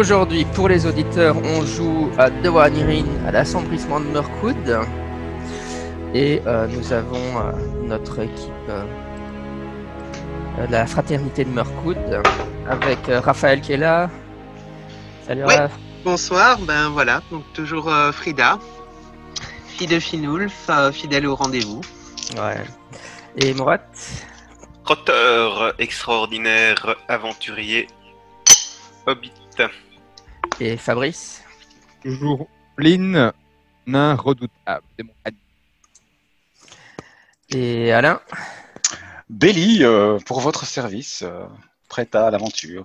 Aujourd'hui, pour les auditeurs, on joue à The One à l'assombrissement de Mirkwood. Et euh, nous avons euh, notre équipe euh, de la fraternité de Mirkwood avec Raphaël qui est là. Salut Oui. Raph. Bonsoir, ben voilà, donc toujours euh, Frida, fille de Finoulf, euh, fidèle au rendez-vous. Ouais. Et Morat. Trotteur extraordinaire, aventurier, hobbit. Et Fabrice. Toujours Lynn, nain redoutable. C'est mon ami. Et Alain. Belly, euh, pour votre service, euh, prête à l'aventure.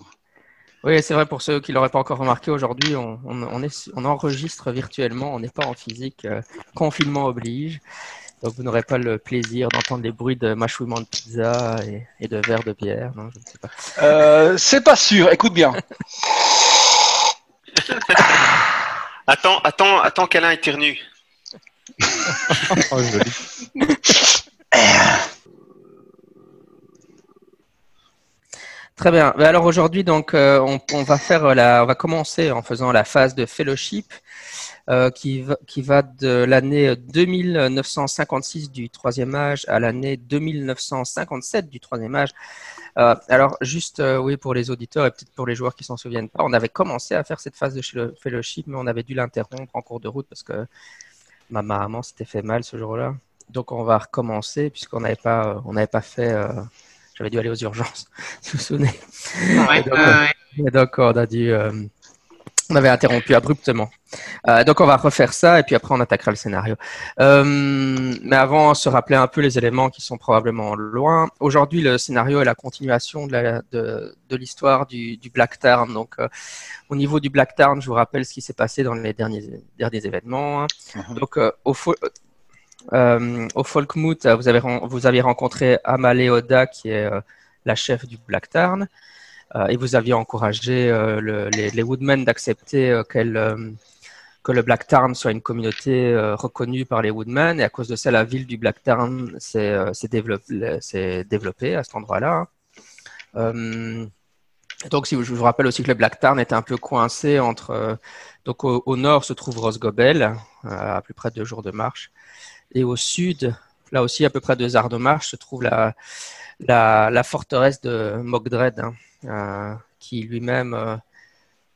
Oui, c'est vrai, pour ceux qui ne l'auraient pas encore remarqué, aujourd'hui, on, on, on est, on enregistre virtuellement, on n'est pas en physique, euh, confinement oblige. Donc, vous n'aurez pas le plaisir d'entendre les bruits de mâchouillement de pizza et, et de verres de bière. Non, je ne sais pas. Euh, c'est pas sûr, écoute bien. Attends, attends, attends qu'Alain éternue. Oh, joli. Très bien. Alors aujourd'hui, donc, euh, on, on va faire la, on va commencer en faisant la phase de fellowship euh, qui, va, qui va de l'année 2956 du troisième âge à l'année 2957 du troisième âge. Euh, alors juste, euh, oui, pour les auditeurs et peut-être pour les joueurs qui s'en souviennent pas, on avait commencé à faire cette phase de fellowship, mais on avait dû l'interrompre en cours de route parce que ma maman s'était fait mal ce jour-là. Donc on va recommencer puisqu'on n'avait pas, on n'avait pas fait. j'avais dû aller aux urgences, si vous vous souvenez. Ouais, donc, Et donc, on a dû. On avait interrompu abruptement. Euh, donc, on va refaire ça et puis après, on attaquera le scénario. Euh, mais avant, se rappeler un peu les éléments qui sont probablement loin. Aujourd'hui, le scénario est la continuation de l'histoire du, du Black Tarn. Donc, euh, au niveau du Black Tarn, je vous rappelle ce qui s'est passé dans les derniers, derniers événements. Mhm. Donc, au, fo- au Folkmoot, vous avez, vous rencontré Amale Oda, qui est la chef du Black Tarn. Euh, et vous aviez encouragé euh, le- les, Woodmen d'accepter euh, que le Black Tarn soit une communauté reconnue par les Woodmen. Et à cause de ça, la ville du Black Tarn s'est, développée, à cet endroit-là. donc, si vous- je vous rappelle aussi que le Black Tarn était un peu coincé entre. donc, au, nord se trouve Rosgobel, à plus près de deux jours de marche. Et au sud, là aussi à peu près deux heures de marche, se trouve la, forteresse de Mogdred, hein, qui lui-même euh,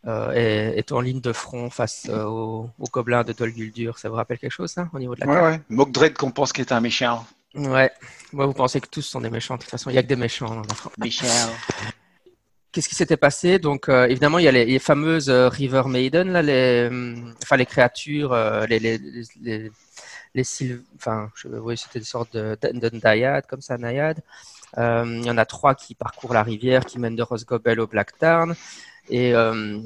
euh, est, est en ligne de front face euh, aux, aux gobelins de Dol Guldur. Ça vous rappelle quelque chose, ça, au niveau de la Ouais, carte? ouais. Mokdred qu'on pense qu'il est un méchant. Ouais. Moi, vous pensez que tous sont des méchants. De toute façon, il n'y a que des méchants dans la France. Méchant. Qu'est-ce qui s'était passé? Donc, euh, évidemment, il y a les, les fameuses euh, River Maiden, là, les, hum, enfin, les créatures, euh, les, les, les, sylv- enfin, je, oui, c'était des sortes de, de, comme ça, naïades. Euh, il y en a trois qui parcourent la rivière, qui mènent de Rosgobel au Black Tarn. Et euh,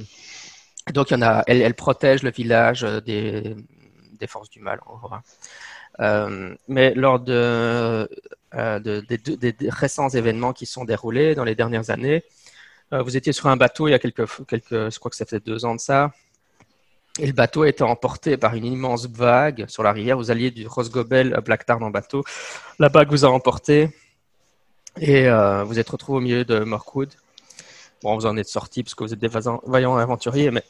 donc, il y en a, elles protègent le village des, forces du mal, en gros. hein. Euh, mais lors de, de- des, récents événements qui sont déroulés dans les dernières années, vous étiez sur un bateau il y a quelques, quelques, je crois que ça fait deux ans de ça, et le bateau a été emporté par une immense vague sur la rivière. Vous alliez du Rosgobel à Black Tarn en bateau. La vague vous a emporté et euh, vous êtes retrouvé au milieu de Morkwood. Bon, vous en êtes sorti parce que vous êtes des vaillants aventuriers, mais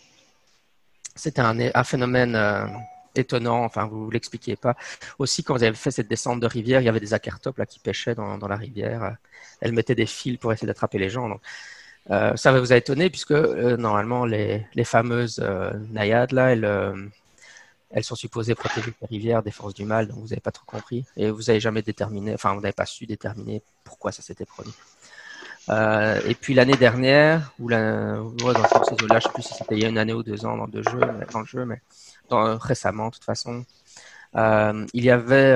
c'était un, un phénomène euh, étonnant. Enfin, vous l'expliquiez pas. Aussi, quand vous avez fait cette descente de rivière, il y avait des acartopes là qui pêchaient dans, dans la rivière. Elles mettaient des fils pour essayer d'attraper les gens. Donc, euh, ça va vous a étonné puisque euh, normalement les, fameuses euh, naïades là, elles, euh, elles sont supposées protéger les rivières des forces du mal, donc vous n'avez pas trop compris et vous n'avez jamais déterminé, enfin vous n'avez pas su déterminer pourquoi ça s'était produit. Et puis l'année dernière, ou la, ouais, dans sais plus si c'était il y a une année ou deux ans dans le jeu, mais, dans le jeu, mais récemment de toute façon, il y avait,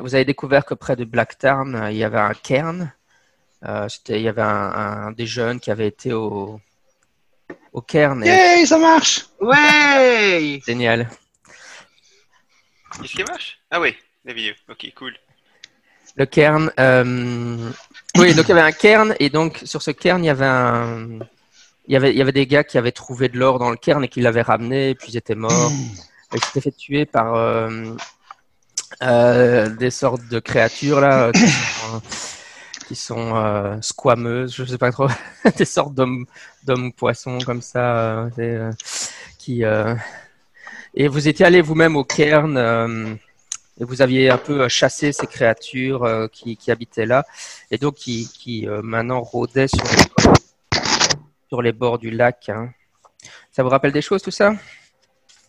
vous avez découvert que près de Black Tarn, il y avait un cairn. Euh, c'était, il y avait un, un des jeunes qui avait été au, au cairn. Et Yay, ça marche ouais génial. Qu'est-ce qui marche? Ah oui, la vidéo. Ok, cool. Le cairn. euh, Oui, donc il y avait un cairn et donc sur ce cairn il y avait un, il y avait, il y avait des gars qui avaient trouvé de l'or dans le cairn et qui l'avaient ramené et puis ils étaient morts. Ils s'étaient fait tuer par euh, euh, des sortes de créatures là. qui sont, qui sont euh, squameuses, je sais pas trop, des sortes d'hommes, d'hommes poissons comme ça, euh, des, euh, qui. Et vous étiez allé vous-même au cairn et vous aviez un peu chassé ces créatures qui, qui habitaient là et donc qui, qui maintenant rôdaient sur les, bords, sur les bords du lac. hein. Ça vous rappelle des choses tout ça?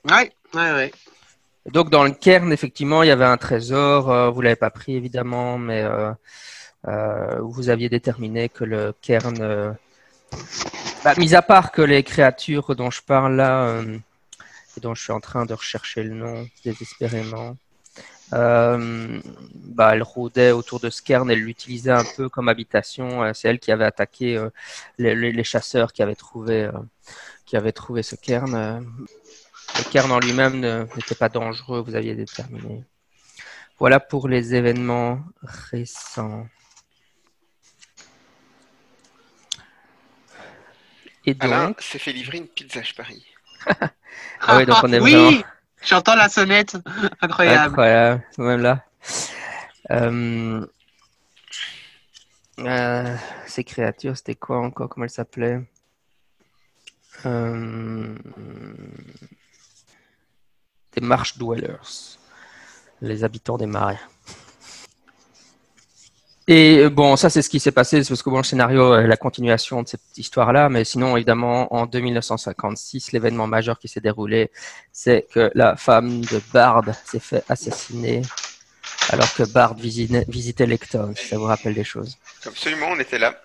Ouais, ouais, ouais. Donc dans le cairn, effectivement, il y avait un trésor. vous l'avez pas pris évidemment, mais euh, vous aviez déterminé que le cairn, euh, bah, mis à part que les créatures dont je parle là, euh, et dont je suis en train de rechercher le nom désespérément, euh, bah, elle rôdait autour de ce cairn, elle l'utilisait un peu comme habitation. euh, C'est elle qui avait attaqué euh, les, chasseurs qui avaient trouvé, euh, qui avaient trouvé ce cairn. euh. Le cairn en lui-même n'était pas dangereux, vous aviez déterminé. Voilà pour les événements récents. Et donc, Alain s'est fait livrer une pizza, je parie. Ah oui, donc on est oui vraiment- J'entends la sonnette. Incroyable. incroyable, même là. Euh, euh, ces créatures, c'était quoi encore? Comment elles s'appelaient? Euh, Des marsh dwellers, les habitants des marais. Et euh, bon, ça c'est ce qui s'est passé, c'est parce que bon, le scénario est la continuation de cette histoire-là, mais sinon évidemment en 2956, l'événement majeur qui s'est déroulé, c'est que la femme de Bard s'est fait assassiner alors que Bard visitait, visitait Lecton, si ça vous rappelle des choses? Absolument, on était là.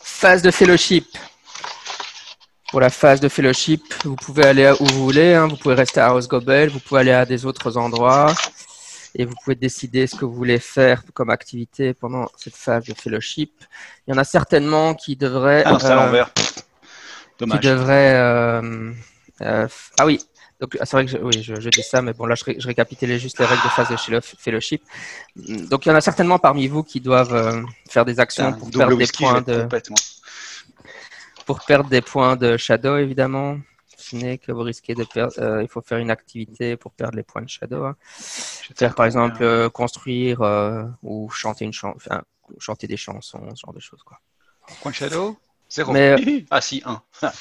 Phase de fellowship. Pour la phase de fellowship, vous pouvez aller où vous voulez, hein. vous pouvez rester à Osgobel, vous pouvez aller à des autres endroits et vous pouvez décider ce que vous voulez faire comme activité pendant cette phase de fellowship. Il y en a certainement qui devraient... Ah c'est à euh, l'envers. qui Dommage. devrait. euh, euh, f- ah oui, donc ah, c'est vrai que je, oui, je, je dis ça, mais bon là je, ré- je récapitulais juste les règles de phase de fellow- fellowship. Mm, Donc il y en a certainement parmi vous qui doivent euh, faire des actions pour perdre des whisky, points de pour perdre des points de shadow évidemment. Que vous risquez de perdre. euh, il faut faire une activité pour perdre les points de shadow. hein. Faire par exemple euh, construire euh, ou chanter une chanson, enfin, chanter des chansons, ce genre de choses quoi. Point de shadow? Zéro. Mais, Ah si, un. Ah.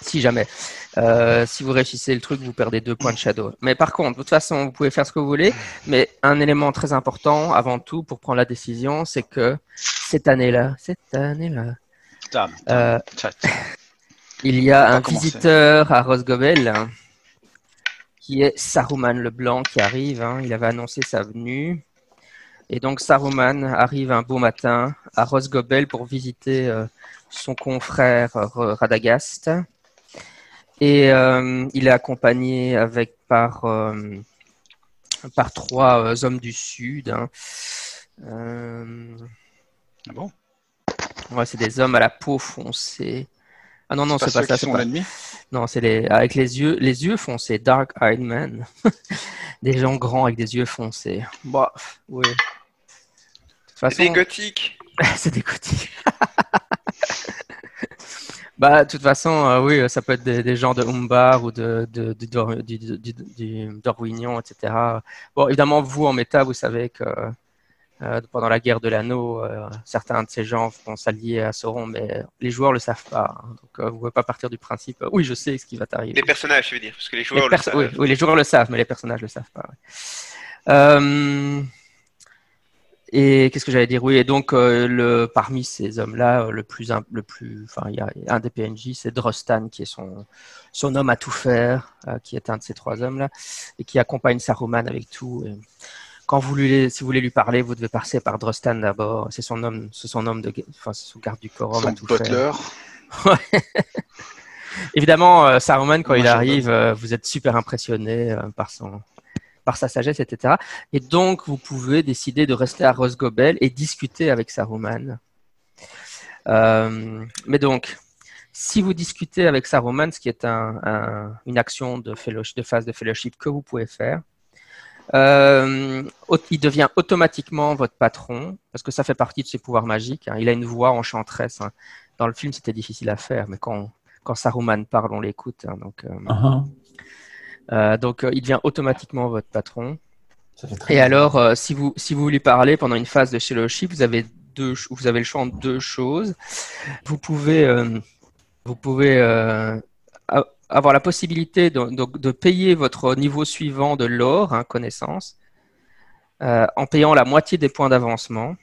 Si jamais. Euh, si vous réussissez le truc, vous perdez deux points de shadow. Mais par contre, de toute façon, vous pouvez faire ce que vous voulez. Mais un élément très important, avant tout, pour prendre la décision, c'est que cette année-là, cette année-là, euh. Il y a un commencer. visiteur à Rosgobel hein, qui est Saruman le Blanc qui arrive. hein. Il avait annoncé sa venue. Et donc Saruman arrive un beau matin à Rosgobel pour visiter euh, son confrère euh, Radagast. Et euh, il est accompagné avec par, par trois hommes du Sud. hein. Ah bon? ouais, c'est des hommes à la peau foncée. Ah non, non, c'est pas ceux ça. qui c'est sont pas- l'ennemi non, c'est les avec les yeux, les yeux foncés, dark eyed men, des gens grands avec des yeux foncés. Bah, oui. Façon, Des gothiques. c'est des gothiques. bah, de toute façon, euh, oui, ça peut être des, des gens de Umbar ou de, de, du, Dor- du, du, du- du Dorwignon, etc. Bon, évidemment, vous en méta, vous savez que pendant la guerre de l'anneau, euh, certains de ces gens vont s'allier à Sauron, mais les joueurs le savent pas. hein. donc, euh, vous ne pouvez pas partir du principe, euh, oui, je sais ce qui va t'arriver. Des personnages, je veux dire, parce que les Les joueurs le perso- savent. oui, oui, les joueurs le savent, mais les personnages le savent pas. ouais. Euh, Et qu'est-ce que j'allais dire? Oui, et donc euh, le parmi ces hommes-là, euh, le plus im- le plus, enfin, il y a un des PNJ, c'est Drostan qui est son son homme à tout faire, euh, qui est un de ces trois hommes-là, et qui accompagne Saruman avec tout. Et quand vous lui, si vous voulez lui parler, vous devez passer par Drostan d'abord. C'est son homme, c'est son homme de, enfin, c'est son garde du corps, homme à Son tout butler. Évidemment, euh, Saruman, quand Moi, il arrive, euh, vous êtes super impressionné euh, par son, par sa sagesse, etc. Et donc, vous pouvez décider de rester à Rosgobel et discuter avec Saruman. Euh, mais donc, si vous discutez avec Saruman, ce qui est un, un- une action de, fellowship, de phase de fellowship que vous pouvez faire, euh, il devient automatiquement votre patron parce que ça fait partie de ses pouvoirs magiques. hein. Il a une voix enchanteresse. hein. Dans le film, c'était difficile à faire, mais quand, quand Saruman parle, on l'écoute. hein, donc, euh, Ah, euh, donc, euh, il devient automatiquement votre patron. Ça fait très Et alors, euh, si, vous, si vous lui parlez pendant une phase de fellowship, vous avez, deux, vous avez le choix entre deux choses. Vous pouvez, euh, vous pouvez euh, avoir la possibilité de, de- de payer votre niveau suivant de l'or, hein, connaissance, euh, en payant la moitié des points d'avancement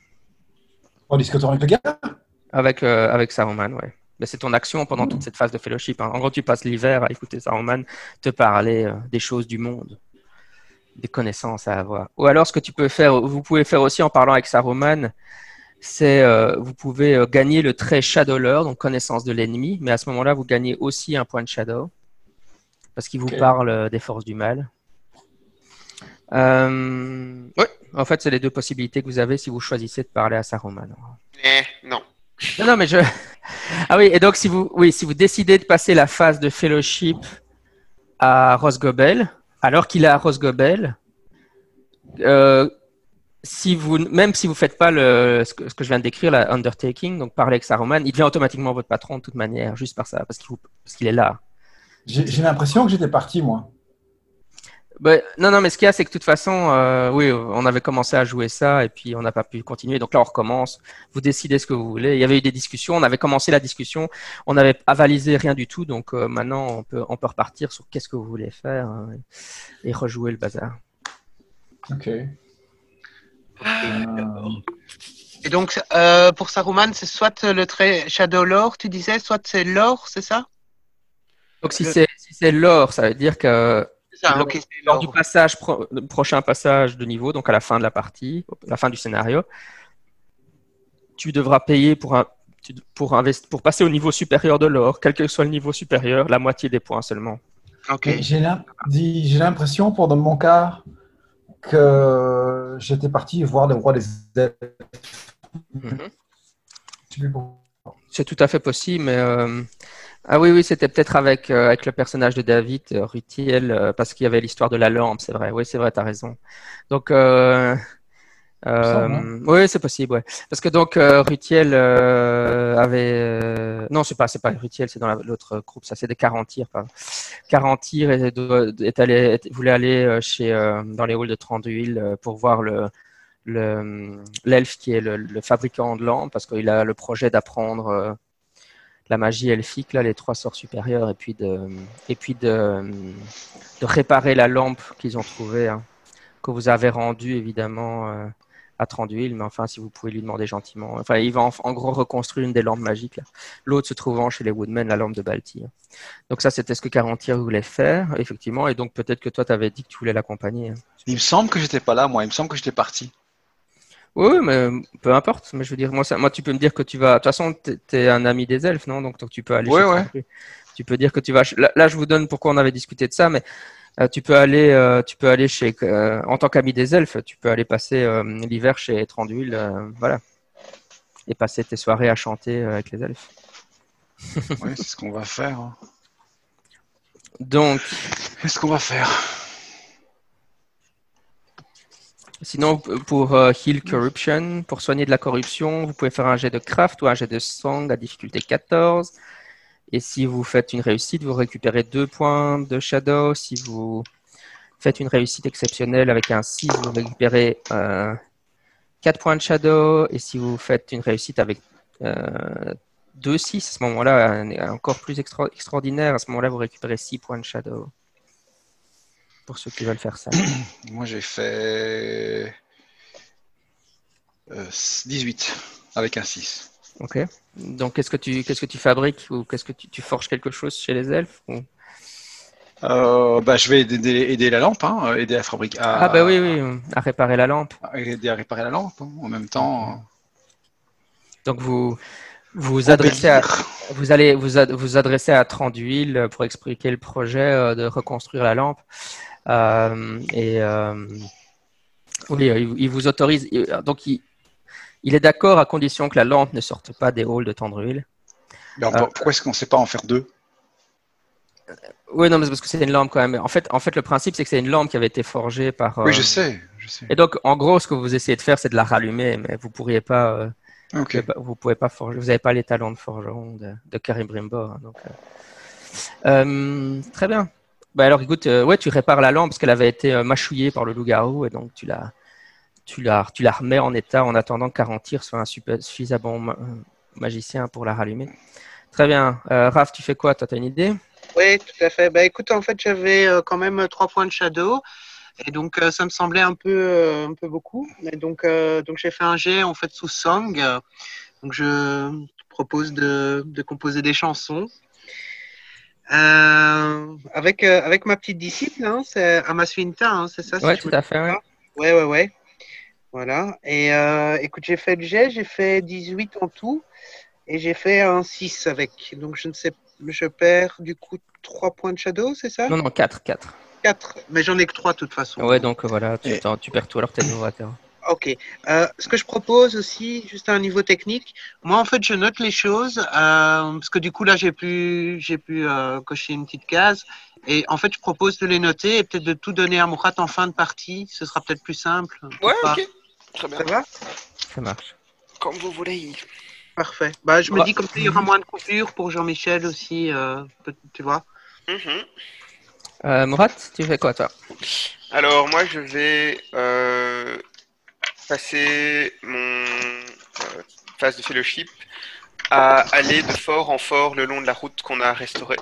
En discutant avec le gars? Avec, euh, avec Saruman. Ouais. Mais c'est ton action pendant toute cette phase de fellowship. hein. En gros, tu passes l'hiver à écouter Saruman te parler euh, des choses du monde, des connaissances à avoir. Ou alors, ce que tu peux faire, vous pouvez faire aussi en parlant avec Saruman, c'est euh, vous pouvez euh, gagner le trait Shadowlore, donc connaissance de l'ennemi, mais à ce moment-là, vous gagnez aussi un point de Shadow parce qu'il vous parle euh, des forces du mal. Euh, ouais, en fait, c'est les deux possibilités que vous avez si vous choisissez de parler à Saruman. Eh, non. Non, non, mais je. Ah oui, et donc si vous, oui, si vous décidez de passer la phase de fellowship à Rosgobel, alors qu'il est à Rosgobel, euh, si vous, même si vous faites pas le, ce que, ce que je viens de décrire, la undertaking, donc parler avec Saruman, il devient automatiquement votre patron de toute manière, juste par ça, parce qu'il est là. J'ai l'impression que j'étais parti, moi. Ben, non, non, mais ce qu'il y a, c'est que de toute façon, euh, oui, on avait commencé à jouer ça et puis on n'a pas pu continuer. Donc là, on recommence. Vous décidez ce que vous voulez. Il y avait eu des discussions. On avait commencé la discussion. On n'avait avalisé rien du tout. Donc euh, maintenant, on peut, on peut repartir sur qu'est-ce que vous voulez faire hein, et rejouer le bazar. Ok. Euh, Et donc, euh, pour Saruman, c'est soit le trait Shadow Lore, tu disais, soit c'est l'or, c'est ça? Donc si Le- c'est si l'or, ça veut dire que ça, lors l'or. du passage pro- prochain passage de niveau, donc à la fin de la partie, à la fin du scénario, tu devras payer pour un tu- pour, invest- pour passer au niveau supérieur de l'or, quel que soit le niveau supérieur, la moitié des points seulement. Ok. mais J'ai l'im- dit- j'ai l'impression, pour dans mon cas, j'étais parti voir le roi des elfes. Pourquoi. C'est tout à fait possible, mais euh, ah oui, oui, c'était peut-être avec, euh, avec le personnage de David, euh, Rutiel, parce qu'il y avait l'histoire de la lampe, c'est vrai. Oui, c'est vrai, tu as raison. Donc, euh, oui, c'est possible, ouais. Parce que donc, euh, Rutiel euh, avait. euh, non, c'est pas, c'est pas Rutiel, c'est dans la- l'autre groupe, ça, c'est des Carentir, pardon. Carentir est, est allé, est- voulait aller euh, chez, euh, dans les halls de Tranduil euh, pour voir le. le- L'elfe qui est le, le fabricant de lampes, parce qu'il a le projet d'apprendre euh, la magie elfique, là, les trois sorts supérieurs, et puis de, et puis de, de réparer la lampe qu'ils ont trouvée, hein, que vous avez rendue évidemment euh, à Tranduil, mais enfin, si vous pouvez lui demander gentiment. Enfin, il va en, en gros reconstruire une des lampes magiques. là. L'autre se trouvant chez les Woodmen, la lampe de Balti. hein. Donc ça, c'était ce que Carentir voulait faire, effectivement, et donc peut-être que toi, tu avais dit que tu voulais l'accompagner. hein. Il me semble que j'étais pas là, moi. Il me semble que j'étais parti. Oui, oui, mais peu importe. Mais je veux dire, moi, ça- moi, tu peux me dire que tu vas. De toute façon, t'es es un ami des elfes, non? Donc, donc tu peux aller. Chez ouais. Tu peux dire que tu vas. Là, là, je vous donne pourquoi on avait discuté de ça, mais euh, tu peux aller, euh, tu peux aller chez, euh, en tant qu'ami des elfes, tu peux aller passer euh, l'hiver chez Tranduil, euh, voilà, et passer tes soirées à chanter euh, avec les elfes. Oui, c'est ce qu'on va faire. hein. Donc, C'est ce qu'on va faire. sinon, pour euh, heal corruption, pour soigner de la corruption, vous pouvez faire un jet de craft ou un jet de song à difficulté 14. Et si vous faites une réussite, vous récupérez deux points de shadow. Si vous faites une réussite exceptionnelle avec un 6, vous récupérez euh, 4 points de shadow. Et si vous faites une réussite avec euh, 2 6, à ce moment-là, encore plus extra- extraordinaire, à ce moment-là, vous récupérez 6 points de shadow. Pour ceux qui veulent faire ça. Moi, j'ai fait euh, 18 avec un 6. Ok. Donc, qu'est-ce que tu, qu'est-ce que tu fabriques ou qu'est-ce que tu, tu forges quelque chose chez les elfes ou- Euh, bah, je vais aider, aider la lampe, hein, aider à fabriquer. À, Ah, bah oui, oui, à réparer la lampe. à aider à réparer la lampe. hein, En même temps, Donc, vous vous adressez à, vous allez vous, ad- vous adresser à Tranduil pour expliquer le projet euh, de reconstruire la lampe. Euh, et euh, oui, il, il vous autorise. Donc, il, il est d'accord à condition que la lampe ne sorte pas des halls de. Mais on- Ah. pourquoi est-ce qu'on ne sait pas en faire deux? Oui, non, mais c'est parce que c'est une lampe quand même. En fait, en fait, le principe, c'est que c'est une lampe qui avait été forgée par. Oui, euh, je sais. Je sais. Et donc, en gros, ce que vous essayez de faire, c'est de la rallumer, mais vous pourriez pas, euh, vous pouvez pas- forger, vous n'avez pas les talents de forgeron de, de Karim Brimbor. hein, donc, euh. Euh, très bien. Bah alors écoute, euh, ouais, tu répares la lampe parce qu'elle avait été euh, mâchouillée par le loup-garou et donc tu la, tu la, tu la remets en état en attendant qu'Arantir soit un super, suffisamment ma- magicien pour la rallumer. Très bien. Euh, Raph, tu fais quoi? Toi, t'as une idée? Oui, tout à fait. Bah écoute, en fait, j'avais euh, quand même euh, trois points de shadow. Et donc, euh, ça me semblait un peu, un peu beaucoup. Et donc, euh, donc j'ai fait un jet en fait sous song. Donc, je propose de, de composer des chansons. Euh, avec, avec ma petite disciple, hein, c'est Amaswinta, hein, c'est ça si je tout à fait. ouais. Ouais, ouais, ouais. Voilà. Et euh, écoute, j'ai fait le jet, j'ai fait 18 en tout. Et j'ai fait un 6 avec. Donc, je ne sais je perds du coup 3 points de shadow, c'est ça? Non, non, 4, 4. 4. Mais j'en ai que 3 de toute façon. Ouais, donc euh, voilà, tu, Et- t'en- tu perds tout alors t'es nouveau à terre. Ok. Euh, ce que je propose aussi, juste à un niveau technique, moi en fait je note les choses euh, parce que du coup là j'ai pu j'ai pu euh, cocher une petite case et en fait je propose de les noter et peut-être de tout donner à Mourat en fin de partie. Ce sera peut-être plus simple. ou Ouais, ok. Très bien. Ça va? Ça marche. Comme vous voulez. Parfait. Bah je me Ouais. dis comme ça il y aura moins de coupures pour Jean-Michel aussi. euh, tu vois. Euh, Mourad, tu fais quoi toi? Alors, moi, je vais euh, passer mon euh, phase de fellowship à aller de fort en fort le long de la route qu'on a restaurée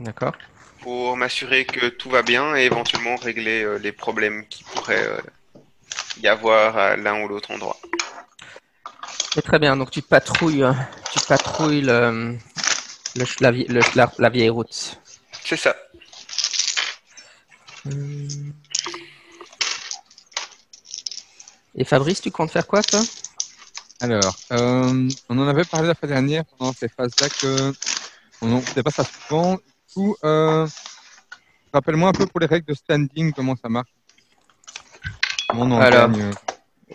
D'accord. pour m'assurer que tout va bien et éventuellement régler euh, les problèmes qui pourraient euh, y avoir à l'un ou l'autre endroit. C'est très bien. Donc tu patrouilles, euh, tu patrouilles le, le- la, vie- le- la- la vieille route. C'est ça. Et Fabrice, tu comptes faire quoi toi? Alors, euh, on en avait parlé la fois dernière pendant ces phases-là que on ne faisait pas ça souvent. Du coup, euh, rappelle-moi un peu pour les règles de standing comment ça marche. On en Alors. gagne,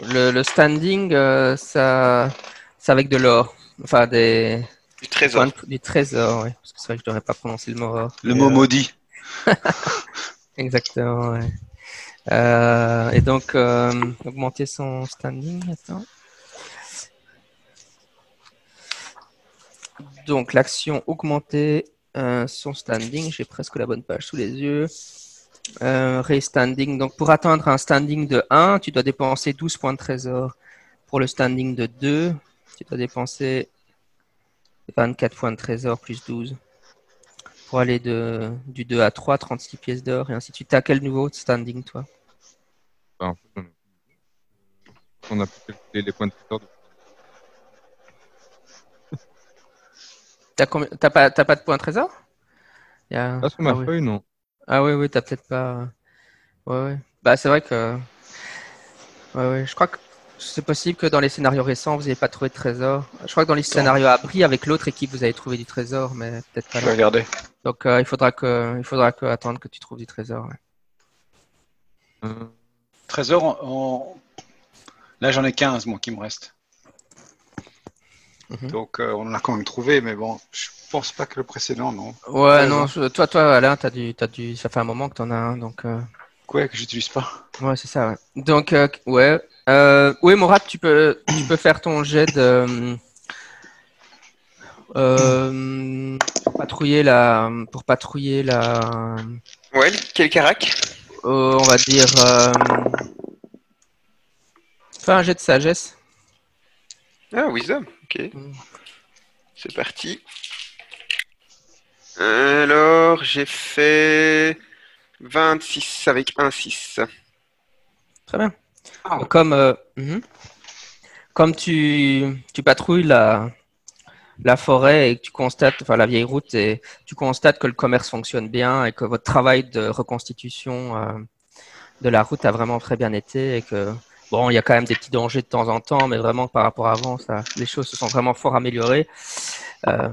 le, le standing, euh, ça, c'est avec de l'or, enfin des Du trésor. du trésor. Ouais. Parce que c'est vrai que je devrais pas prononcer le mot or. Le mot euh, maudit. Exactement. Ouais. Euh, et donc euh, augmenter son standing. Attends. Donc l'action augmenter euh, son standing. J'ai presque la bonne page sous les yeux. Euh, Restanding. Donc pour atteindre un standing de 1, tu dois dépenser 12 points de trésor. Pour le standing de 2, tu dois dépenser 24 points de trésor plus 12. Pour aller de, du 2 à 3, 36 pièces d'or et ainsi de suite. T'as quel niveau de standing toi? Enfin, on a- calculer les points de trésor. T'as combien- t'as pas, t'as pas de points de trésor? A- Là, sur ma ah, oui. feuille, non. Ah oui, oui, t'as peut-être pas. Ouais, ouais. Bah, c'est vrai que. Ouais, ouais. Je crois que c'est possible que dans les scénarios récents, vous n'ayez pas trouvé de trésor. Je crois que dans les scénarios abris, avec l'autre équipe, vous avez trouvé du trésor, mais peut-être pas Je vais là. regarder. Donc, euh, il faudra que, il faudra que attendre que tu trouves du trésor. ouais. Euh, Trésor, en... en- là j'en ai 15, moi, qui me reste. Mhm. Donc euh, on en a quand même trouvé, mais bon, je pense pas que le précédent, non. Ouais, non, je- toi, toi, Alain, t'as dû, t'as dû, ça fait un moment que t'en as un, donc. euh, Quoi que j'utilise pas. Ouais, c'est ça, ouais. Donc, euh, ouais. Euh, oui, Mourad, tu peux, tu peux faire ton jet de. euh, pour patrouiller la. Pour patrouiller la. Ouais, quel carac? euh, on va dire. Euh, fais un jet de sagesse. Ah, Wisdom, ok. Mm. C'est parti. Alors, j'ai fait 26 avec un 6. Très bien. Ah. Comme, euh, mhm. comme tu, tu patrouilles la, la forêt et que tu constates, enfin la vieille route, et tu constates que le commerce fonctionne bien et que votre travail de reconstitution euh, de la route a vraiment très bien été et que bon, il y a quand même des petits dangers de temps en temps, mais vraiment par rapport à avant, ça, les choses se sont vraiment fort améliorées. Euh,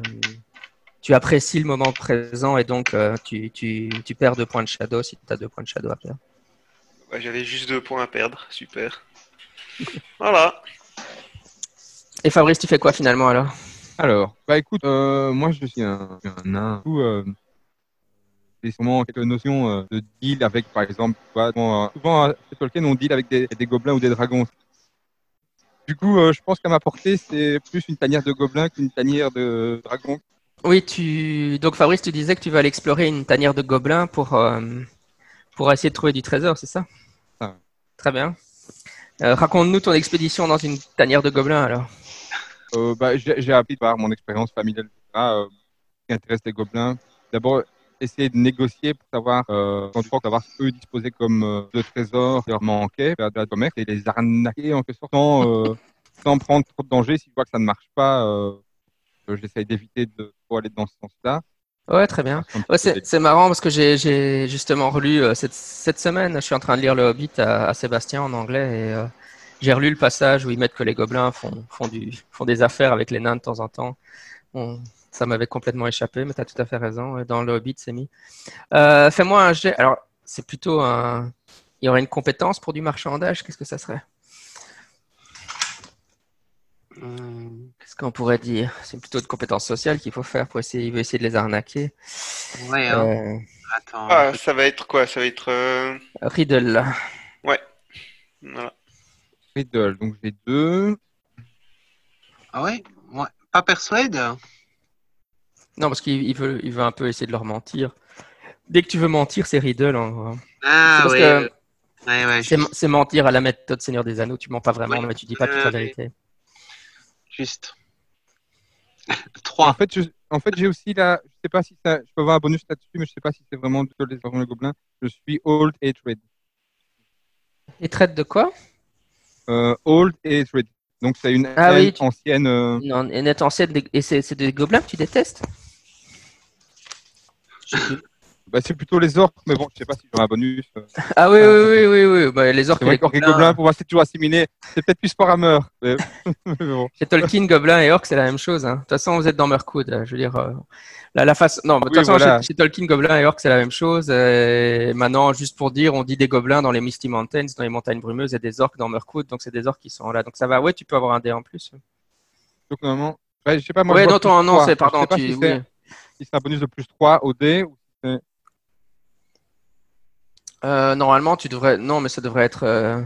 tu apprécies le moment présent et donc euh, tu, tu, tu perds deux points de shadow si tu as deux points de shadow à perdre. Ouais, j'avais juste deux points à perdre, super. Voilà. Et Fabrice, tu fais quoi finalement alors? Alors, bah écoute, euh, moi je suis un, un nain. Du coup, euh, j'ai sûrement quelques notions euh, de deal avec, par exemple, souvent, euh, souvent à Tolkien on deal avec des, des gobelins ou des dragons. Du coup, euh, je pense qu'à ma portée, c'est plus une tanière de gobelins qu'une tanière de dragons. Oui, tu. Donc Fabrice, tu disais que tu vas aller explorer une tanière de gobelins pour, euh, pour essayer de trouver du trésor, c'est ça? Ah. Très bien. Euh, Raconte-nous ton expédition dans une tanière de gobelins alors. Euh, bah, j'ai appris par mon expérience familiale, qui intéresse les gobelins. D'abord, essayer de négocier pour savoir, euh, crois savoir ce qu'eux disposaient comme de trésors qui leur manquaient, faire de la commerce et les arnaquer en quelque sorte sans, sans prendre trop de danger. Si je vois que ça ne marche pas, j'essaye d'éviter de trop aller dans ce sens-là. Ouais, très bien. Ouais, c'est marrant parce que j'ai justement relu euh, cette, cette semaine, je suis en train de lire Le Hobbit à, à Sébastien en anglais et euh, j'ai relu le passage où ils mettent que les gobelins font, font, du, font des affaires avec les nains de temps en temps. Bon, ça m'avait complètement échappé, mais tu as tout à fait raison. Dans Le Hobbit, c'est mis. Euh, Fais-moi un jet. Alors, c'est plutôt un. Il y aurait une compétence pour du marchandage. Qu'est-ce que ça serait? Qu'est-ce qu'on pourrait dire? C'est plutôt de compétences sociales qu'il faut faire pour essayer, il veut essayer de les arnaquer. ouais, hein. Euh, Attends. Ah, ça va être quoi? Ça va être. euh, Riddle. Voilà. Riddle. Donc j'ai deux. Ah ouais? ouais. Pas persuade? Non, parce qu'il il veut, il veut un peu essayer de leur mentir. Dès que tu veux mentir, c'est Riddle. hein. Ah C'est parce oui. que- Ouais, ouais, C'est mentir à la méthode Seigneur des Anneaux. Tu mens pas vraiment, mais tu dis pas toute la Euh, vérité. Juste. En 3. fait, je- en fait, j'ai aussi la. Je sais pas si ça. Je peux avoir un bonus là-dessus, mais je sais pas si c'est vraiment de les les gobelins. Je suis Old Hatred. Et traite de quoi? Euh, old Hatred. Donc c'est une Ah oui, haine tu- ancienne. euh, Non, et net ancienne, et c'est c'est des gobelins que tu détestes? Bah, c'est plutôt les orques, mais bon, je sais pas si j'aurai un bonus. euh. Ah oui, oui, oui, oui, oui. Bah, les orques et les gobelins. gobelins, pour moi, c'est toujours assimilé. C'est peut-être plus Warhammer. Mais... mais bon. Chez Tolkien, gobelins et orques, c'est la même chose. hein. De toute façon, vous êtes dans Mirkwood. euh, Je veux dire, euh, la, la face. Non, de toute Oui, façon, voilà. chez, chez Tolkien, gobelins et orques, c'est la même chose. Et maintenant, juste pour dire, on dit des gobelins dans les Misty Mountains, dans les montagnes brumeuses, et des orques dans Mirkwood. Donc, c'est des orques qui sont là. Donc, ça va. Ouais, tu peux avoir un dé en plus. Donc normalement, ouais, je sais pas moi. ouais, je non, non, c'est Je pardon. sais pas Tu, si c'est oui. si c'est un bonus de plus 3 au dé ou Euh, normalement, tu devrais. Non, mais ça devrait être. euh,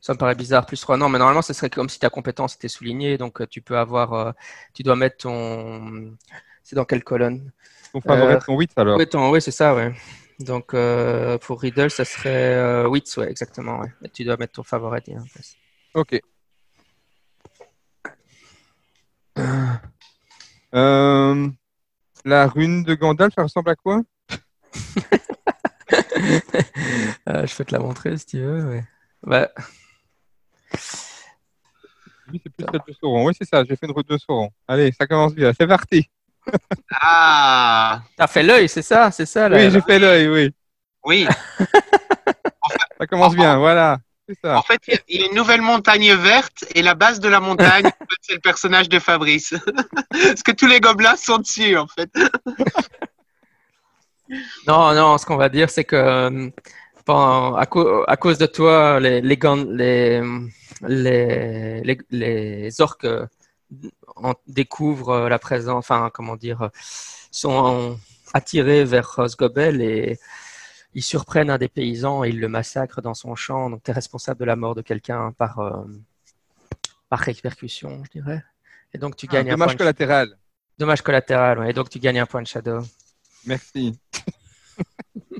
Ça me paraît bizarre, plus 3. Non, mais normalement, ce serait comme si ta compétence était soulignée. Donc, euh, tu peux avoir. euh, Tu dois mettre ton. C'est dans quelle colonne? Ton favori Euh, ton 8 alors. Oui, ton- oui, c'est ça, ouais. Donc, euh, pour Riddle, ça serait euh, Wits, ouais, exactement. Ouais. Et tu dois mettre ton favori. hein, en place. Ok. Euh, la rune de Gandalf, ça ressemble à quoi? Euh, je peux te la montrer si tu veux. Ouais. Bah, Oui, c'est plus celle de Sauron. Oui, c'est ça, j'ai fait une route de Sauron. Allez, ça commence bien. C'est parti. Ah, t'as fait l'œil, c'est ça, c'est ça. là. Oui, j'ai fait l'œil, oui. oui. Ça commence bien, voilà. Ça. En fait, il y a- une nouvelle montagne verte et la base de la montagne, en fait, c'est le personnage de Fabrice. Parce que tous les gobelins sont dessus, en fait. Non, non, ce qu'on va dire, c'est que euh, à, cau- à cause de toi, les, les, gan- les, les, les, les orques euh, en- découvrent euh, la présence, enfin, comment dire, euh, sont attirés vers Rosgobel et ils surprennent un des paysans et ils le massacrent dans son champ. Donc, tu es responsable de la mort de quelqu'un par, euh, par répercussion, je dirais. Et donc, tu Ah, gagnes un dommage point collatéral. dommage collatéral. ouais. Et donc, tu gagnes un point de shadow. Merci.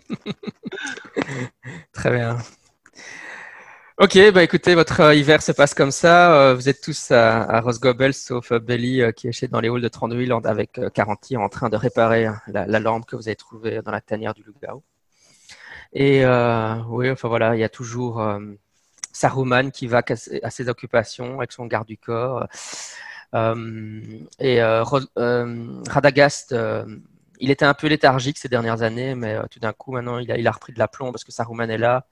Très bien. Ok, bah écoutez, votre euh, hiver se passe comme ça. Euh, vous êtes tous à, à Rosgobel, sauf euh, Belly qui est chez dans les halls de Tranduil en- avec euh, Caranti en train de réparer hein, la, la lampe que vous avez trouvée dans la tanière du loup-garou. Et oui, enfin voilà, il y a toujours Saruman qui va à ses occupations avec son garde du corps. Et Radagast, il était un peu léthargique ces dernières années, mais euh, tout d'un coup, maintenant, il a, repris de l'aplomb parce que Saruman est là.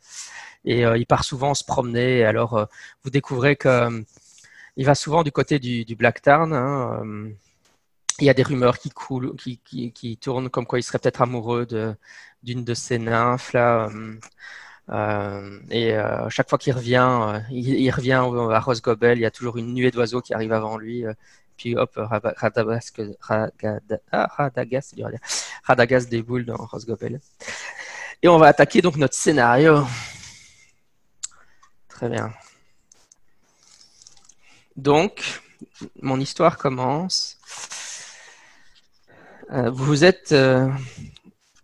Et euh, il part souvent se promener. Alors, euh, vous découvrez que euh, il va souvent du côté du, Black Tarn. hein, il y a des rumeurs qui coulent, qui, tournent comme quoi il serait peut-être amoureux de d'une de ces nymphes là. euh, euh, et chaque fois qu'il revient, il, il revient à Rosgobel, il y a toujours une nuée d'oiseaux qui arrive avant lui. Puis hop, Ragada- ah, Radagast. Radagast déboule dans Rosgobel. Et on va attaquer donc notre scénario. Très bien. Donc, mon histoire commence Euh, vous êtes, euh,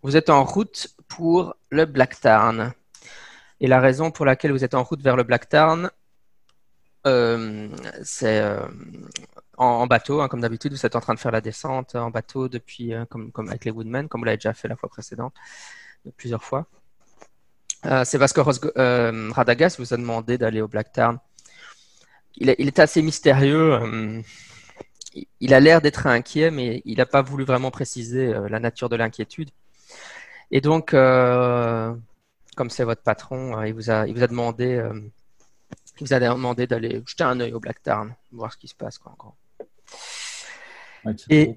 vous êtes en route pour le Black Tarn. Et la raison pour laquelle vous êtes en route vers le Black Tarn, euh, c'est en, bateau, hein, comme d'habitude. Vous êtes en train de faire la descente en bateau depuis, euh, comme, avec les Woodmen, comme vous l'avez déjà fait la fois précédente, plusieurs fois. Euh, euh, Radagast vous a demandé d'aller au Black Tarn. Il, est- assez mystérieux. euh, il- a l'air d'être inquiet, mais il n'a pas voulu vraiment préciser la nature de l'inquiétude. Et donc, comme c'est votre patron, il vous a, demandé, il vous a demandé d'aller jeter un œil au Black Tarn, voir ce qui se passe, quoi, en gros. Ouais, Et-.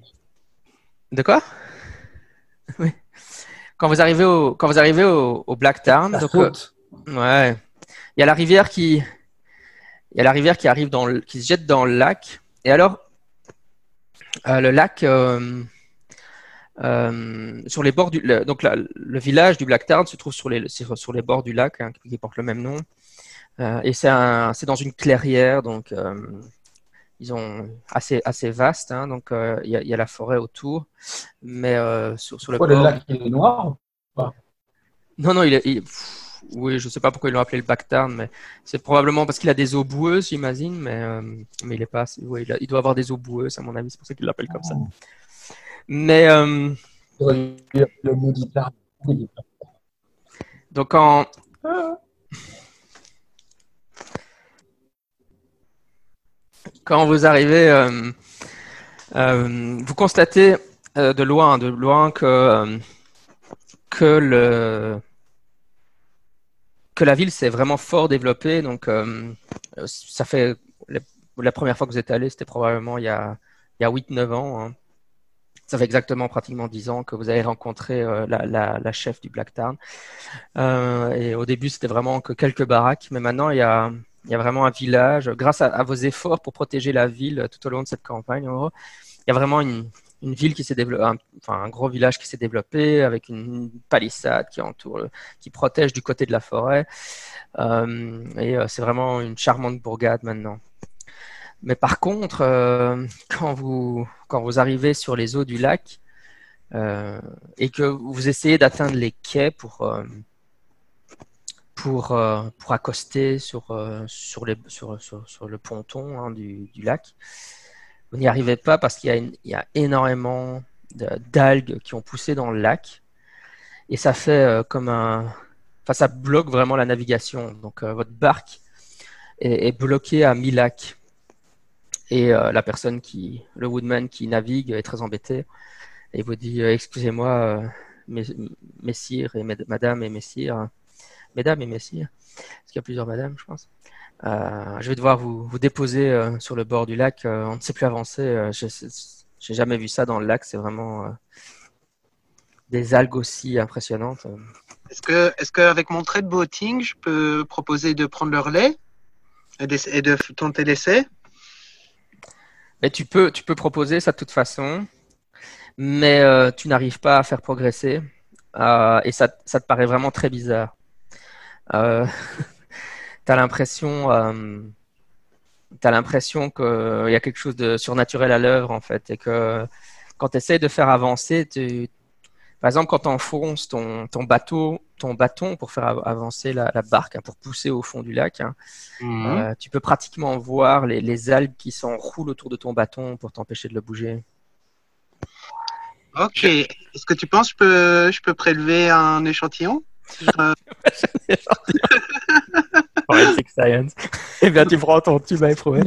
De quoi? Oui. Quand vous arrivez au, quand vous arrivez au, au Black Tarn, donc, euh. Ouais. Il y a la rivière qui, il y a la rivière qui arrive dans le, qui se jette dans le lac. Et alors, euh, le lac, euh, euh, sur les bords du, le- donc la- le village du Black Tarn se trouve sur les, sur, sur les bords du lac, hein, qui porte le même nom. Euh, et c'est un, c'est dans une clairière, donc euh, ils ont assez, assez vaste. hein, donc euh, il y a, il y a la forêt autour, mais euh, sur, sur le Pourquoi le bord. lac il est noir Non, non, il est. il- pff, Oui, je sais pas pourquoi ils l'ont appelé le Black Tarn, mais c'est probablement parce qu'il a des eaux boueuses, j'imagine, mais, euh, mais il est pas. il, a- il doit avoir des eaux boueuses, à mon avis, c'est pour ça qu'ils l'appellent comme ça. Mais Le le. Oui. donc en. Quand vous arrivez, euh, euh, vous constatez euh, de loin, de loin que, que la ville s'est vraiment fort développée. Donc, ça fait la, première fois que vous êtes allé, c'était probablement il y a, il y a 8-9 ans. hein. Ça fait exactement pratiquement 10 ans que vous avez rencontré la, chef du Black. Euh, et au début, c'était vraiment que quelques baraques, mais maintenant, il y a, il y a vraiment un village. Grâce à, vos efforts pour protéger la ville tout au long de cette campagne, il y a vraiment une, ville qui s'est développée, un, enfin un gros village qui s'est développé avec une palissade qui entoure, qui protège du côté de la forêt. Euh, et euh, c'est vraiment une charmante bourgade maintenant. Mais par contre, euh, quand vous quand vous arrivez sur les eaux du lac et que vous essayez d'atteindre les quais pour pour euh, pour accoster sur euh, le ponton hein, du, lac, vous n'y arrivez pas parce qu'il y a énormément d'algues qui ont poussé dans le lac. Et ça fait euh, comme un enfin ça bloque vraiment la navigation. Donc votre barque est, bloquée à mi-lac. Et la personne qui le woodman qui navigue est très embêté et vous dit excusez-moi mes- messire et madame et messire mesdames et messires parce qu'il y a plusieurs madames je pense. Euh, je vais devoir vous, vous déposer euh, sur le bord du lac. Euh, on ne sait plus avancer je- j'ai jamais vu ça dans le lac. C'est vraiment des algues aussi impressionnantes. Est-ce que, est-ce qu'avec mon trait de boating, je peux proposer de prendre le relais et, et de tenter l'essai? Mais tu peux, tu peux proposer ça de toute façon, mais tu n'arrives pas à faire progresser. Et ça, ça te paraît vraiment très bizarre. Euh, tu as l'impression, euh, t'as l'impression qu'il y a quelque chose de surnaturel à l'œuvre en fait et que quand tu essaies de faire avancer, tu... par exemple quand tu enfonces ton, ton bateau, ton bâton pour faire av- avancer la, la barque, hein, pour pousser au fond du lac, hein, euh, tu peux pratiquement voir les, les algues qui s'enroulent autour de ton bâton pour t'empêcher de le bouger. Ok. Est-ce que tu penses que je peux, je peux prélever un échantillon? Euh, Forensic Science. Eh bien, tu prends ton tube à éprouver.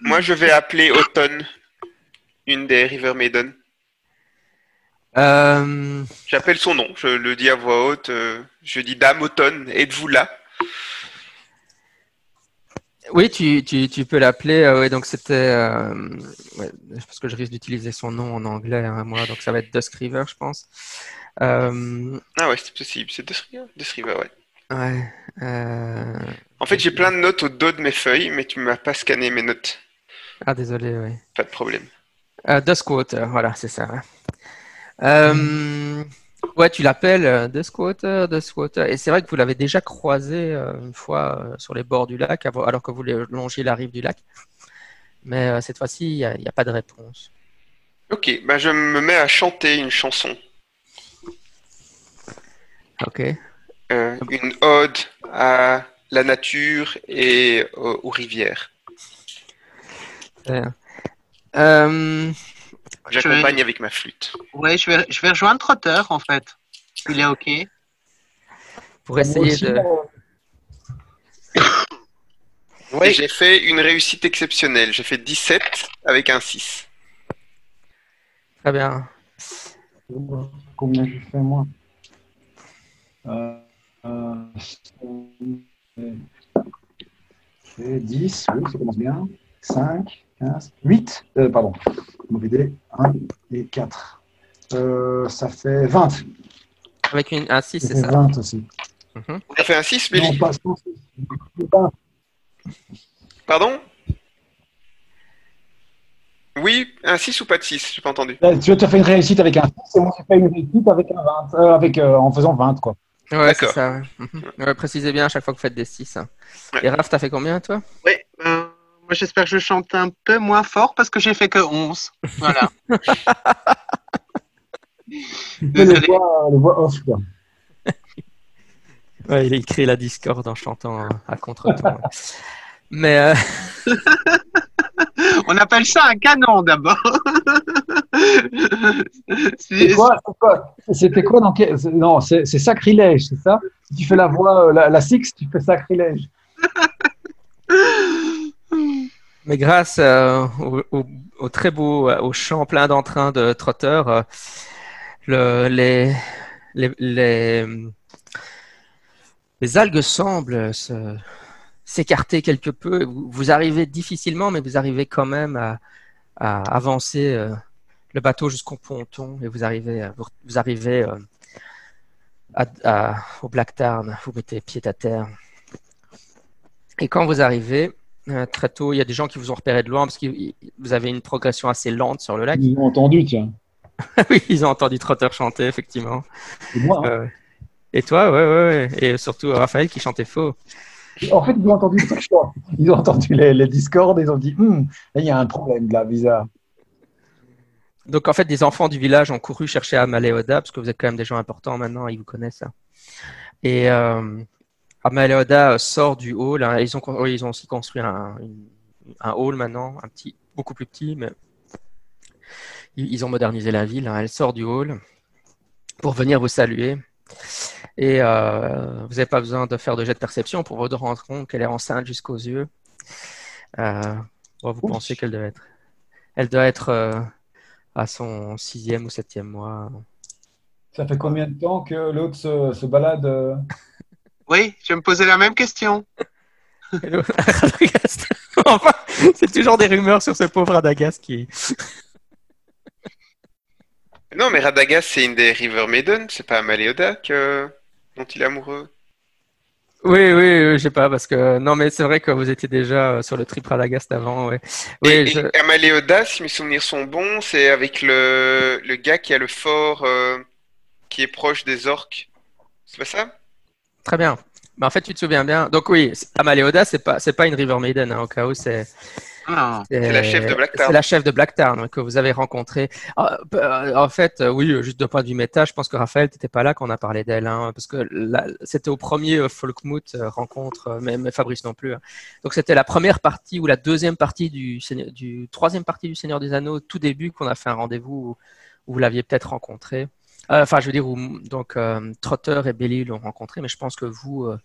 Moi, je vais appeler Autumn, une des River Maiden. Euh, J'appelle son nom, je le dis à voix haute. euh, je dis Dame Automne, êtes-vous là? Oui, tu, tu, tu peux l'appeler. euh, ouais, donc c'était. euh, ouais, je pense que je risque d'utiliser son nom en anglais, hein, moi. Donc ça va être Dusk River, je pense. Euh, Ah ouais, c'est possible, c'est River, ouais. ouais. euh, En fait, j'ai plein de notes au dos de mes feuilles, mais tu m'as pas scanné mes notes. Ah, désolé, oui. Pas de problème. Euh, Duskwater, voilà, c'est ça. ouais. Euh, ouais, tu l'appelles euh, Duskwater, Duskwater. Et c'est vrai que vous l'avez déjà croisé une fois sur les bords du lac, alors que vous longiez la rive du lac. Mais cette fois-ci, il n'y a pas de réponse. Ok, bah je me mets à chanter une chanson. Ok. Euh, une ode à la nature et aux, aux rivières. Euh, J'accompagne avec ma flûte. Ouais, je vais, je vais rejoindre Trotter en fait. Il est ok. pour essayer Aussi, de. euh, Et j'ai fait une réussite exceptionnelle. J'ai fait 17 avec un 6. Très bien. Combien je fais moi? C'est 10, oui, ça commence bien. 5, 15, 8, euh, pardon, mauvais dé, 1 et 4. Euh, ça fait 20. Avec une, un 6, Ça c'est ça. 20 aussi. Mhm. On a fait un 6, Non, Billy pas, non, 20. Pardon? Oui, un 6 ou pas de 6 J'ai pas entendu. Euh, Tu as fait une réussite avec un 6 et moi j'ai fait une réussite avec un 20, euh, avec, euh, en faisant 20 quoi. Ouais, c'est ça. ouais. Mhm. Ouais, précisez bien à chaque fois que vous faites des 6. hein. Ouais. Et Raph, t'as fait combien, toi? Ouais, euh, moi j'espère que je chante un peu moins fort parce que j'ai fait que 11. Voilà. Désolé. voix, les voix off quoi. Ouais, il a écrit la Discord en chantant euh, à contre-temps. Mais euh, On appelle ça un canon d'abord. C'est C'est- quoi, c'est quoi C'était quoi dans quel... c'est- Non, c'est sacrilège, c'est ça? Si tu fais la voix, euh, la, la six, tu fais sacrilège. Mais grâce euh, au, au- au très beau euh, au chant plein d'entrain de Trotter, euh, le, les, les, les, les algues semblent se- s'écarter quelque peu. Vous, vous arrivez difficilement, mais vous arrivez quand même à, à avancer euh, le bateau jusqu'au ponton et vous arrivez, à- vous, vous arrivez euh, à- à- au Black Tarn. Vous mettez pied à terre. Et quand vous arrivez, euh, très tôt, il y a des gens qui vous ont repéré de loin parce que vous avez une progression assez lente sur le lac. Ils ont entendu, tiens. oui, ils ont entendu Trotter chanter, effectivement. C'est moi. hein. Euh, et toi, ouais, ouais, ouais. Et surtout Raphaël qui chantait faux. En fait, ils ont entendu le. Ils ont entendu les, les et ils ont dit Hum, il y a un problème là, bizarre. Donc, en fait, des enfants du village ont couru chercher Amaléoda parce que vous êtes quand même des gens importants maintenant, ils vous connaissent. hein. Et euh, Amaléoda sort du hall. hein. Ils, ont, aussi construit un, hall maintenant, un petit, beaucoup plus petit, mais ils, ils ont modernisé la ville. hein. Elle sort du hall pour venir vous saluer. Et euh, vous n'avez pas besoin de faire de jet de perception pour vous rendre compte qu'elle est enceinte jusqu'aux yeux. Euh, bon, vous pensez qu'elle doit être, elle doit être euh, à son sixième ou septième mois. Ça fait combien de temps que l'autre se, se balade Oui, je me posais la même question. Enfin, c'est toujours des rumeurs sur ce pauvre Radagast qui. Non, mais Radagast, c'est une des River Maiden, c'est pas Amaléoda que... dont il est amoureux. Oui, oui, oui, je sais pas parce que non, mais c'est vrai que vous étiez déjà euh, sur le trip Radagast avant. Ouais. Oui, et, je- et Amaléoda, si mes souvenirs sont bons, c'est avec le, le gars qui a le fort euh, qui est proche des orques. C'est pas ça? Très bien. Mais en fait, tu te souviens bien. Donc oui, c'est- Amaléoda, c'est pas, c'est pas une River Maiden hein, au cas où c'est. Non. C'est la chef de Blacktown. C'est la chef de Blacktown ouais, que vous avez rencontrée. Ah, euh, en fait, euh, oui, juste de point de vue méta, je pense que Raphaël, t'étais pas là quand on a parlé d'elle, hein, parce que c'était au premier euh, Folkmoot euh, rencontre, euh, mais, mais Fabrice non plus. hein. Donc c'était la première partie ou la deuxième partie du, Seigneur- du troisième partie du Seigneur des Anneaux, tout début, qu'on a fait un rendez-vous où, où vous l'aviez peut-être rencontré. Euh, Enfin, je veux dire, où donc euh, Trotter et Belly l'ont rencontré, mais je pense que vous, euh,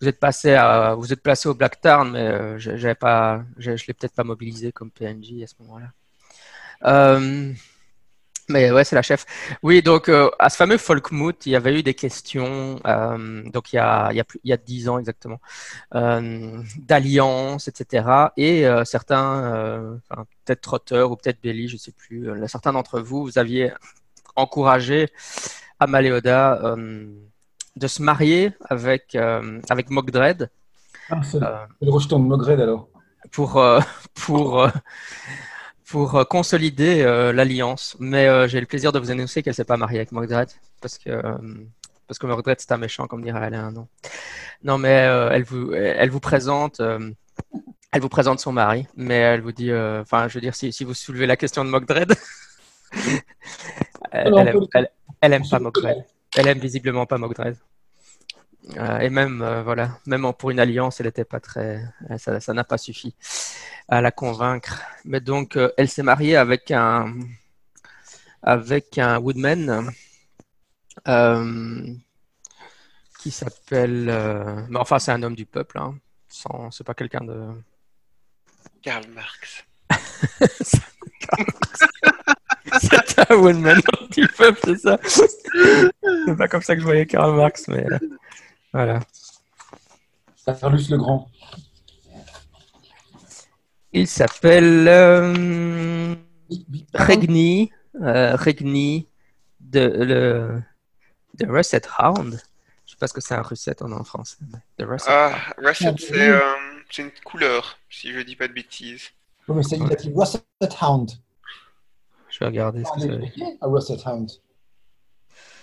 vous êtes passé placé au Black Tarn, mais euh, je- je l'ai peut-être pas mobilisé comme PNJ à ce moment-là. Euh, mais ouais, c'est la chef. Oui, donc euh, à ce fameux Folkmoot, il y avait eu des questions, donc il y a, il y a plus, il y a dix ans exactement, euh, d'alliance, etc. Et certains, peut-être Trotter ou peut-être Belly, je sais plus, certains d'entre vous, vous aviez encouragé Amaléoda de se marier avec euh, avec Mogdred ah, C'est euh, le rejeton de Mogred alors. pour euh, pour pour consolider l'alliance. Mais j'ai le plaisir de vous annoncer qu'elle s'est pas mariée avec Mordred parce que parce que Mordred c'est un méchant comme dirait Alain. Non, non, mais euh, elle vous elle vous présente. euh, elle vous présente son mari, mais elle vous dit, euh, enfin, je veux dire, si, si vous soulevez la question de Mogdred, elle, Alors, on elle peut aime, le- elle- elle aime on pas Mogdred. Elle aime visiblement pas Mogdred. Euh, et même, euh, voilà, même pour une alliance, elle n'était pas très. euh, Ça ça n'a pas suffi à la convaincre. Mais donc, euh, elle s'est mariée avec un, avec un Woodman euh, qui s'appelle. euh, mais enfin, c'est un homme du peuple. Hein, sans, c'est pas quelqu'un de. Karl Marx. C'est un Woodman du peuple, c'est ça. C'est pas comme ça que je voyais Karl Marx, mais euh, voilà. Carlus le Grand. Il s'appelle euh, Regni, euh, Regni de, le, de Russet Hound. Je sais pas ce que c'est un russet en, français. mais The Russet Ah, Russet, Ah, c'est euh, c'est une couleur, si je dis pas de bêtises. Oui, mais c'est, dit Russet Hound. Je vais regarder ce On que c'est. expliqué à Russet Hound.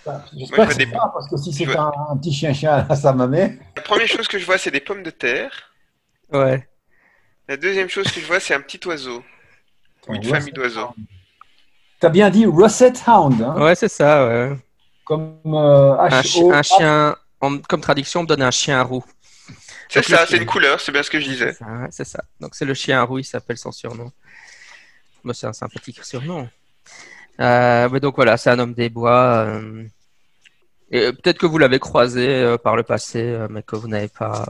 Bah, Moi, J'espère je que c'est des- pas, parce que si c'est un, un petit chien-chien à sa mamie. La première chose que je vois, c'est des pommes de terre. Ouais. La deuxième chose que je vois, c'est un petit oiseau. Ou une Russet famille d'oiseaux. T'as bien dit Russet Hound, hein, Ouais, c'est ça, ouais. comme euh, Un, chi- H-O. un chien, en- comme traduction, on me donne un chien roux. C'est Donc, le ça, c'est une couleur, c'est bien ce que je C'est disais. ça, ouais, c'est ça. Donc c'est le chien roux, il s'appelle son surnom. Moi, c'est un sympathique surnom. Euh, mais donc voilà, c'est un homme des bois. euh, peut-être que vous l'avez croisé euh, par le passé, mais que vous n'avez pas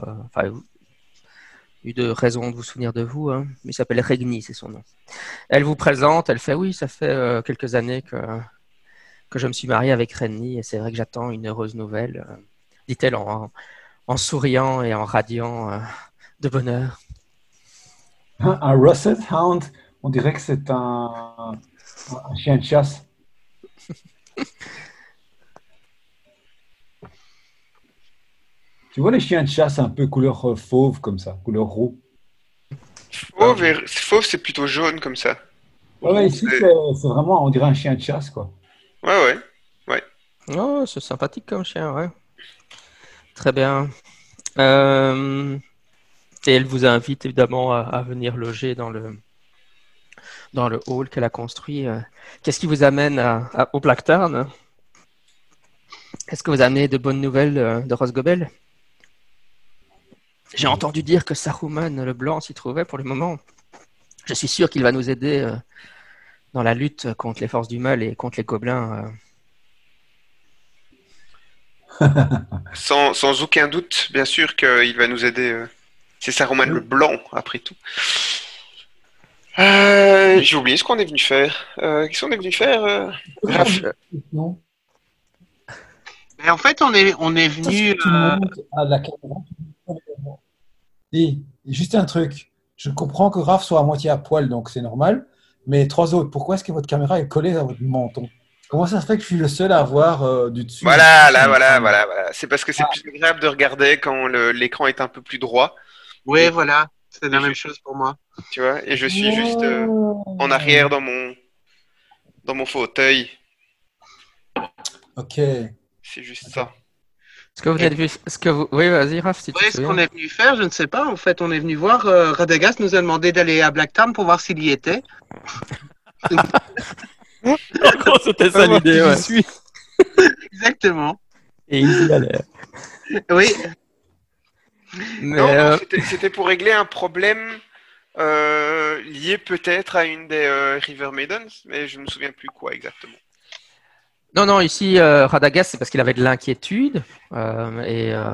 eu de raison de vous souvenir de vous. hein. Il s'appelle Regni, c'est son nom. Elle vous présente, elle fait oui, ça fait quelques années que, je me suis mariée avec Regni et c'est vrai que j'attends une heureuse nouvelle, dit-elle en, souriant et en radiant de bonheur. Un Russet Hound, on dirait que c'est un, un chien de chasse. tu vois les chiens de chasse un peu couleur euh, fauve comme ça, couleur roux? Fauve, et- fauve, c'est plutôt jaune comme ça. Ouais, ouais, ici C'est- vraiment, on dirait un chien de chasse quoi. Ouais, ouais. Oh, c'est sympathique comme chien, ouais. Très bien. Euh, Et elle vous invite évidemment à, à venir loger dans le, dans le hall qu'elle a construit. euh. Qu'est-ce qui vous amène à- à- au Blacktown Est-ce que vous amenez de bonnes nouvelles euh, de Rosgobel J'ai entendu dire que Saruman le Blanc s'y trouvait pour le moment. Je suis sûr qu'il va nous aider euh, dans la lutte contre les forces du mal et contre les gobelins. Sans, sans aucun doute, bien sûr qu'il va nous aider. C'est Saruman le Blanc, après tout. Euh, J'ai oublié ce qu'on est venu faire. Euh, Qu'est-ce qu'on est venu faire euh Raph Non. Mais en fait, on est, on est venu. Tout le euh, monde à la caméra. Et juste un truc, je comprends que Raph soit à moitié à poil, donc c'est normal. Mais trois autres, pourquoi est-ce que votre caméra est collée à votre menton? Comment ça se fait que je suis le seul à voir euh, du dessus? Voilà, là, voilà, voilà, voilà. C'est parce que c'est plus agréable de regarder quand l'écran est un peu plus droit, Ouais, voilà. C'est la même chose pour moi. tu vois. Et je suis juste euh, en arrière dans mon dans mon fauteuil. Ok. C'est juste ça. Ce que vous de vu, ce que vous, oui, vas-y, Raph, si te ce qu'on est venu faire, je ne sais pas. En fait, on est venu voir. euh, Radagast nous a demandé d'aller à Blacktown pour voir s'il y était. C'était ça l'idée, ouais. suis? Exactement. Et il y allait. Oui. Mais Non, euh, c'était- c'était pour régler un problème euh, lié peut-être à une des euh, River Maidens, mais je ne me souviens plus quoi exactement. non, non, ici, euh, Radagast, c'est parce qu'il avait de l'inquiétude. euh, et, euh,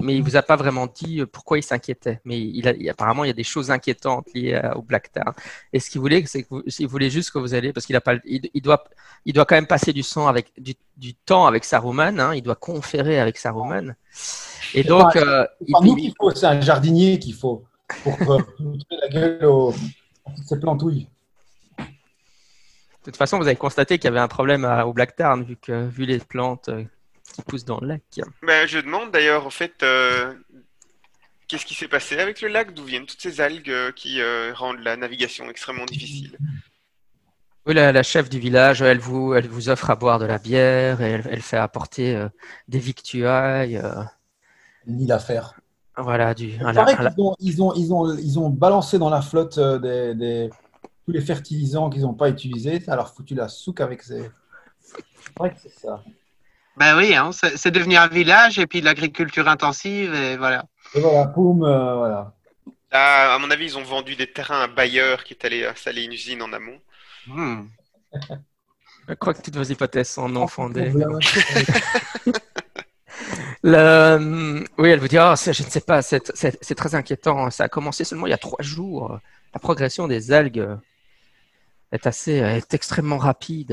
mais il vous a pas vraiment dit euh, pourquoi il s'inquiétait. Mais il a, il- apparemment, il y a des choses inquiétantes liées à- au Black Tar. Et ce qu'il voulait, c'est que vous, il voulait juste que vous alliez, parce qu'il a pas, le- il, il doit, il doit quand même passer du sang avec du, du temps avec Saruman. Hein, il doit conférer avec Saruman. Et donc, pas- euh, il- nous qu'il faut, c'est un jardinier qu'il faut pour euh, la gueule aux ces plantouilles. de toute façon, vous avez constaté qu'il y avait un problème à- au Black Tarn, vu que vu les plantes euh, qui poussent dans le lac. Ben, je demande d'ailleurs, en fait, euh, qu'est-ce qui s'est passé avec le lac D'où viennent toutes ces algues euh, qui euh, rendent la navigation extrêmement difficile Oui, la, la chef du village, elle vous, elle vous offre à boire de la bière, et elle, elle fait apporter euh, des victuailles, euh, Ni l'affaire. voilà, du, Il la- qu'ils ont, ils ont, ils ont, ils ont balancé dans la flotte des, des, tous les fertilisants qu'ils n'ont pas utilisés, ça leur foutu la souque avec ces. C'est vrai que c'est ça. Ben oui, hein, c'est devenir un village et puis de l'agriculture intensive et voilà. Et voilà, poum, euh, voilà. Là, à mon avis, ils ont vendu des terrains à un bailleur qui est allé installer une usine en amont. Hmm. Je crois que toutes vos hypothèses sont non fondées. Le- Oui, elle vous dit, c'est- je ne sais pas, c'est très inquiétant. Ça a commencé seulement il y a trois jours. La progression des algues est assez, est extrêmement rapide.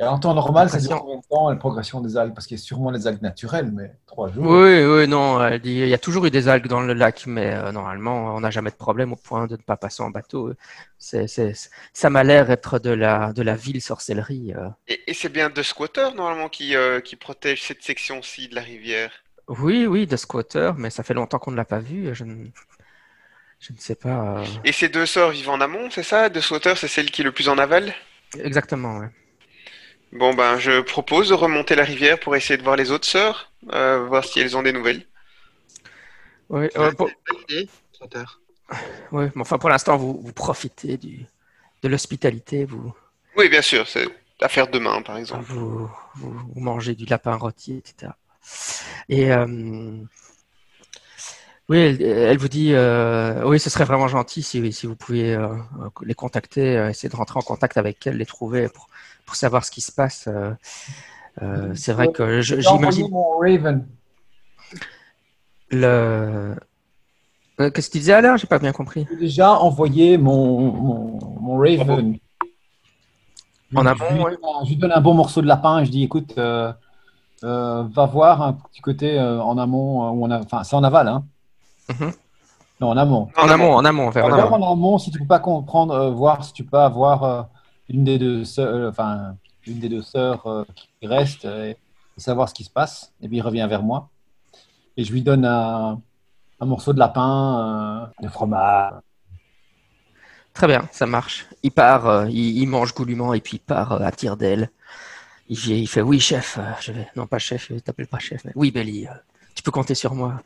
Et en temps normal, ça dure combien de temps la progression des algues Parce qu'il y a sûrement les algues naturelles, mais trois jours. Oui, oui, non, il y a toujours eu des algues dans le lac, mais euh, normalement, on n'a jamais de problème au point de ne pas passer en bateau. C'est, c'est, ça m'a l'air être de la, de la ville sorcellerie. euh. Et, et c'est bien de squatters normalement qui, euh, qui protège cette section-ci de la rivière. Oui, oui, de squatter, mais ça fait longtemps qu'on ne l'a pas vu. Je ne, je ne sais pas. euh, Et ces deux sœurs vivent en amont, c'est ça? De squatters, c'est celle qui est le plus en aval? Exactement, ouais. Bon, ben, je propose de remonter la rivière pour essayer de voir les autres sœurs, euh, voir si elles ont des nouvelles. Oui, euh, pour- oui, mais enfin, pour l'instant, vous, vous profitez du, de l'hospitalité, vous, Oui, bien sûr, c'est affaire demain, par exemple. vous, vous, vous mangez du lapin rôti, etc. Et euh, oui, elle, elle vous dit, euh, oui, ce serait vraiment gentil si, si vous pouviez euh, les contacter, essayer de rentrer en contact avec elles, les trouver pour, pour savoir ce qui se passe. Euh, euh, c'est vrai que j'imagine Raven. le. Euh, Qu'est-ce que tu disais alors? J'ai pas bien compris. J'ai déjà envoyé mon, mon, mon Raven. En amont, je, lui ouais. donne un- je lui donne un bon morceau de lapin et je dis écoute, euh, euh, va voir un petit côté en amont, enfin, c'est en aval, hein Mhm. Non, en amont. En amont, en amont, vers En voir en amont si tu peux pas comprendre, voir si tu peux avoir une des deux sœurs, euh, enfin, des deux sœurs euh, qui reste euh, et savoir ce qui se passe. Et puis il revient vers moi et je lui donne un, morceau de lapin, euh, de fromage. Très bien, ça marche. Il part, euh, il, mange goulûment et puis il part euh, à tire d'aile. Il, fait- oui, chef. euh, je vais, non pas chef, t'appelle pas chef, mais oui, Belly. euh, tu peux compter sur moi.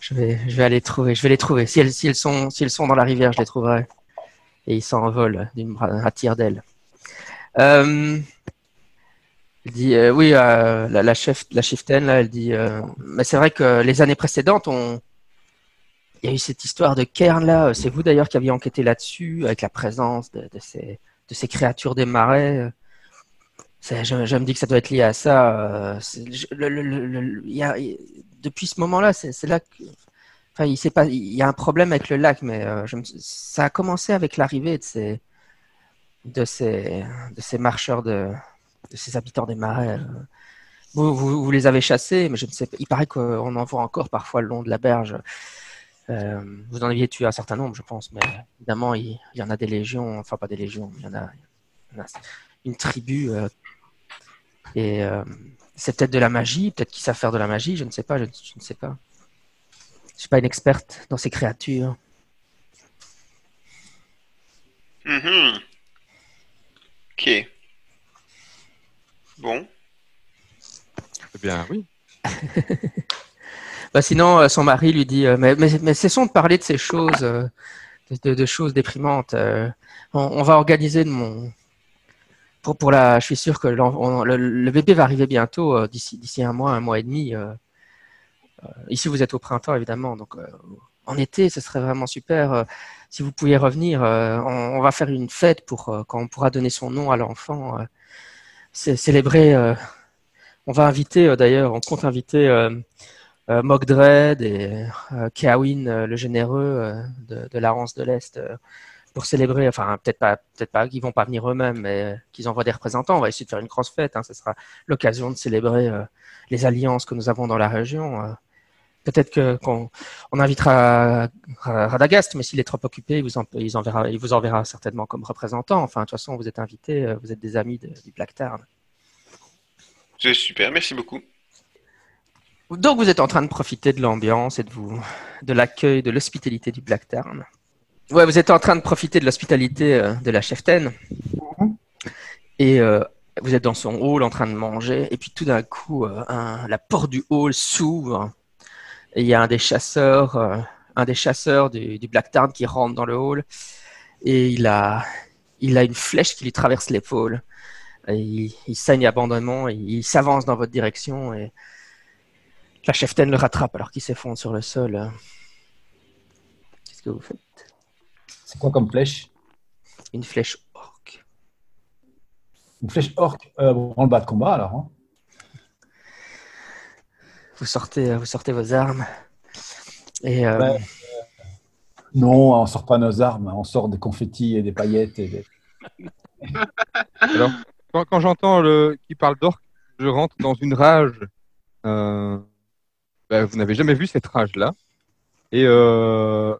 Je vais, je vais aller trouver. Je vais les trouver. Si elles, sont, si elles sont dans la rivière, je les trouverai. Et il s'envole à tire d'aile. Euh, dit euh, oui, euh, la, la chef, la chieftaine là, elle dit. mais c'est vrai que les années précédentes, on, il y a eu cette histoire de cairn là. C'est vous d'ailleurs qui aviez enquêté là-dessus avec la présence de, ces, de ces créatures des marais. Je, me dis que ça doit être lié à ça. je- y a- depuis ce moment-là, c'est là que. Enfin, il, pas, il y a un problème avec le lac, mais ça a commencé avec l'arrivée de ces, de, ces, de ces marcheurs, de, de ces habitants des marais. euh. Vous, vous, les avez chassés, mais je ne sais pas. Il paraît qu'on en voit encore parfois le long de la berge. Euh, vous en aviez tué un certain nombre, je pense, mais évidemment, il, y en a des légions, enfin pas des légions, il y en a, une tribu. euh, et c'est peut-être de la magie, peut-être qu'ils savent faire de la magie, je ne sais pas, je, ne sais pas. Je suis pas une experte dans ces créatures. Mhm. Ok. Bon. Eh bien, oui. Bah, sinon, euh, son mari lui dit euh, mais, mais, mais cessons de parler de ces choses, euh, de, de- de choses déprimantes. on, on va organiser de mon. Pour, pour la, je suis sûr que on- le, le bébé va arriver bientôt, d'ici d'ici un mois, un mois et demi. ici, vous êtes au printemps, évidemment. Donc, en été, ce serait vraiment super. Si vous pouviez revenir, euh, on, va faire une fête pour euh, quand on pourra donner son nom à l'enfant. euh, célébrer. on va inviter, d'ailleurs, on compte inviter. Mogdred et euh, le généreux de, la Hanse de l'Est, pour célébrer, enfin peut-être pas, peut-être pas qu'ils vont pas venir eux-mêmes, mais qu'ils envoient des représentants. On va essayer de faire une grosse fête. Hein, ce sera l'occasion de célébrer les alliances que nous avons dans la région. Peut-être qu'on on invitera Ra- Radagast, mais s'il est trop occupé, il vous, en, il, enverra, il vous enverra certainement comme représentant. Enfin, de toute façon, vous êtes invités, euh, vous êtes des amis de- du Black Tarn. C'est super, merci beaucoup. Donc vous êtes en train de profiter de l'ambiance et de vous, de l'accueil, de l'hospitalité du Black Tarn. Ouais, vous êtes en train de profiter de l'hospitalité euh, de la cheftaine. Et euh, vous êtes dans son hall en train de manger. Et puis tout d'un coup, euh, un- la porte du hall s'ouvre. Et il y a un des chasseurs, euh, un des chasseurs du, du Black Tarn qui rentre dans le hall. Et il a, il a une flèche qui lui traverse l'épaule. Il, il saigne abandonnement, et il s'avance dans votre direction et la cheftaine le rattrape alors qu'il s'effondre sur le sol. Qu'est-ce que vous faites? C'est quoi comme flèche? Une flèche orque. Une flèche orque euh, bon, le bas de combat alors. hein. Vous sortez, vous sortez vos armes. Et euh, Ouais. Non, on sort pas nos armes, on sort des confettis et des paillettes. Et des... Quand, quand j'entends le qui parle d'orque, je rentre dans une rage. Euh, ben, vous n'avez jamais vu cette rage-là. Et euh,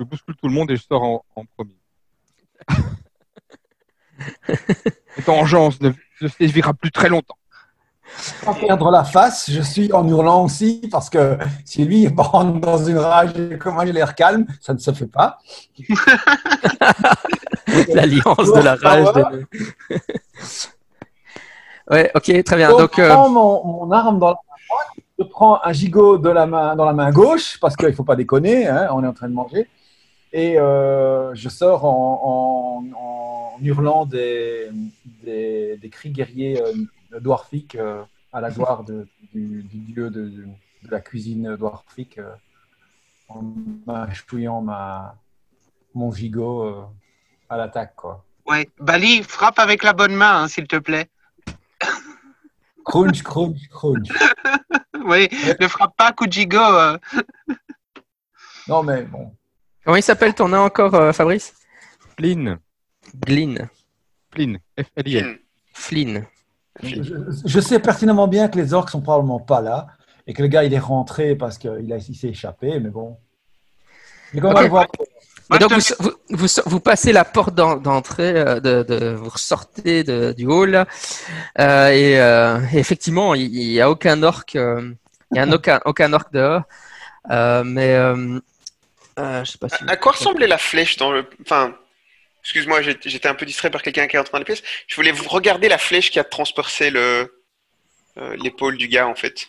je bouscule tout le monde et je sors en, en premier. Cette vengeance ne, ne sévira plus très longtemps. Sans perdre la face, je suis en hurlant aussi parce que si lui rentre dans une rage et que moi j'ai l'air calme, ça ne se fait pas. l'alliance de la rage. de- ouais, ok, très bien. Donc, je euh, prends mon, mon arme dans la main droite, je prends un gigot de la main, dans la main gauche parce qu'il ne faut pas déconner, hein, on est en train de manger. Et euh, je sors en, en- en hurlant des, des, des cris guerriers euh, dwarfiques euh, à la gloire de- du, du dieu de, de la cuisine dwarfique euh, en mâchouillant ma, mon gigot euh, à l'attaque. quoi. Ouais. Bali, frappe avec la bonne main, hein, s'il te plaît. Crunch, crunch, crunch. Oui, ne frappe pas coup de gigot. euh. Non, mais bon. comment il s'appelle ton nom encore, euh, Fabrice? Flynn. Glyn. Flynn. F-L-I-N. Flynn. Je, je sais pertinemment bien que les orques sont probablement pas là et que le gars il est rentré parce qu'il il s'est échappé, mais bon. Mais on va le voir, donc, vous, vous, vous, vous passez la porte d'en- d'entrée, euh, de, de, vous ressortez de, du hall, euh, et, euh, et effectivement, il n'y a aucun orc, euh, il y a un aucun, aucun orc dehors, euh, mais euh, euh, je sais pas si. À quoi ressemblait la flèche dans le. Enfin, excuse-moi, j'étais un peu distrait par quelqu'un qui est en train de la pièce. Je voulais vous regarder la flèche qui a transpercé le euh, l'épaule du gars en fait.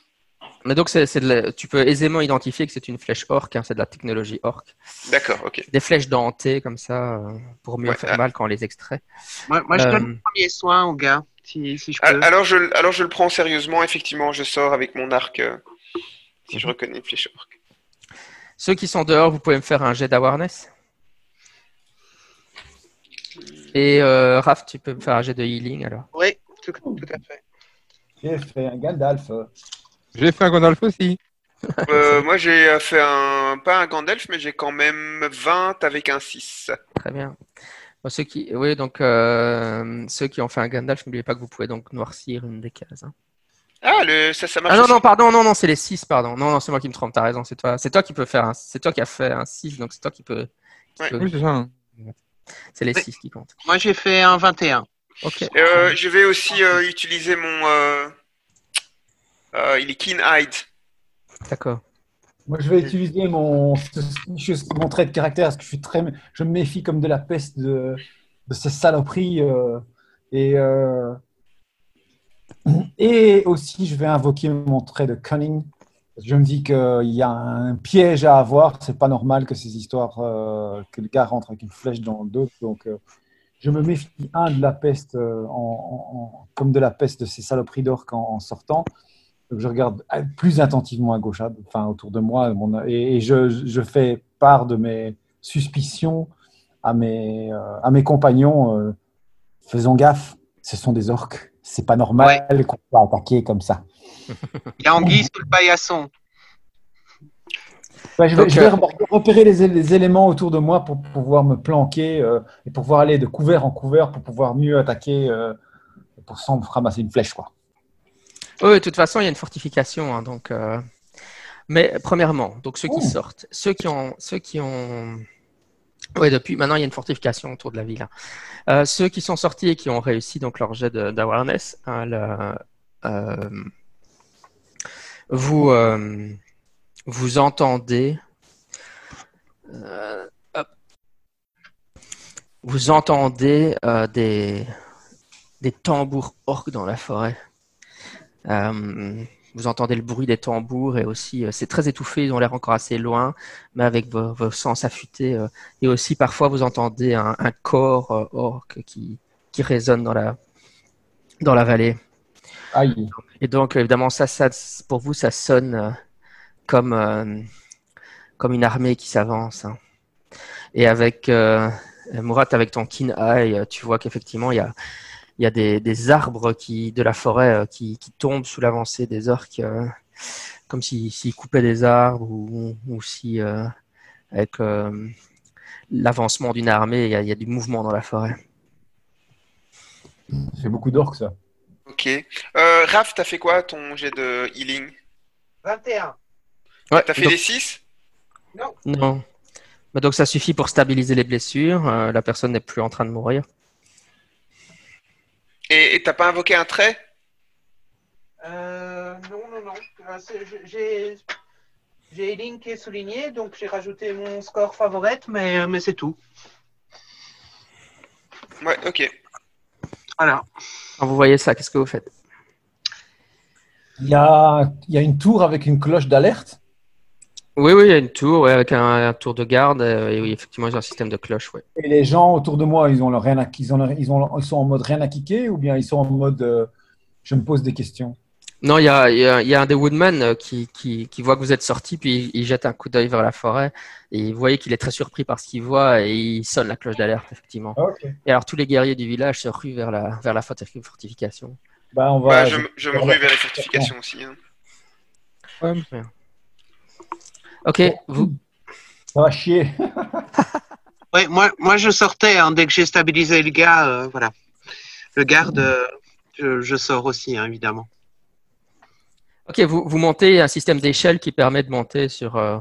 Mais donc, c'est, c'est de la- tu peux aisément identifier que c'est une flèche orc, hein, c'est de la technologie orc. D'accord, ok. Des flèches dentées comme ça, euh, pour mieux Ouais, faire ah. mal quand on les extrait. Moi, moi, je Euh, donne le premier soin au gars, si, si je Ah, peux. Alors je, alors je le prends sérieusement. Effectivement, je sors avec mon arc euh, si je reconnais une flèche orque. Ceux qui sont dehors, vous pouvez me faire un jet d'awareness. Et euh, Raph, tu peux me faire un jet de healing alors. Oui, tout, tout à fait. j'ai fait un Gandalf. J'ai fait un Gandalf aussi. Euh, moi, j'ai euh, fait un pas un Gandalf, mais j'ai quand même 20 avec un 6. Très bien. Bon, ceux qui, oui, donc euh, ceux qui ont fait un Gandalf, n'oubliez pas que vous pouvez donc noircir une des cases. hein. Ah, le, ça, ça marche. Ah non, aussi. non, pardon, non, non, c'est les 6, pardon. Non, non, c'est moi qui me trompe, t'as raison, c'est toi. C'est toi qui peux faire un, c'est toi qui as fait un 6, donc c'est toi qui peux. qui Ouais. peut- Oui, c'est ça. hein. C'est les Oui. 6 qui comptent. Moi, j'ai fait un 21. Ok. Euh, je vais aussi euh, utiliser mon. euh, euh, il est keen-eyed. D'accord. Moi, je vais utiliser mon, mon trait de caractère parce que je suis très, je me méfie comme de la peste de, de ces saloperies euh, et euh, et aussi je vais invoquer mon trait de cunning. Je me dis qu'il y a un piège à avoir. C'est pas normal que ces histoires euh, que le gars rentre avec une flèche dans le dos. Donc, euh, je me méfie un de la peste euh, comme de la peste de ces saloperies d'orques en, sortant. Donc, je regarde plus attentivement à gauche, enfin autour de moi, et, je, fais part de mes suspicions à mes, à mes compagnons. faisons gaffe, ce sont des orques. C'est pas normal qu'on soit attaqué comme ça. Il y a Anguille sous le paillasson. Ouais, je vais, Donc, je vais euh, repérer les, éléments autour de moi pour pouvoir me planquer euh, et pour pouvoir aller de couvert en couvert pour pouvoir mieux attaquer euh, pour sans ramasser une flèche. Quoi. Oui, de toute façon, il y a une fortification, hein, donc. euh, Mais premièrement, donc ceux qui Oh. sortent, ceux qui ont, ceux qui ont, oui, depuis maintenant il y a une fortification autour de la ville. hein. Euh, ceux qui sont sortis et qui ont réussi donc leur jet d'awareness, hein, euh, vous euh, vous entendez, vous entendez des des tambours orques dans la forêt. Vous entendez le bruit des tambours et aussi euh, c'est très étouffé, ils ont l'air encore assez loin, mais avec vos, vos sens affûtés. euh, et aussi parfois vous entendez un, un corps euh, orc qui, qui résonne dans la, dans la vallée. Aïe. Et donc, évidemment, ça, ça, pour vous, ça sonne comme, euh, comme une armée qui s'avance. hein. Et avec euh, Murat, avec ton keen eye, tu vois qu'effectivement, il y a, il y a des, des arbres qui, de la forêt euh, qui, qui tombent sous l'avancée des orques, euh, comme s'ils s'ils coupaient des arbres ou, ou si, euh, avec euh, l'avancement d'une armée, il y, a, il y a du mouvement dans la forêt. C'est beaucoup d'orques, ça. Ok. Euh, Raph, t'as fait quoi ton jet de healing? 21. Ouais, T'as fait donc- des 6 Non. Mais donc ça suffit pour stabiliser les blessures. euh, la personne n'est plus en train de mourir. Et et t'as pas invoqué un trait? Euh, non, non, non. Euh, J'ai j'ai Link qui est souligné, donc j'ai rajouté mon score favorite, mais, mais c'est tout. Ouais, ok. Voilà. Quand vous voyez ça, qu'est-ce que vous faites? Il y a, il y a une tour avec une cloche d'alerte. Oui, oui, il y a une tour ouais, avec un, un tour de garde. euh, et oui, effectivement, a un système de cloche. Ouais. Et les gens autour de moi, ils, ont leur rien à, ils, ont, ils, ont, ils sont en mode rien à kicker ou bien ils sont en mode euh, je me pose des questions? Non, il y a, il y a- y a un des Woodman euh, qui, qui, qui voit que vous êtes sorti, puis il, il jette un coup d'œil vers la forêt. Et vous voyez qu'il est très surpris par ce qu'il voit et il sonne la cloche d'alerte, effectivement. Ok. Et alors, tous les guerriers du village se ruent vers la, vers la forti- fortification. Bah, on Bah, va. je, me- je me rue vers les fortifications aussi. hein. Ok, vous, Ça va chier. Ouais, moi, moi, je sortais hein, dès que j'ai stabilisé le gars. euh, voilà. Le garde, euh, je, je sors aussi, hein, évidemment. Ok, vous, vous montez un système d'échelle qui permet de monter sur, euh,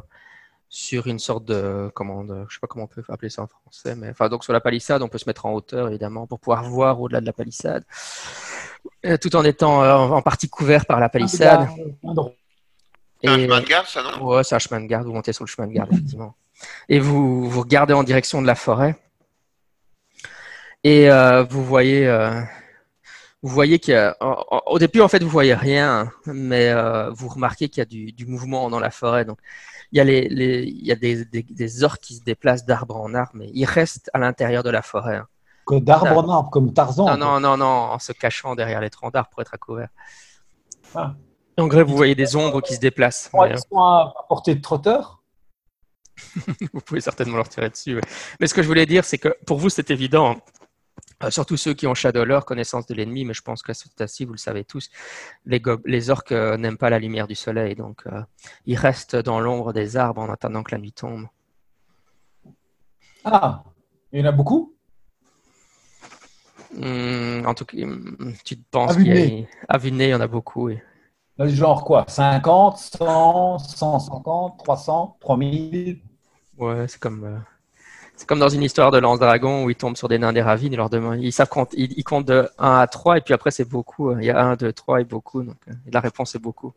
sur une sorte de, comment, de- je sais pas comment on peut appeler ça en français, mais enfin, donc sur la palissade, on peut se mettre en hauteur, évidemment, pour pouvoir voir au-delà de la palissade, euh, tout en étant euh, en en partie couvert par la palissade. C'est un chemin de garde, ça, non? Ouais, c'est un chemin de garde, vous montez sur le chemin de garde, effectivement. Et vous, vous regardez en direction de la forêt. Et euh, vous voyez, euh, vous voyez qu'il y a, en- en- au début, en fait, vous voyez rien, mais euh, vous remarquez qu'il y a du, du mouvement dans la forêt. Donc, il y a, les, les- il y a des, des, des orques qui se déplacent d'arbre en arbre, mais ils restent à l'intérieur de la forêt. hein. Que D'arbre en arbre, comme Tarzan. Non, non, non, en se cachant derrière les troncs d'arbres pour être à couvert. Ah. En vrai, vous voyez des ombres qui se déplacent. Ouais, Ils sont à à portée de trotteur. Vous pouvez certainement leur tirer dessus. ouais. Mais ce que je voulais dire, c'est que pour vous, c'est évident. euh, surtout ceux qui ont Shadowlore, connaissance de l'ennemi, mais je pense qu'à ce stade-ci, vous le savez tous, les, orques euh, n'aiment pas la lumière du soleil, donc euh, ils restent dans l'ombre des arbres en attendant que la nuit tombe. Ah, il y en a beaucoup? Hum, en tout cas, hum, tu penses qu'il y a... À nez, il y en a beaucoup. oui. Genre quoi 50, 100, 150, 300, 3000 Ouais, c'est comme, euh, c'est comme dans une histoire de Lance Dragon où ils tombent sur des nains des ravines. Ils, leur demandent, ils, savent compte, ils, ils comptent de 1 à 3 et puis après c'est beaucoup. Il y a 1, 2, 3 et beaucoup. Donc euh, la réponse est beaucoup.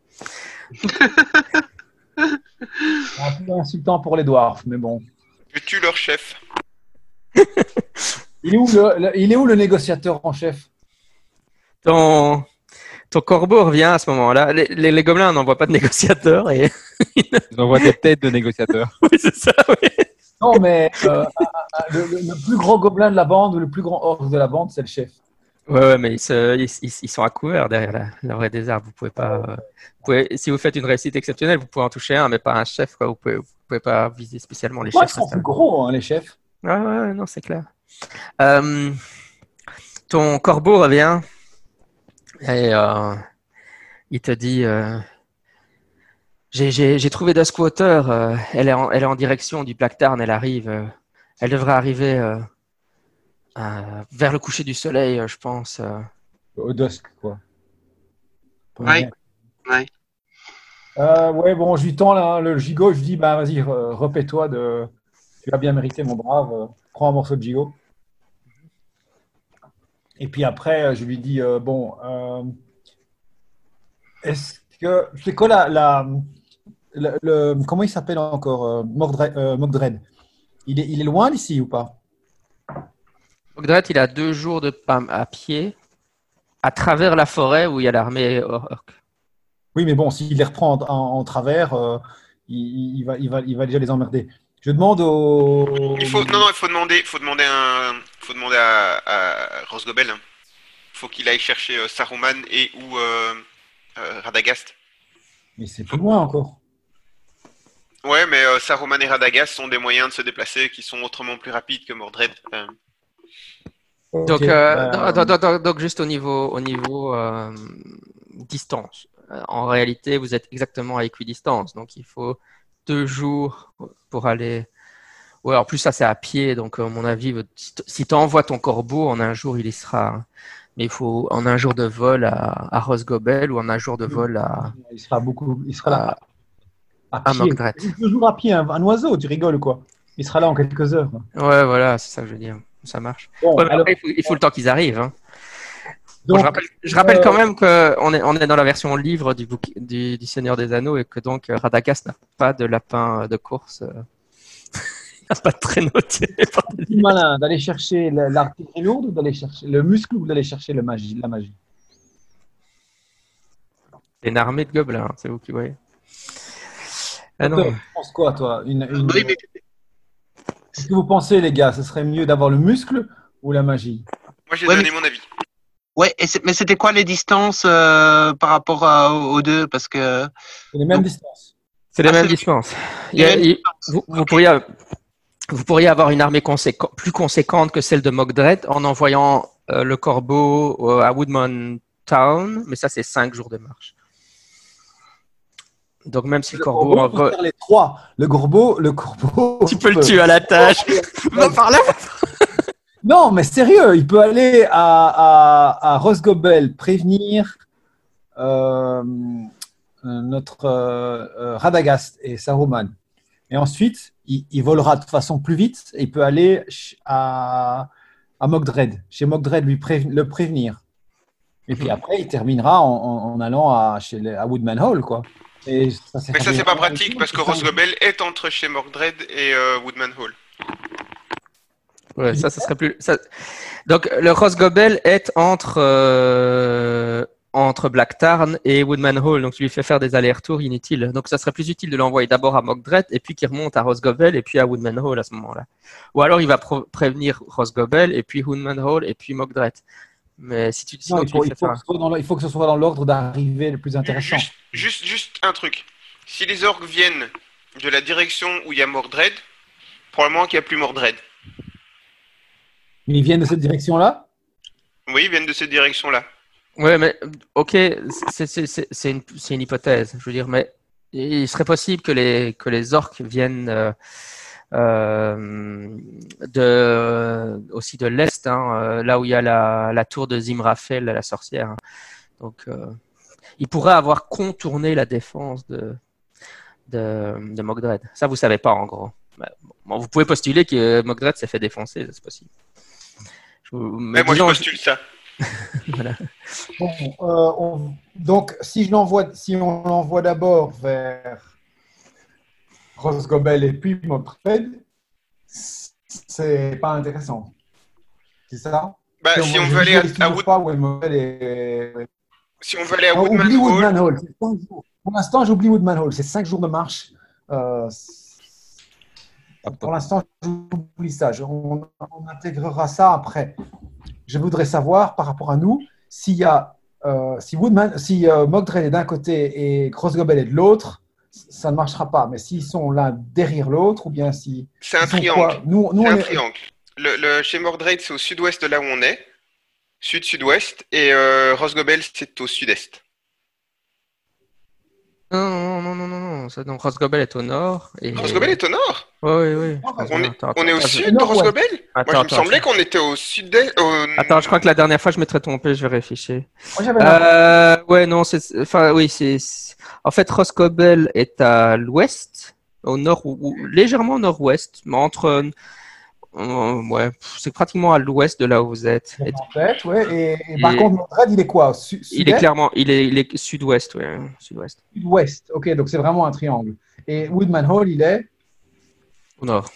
Un peu insultant pour les dwarfs, mais bon. Je tue leur chef. Il est où le, le- il est où le négociateur en chef? Ton, ton corbeau revient à ce moment-là. Les, les, les gobelins n'envoient pas de négociateur. Et... Ils envoient des têtes de négociateurs. oui, c'est ça. oui. Non, mais euh, le, le- le plus gros gobelin de la bande ou le plus grand orc de la bande, c'est le chef. Ouais, ouais, mais ils, se- ils, ils- ils sont à couvert derrière la, la vraie des arbres. Vous pouvez pas. euh, vous pouvez, si vous faites une réussite exceptionnelle, vous pouvez en toucher un, mais pas un chef. Quoi. Vous pouvez, vous pouvez pas viser spécialement les Moi, ils chefs. sont plus gros, hein, les chefs. Ouais, ouais, ouais, non, c'est clair. Euh, ton corbeau revient et euh, il te dit euh, j'ai, trouvé Duskwater, euh, elle, est en, elle est en direction du Black Tarn, elle arrive. euh, elle devrait arriver euh, euh, vers le coucher du soleil, euh, je pense. euh. Au dusk, quoi. Ouais. Ouais. Euh, ouais, bon, je lui tends là, le gigot, je lui dis, bah vas-y, re- repais-toi de. Tu as bien mérité, mon brave. Prends un morceau de gigot. Et puis après, euh, je lui dis, euh, bon, euh, est-ce que. C'est quoi la. la le, le- comment il s'appelle encore Mordred, Mogdred il est, il est loin d'ici ou pas? Ogdret, il a deux jours de pas à pied à travers la forêt où il y a l'armée orc. Oui, mais bon, s'il les reprend en, en- en travers, euh, il, il va, il, va, il va déjà les emmerder. Je demande au. Il faut, non, non, il faut demander, faut demander un, faut demander à, à Rosgobel. hein. Faut qu'il aille chercher euh, Saruman et ou euh, euh, Radagast. Mais c'est plus loin encore. Ouais, mais euh, Saruman et Radagast sont des moyens de se déplacer qui sont autrement plus rapides que Mordred. Euh, Donc, euh, bah, donc, donc- donc- donc, juste au niveau, au niveau euh, distance. En réalité, vous êtes exactement à équidistance. Donc, il faut deux jours pour aller. Ouais, en plus, ça, c'est à pied. Donc, à mon avis, si tu envoies ton corbeau, en un jour, il y sera. Mais il faut en un jour de vol à, à Rosgobel ou en un jour de vol à, il sera beaucoup. Il sera là. à, À à pied. Mogdret. Deux jours à pied, un, un oiseau, tu rigoles quoi. Il sera là en quelques heures. Ouais, voilà, c'est ça que je veux dire. Ça marche. Bon, Ouais, mais alors, après, il, faut, il faut le temps qu'ils arrivent. hein. Bon, je rappelle, je rappelle euh, quand même qu'on est, on est dans la version livre du, bouqui- du, du Seigneur des Anneaux et que donc euh, Radagast n'a pas de lapin de course. euh. Il n'a pas de traîneau plus malin d'aller chercher la- l'artillerie lourde ou d'aller chercher le muscle ou d'aller chercher le magie, la magie? une armée de gobelins, hein, c'est vous qui voyez. Ah non, Tu penses quoi, toi? Une- une- Qu'est-ce que vous pensez, les gars Ce serait mieux d'avoir le muscle ou la magie? Moi, j'ai Ouais, donné mais- mon avis. Ouais, et mais c'était quoi les distances euh, par rapport à- aux deux? Parce que C'est les mêmes Donc- distances. c'est les Ah, mêmes distances. Il les y a- mêmes il- distances. vous, pourriez, vous pourriez avoir une armée conséquent- plus conséquente que celle de Mogdred en envoyant euh, le corbeau euh, à Woodman Town, mais ça, c'est cinq jours de marche. Donc, même si le, Le corbeau. corbeau peut re- faire les trois. Le corbeau, le corbeau. Tu peux le tuer à la tâche. Va par là. Non, mais sérieux, il peut aller à, à, à Rosgobel prévenir euh, euh, notre euh, Radagast et Saruman. Et ensuite, il, il volera de façon plus vite et il peut aller à, à Mogdred, chez Mogdred, lui le prévenir. Et puis après, il terminera en, en- en allant à, chez les- à Woodman Hall, quoi. Et ça, Mais ça, c'est pas pratique parce que Rosgobel est entre chez Mordred et euh, Woodman Hall. Ouais, ça, ça serait plus. ça- Donc, le Rosgobel est entre, euh, entre Blacktarn et Woodman Hall. Donc, tu lui fais faire des allers-retours inutiles. Donc, ça serait plus utile de l'envoyer d'abord à Mogdret et puis qu'il remonte à Rosgobel et puis à Woodman Hall à ce moment-là. Ou alors, il va prévenir Rosgobel et puis Woodman Hall et puis Mogdret. Mais si tu Non, sinon, il, faut, il faut faire que ce soit dans le- il faut que ce soit dans l'ordre d'arrivée le plus intéressant. Juste, juste, juste un truc. Si les orques viennent de la direction où il y a Mordred, probablement qu'il n'y a plus Mordred. Ils viennent de cette direction-là? Oui, ils viennent de cette direction-là. Ouais, mais ok, c'est une, c'est une hypothèse. Je veux dire, mais il serait possible que les, que les orques viennent euh, euh, de, aussi de l'Est, hein, euh, là où il y a la, la tour de Zimrafel, la sorcière. hein. Donc, euh, il pourrait avoir contourné la défense de, de, de Mogdred. Ça, vous savez pas, en gros. Bon, vous pouvez postuler que Mogdred s'est fait défoncer, c'est possible. Mais moi, je postule ça. voilà. Bon, euh, on- donc, si je l'envoie, si on l'envoie d'abord vers Rosgobel et puis Motred, c'est pas intéressant. C'est ça? Bah, si on veut aller à, à Wood- et- si on veut aller à Ah, Woodman Hall, Woodman Hall. c'est cinq jours. Pour l'instant, j'oublie Woodman Hall. C'est cinq jours de marche. Euh, pour l'instant, j'oublie ça. Je- on, on intégrera ça après. Je voudrais savoir, par rapport à nous, s'il y a, euh, si Woodman, si euh, est d'un côté et Crossgobel est de l'autre, ça ne marchera pas. Mais s'ils sont l'un derrière l'autre, ou bien si c'est un triangle. quoi Nous, nous, C'est on un est- triangle. Le, le- chez Mordred, c'est au sud-ouest de là où on est. Sud-sud-ouest. Et euh, Rosgobel, c'est au sud-est. Non, non, non, non, non, non. Ça, donc, Rosgobel est au nord. Et... Rosgobel est au nord? Oui, oui, oui. On est, Attends, on est au attends, sud de. Rosgobel Moi, Attends, je me semblait attends. qu'on était au sud-est. au- Attends, je crois que la dernière fois, je m'étais trompé, je vais réfléchir. Moi, Euh, ouais, non, c'est. Enfin, oui, c'est. En fait, Roscobel est à l'ouest, au nord, ou, ou- légèrement au nord-ouest, mais entre. Euh, ouais, c'est pratiquement à l'ouest de là où vous êtes. En tête, ouais. Et, et par Et- contre, il est quoi Su- il est clairement. Il est, il est sud-ouest, ouais, sud-ouest. Sud-ouest. Ok, donc c'est vraiment un triangle. Et Woodman Hall, il est Au nord.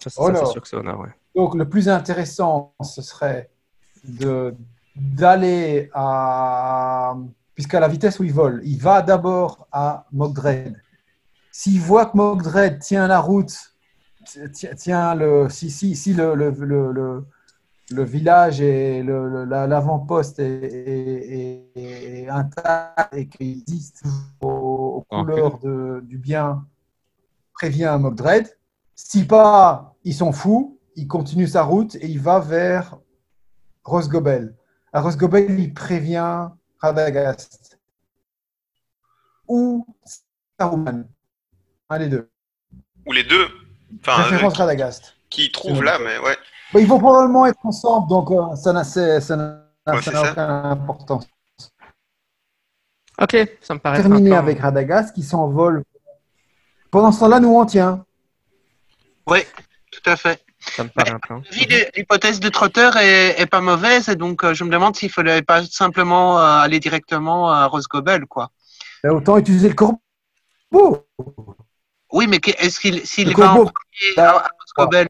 Ça, c'est sûr que c'est au nord, ouais. Donc, le plus intéressant, ce serait de d'aller à puisqu'à la vitesse où il vole, il va d'abord à Mogdred. S'il voit que Mogdred tient la route, ti- tient le, si, si, si le, le, le, le- le village et le- le- la- l'avant-poste est, est- est- est intact et qu'il dit aux, aux couleurs de- du bien, prévient Mogdred. Si pas, ils sont fous, il continue sa route et il va vers Rosgobel. À Rosgobel, il prévient Radagast. Ou Saruman. Un des deux. Ou les deux. Enfin, Référence euh, Radagast. qui trouvent là, mais ouais. Bah, ils vont probablement être ensemble, donc euh, ça n'a Ouais, aucune importance. Ok, ça me paraît. Terminé avec Radagast qui s'envole. Pendant ce temps-là, nous on tient. Oui, tout à fait. Ça me paraît L'hypothèse de Trotter est, est pas mauvaise, et donc euh, je me demande s'il fallait pas simplement euh, aller directement à Rosgobel, quoi. Bah, autant utiliser le corbeau. Oui, mais est-ce qu'il s'il va en premier Bah, à, à Rosgobel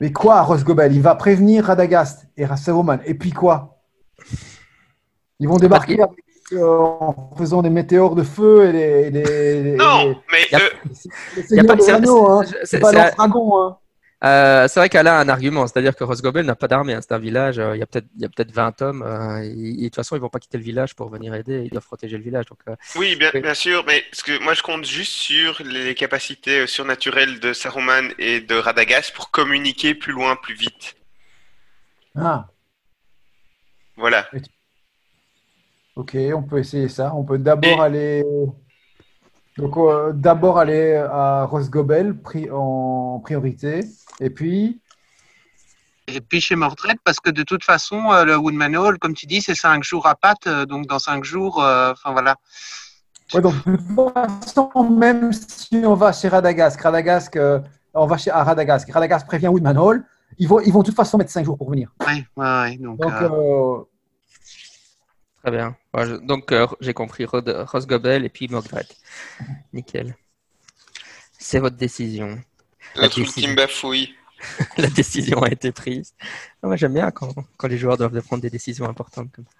Mais quoi Rosgobel Il va prévenir Radagast et Saruman. Et puis quoi? Ils vont débarquer avec, euh, en faisant des météores de feu et des. Non, des- mais Y a- euh, les Y a pas- de hein. dragon, hein. Euh, c'est vrai qu'elle a un argument, c'est-à-dire que Rosgobel n'a pas d'armée, hein, c'est un village, euh, il y a peut-être il y a peut-être 20 hommes, euh, et, et de toute façon ils vont pas quitter le village pour venir aider, ils doivent protéger le village. Donc, euh, oui, bien, sûr, mais ce que moi je compte juste sur les capacités surnaturelles de Saruman et de Radagast pour communiquer plus loin, plus vite. Ah, Voilà. ok, on peut essayer ça. On peut d'abord Et- aller. Donc, euh, d'abord aller à Rosgobel pri- en priorité. Et puis? Et puis chez Mordred, parce que de toute façon, euh, le Woodman Hall, comme tu dis, c'est cinq jours à patte, euh, donc dans cinq jours, euh, enfin voilà. Ouais, donc, de toute façon, même si on va chez Radagast, euh, on va chez, à Radagast, Radagast prévient Woodman Hall, ils vont, ils vont de toute façon mettre 5 jours pour venir. Ouais, ouais, ouais, donc, Donc, euh, très bien. Ouais, je- donc euh, j'ai compris Rod- Rosgobel et puis Mogdred. Nickel. C'est votre décision. Bafouille. La décision a été prise. Ah, Moi j'aime bien quand, quand les joueurs doivent prendre des décisions importantes comme ça.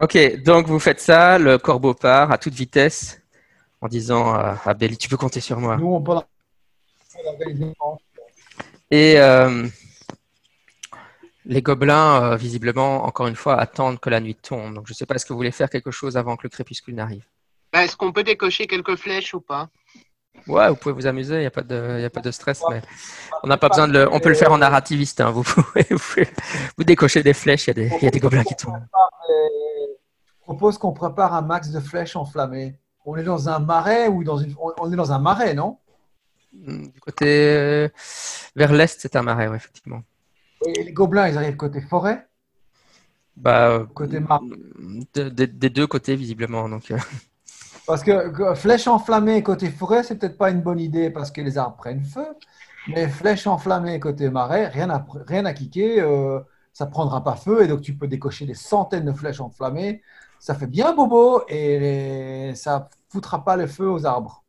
Ok, donc vous faites ça, le corbeau part à toute vitesse en disant euh, à Belly, tu peux compter sur moi. nous, on peut. Et euh, les gobelins, euh, visiblement, encore une fois, attendent que la nuit tombe. Donc je ne sais pas, est-ce que vous voulez faire quelque chose avant que le crépuscule n'arrive? Bah, est-ce qu'on peut décocher quelques flèches ou pas? Ouais, vous pouvez vous amuser, il n'y a, pas de- y a pas de stress, mais on n'a pas besoin de le... On peut le faire en narrativiste, hein. vous pouvez vous, pouvez- vous décochez des flèches, il y, a des- il y a des gobelins qui tombent. Je propose qu'on prépare un max de flèches enflammées. On est dans un marais ou dans une. On est dans un marais, non? Du côté... euh, Vers l'est, c'est un marais, ouais, effectivement. Et les gobelins, ils arrivent côté forêt, Bah, côté marais. de- de- des deux côtés, visiblement. Donc, euh, Parce que flèches enflammées côté forêt, c'est peut-être pas une bonne idée parce que les arbres prennent feu. Mais flèches enflammées côté marais, rien à, rien à kicker, euh, ça prendra pas feu et donc tu peux décocher des centaines de flèches enflammées. Ça fait bien bobo et ça foutra pas le feu aux arbres.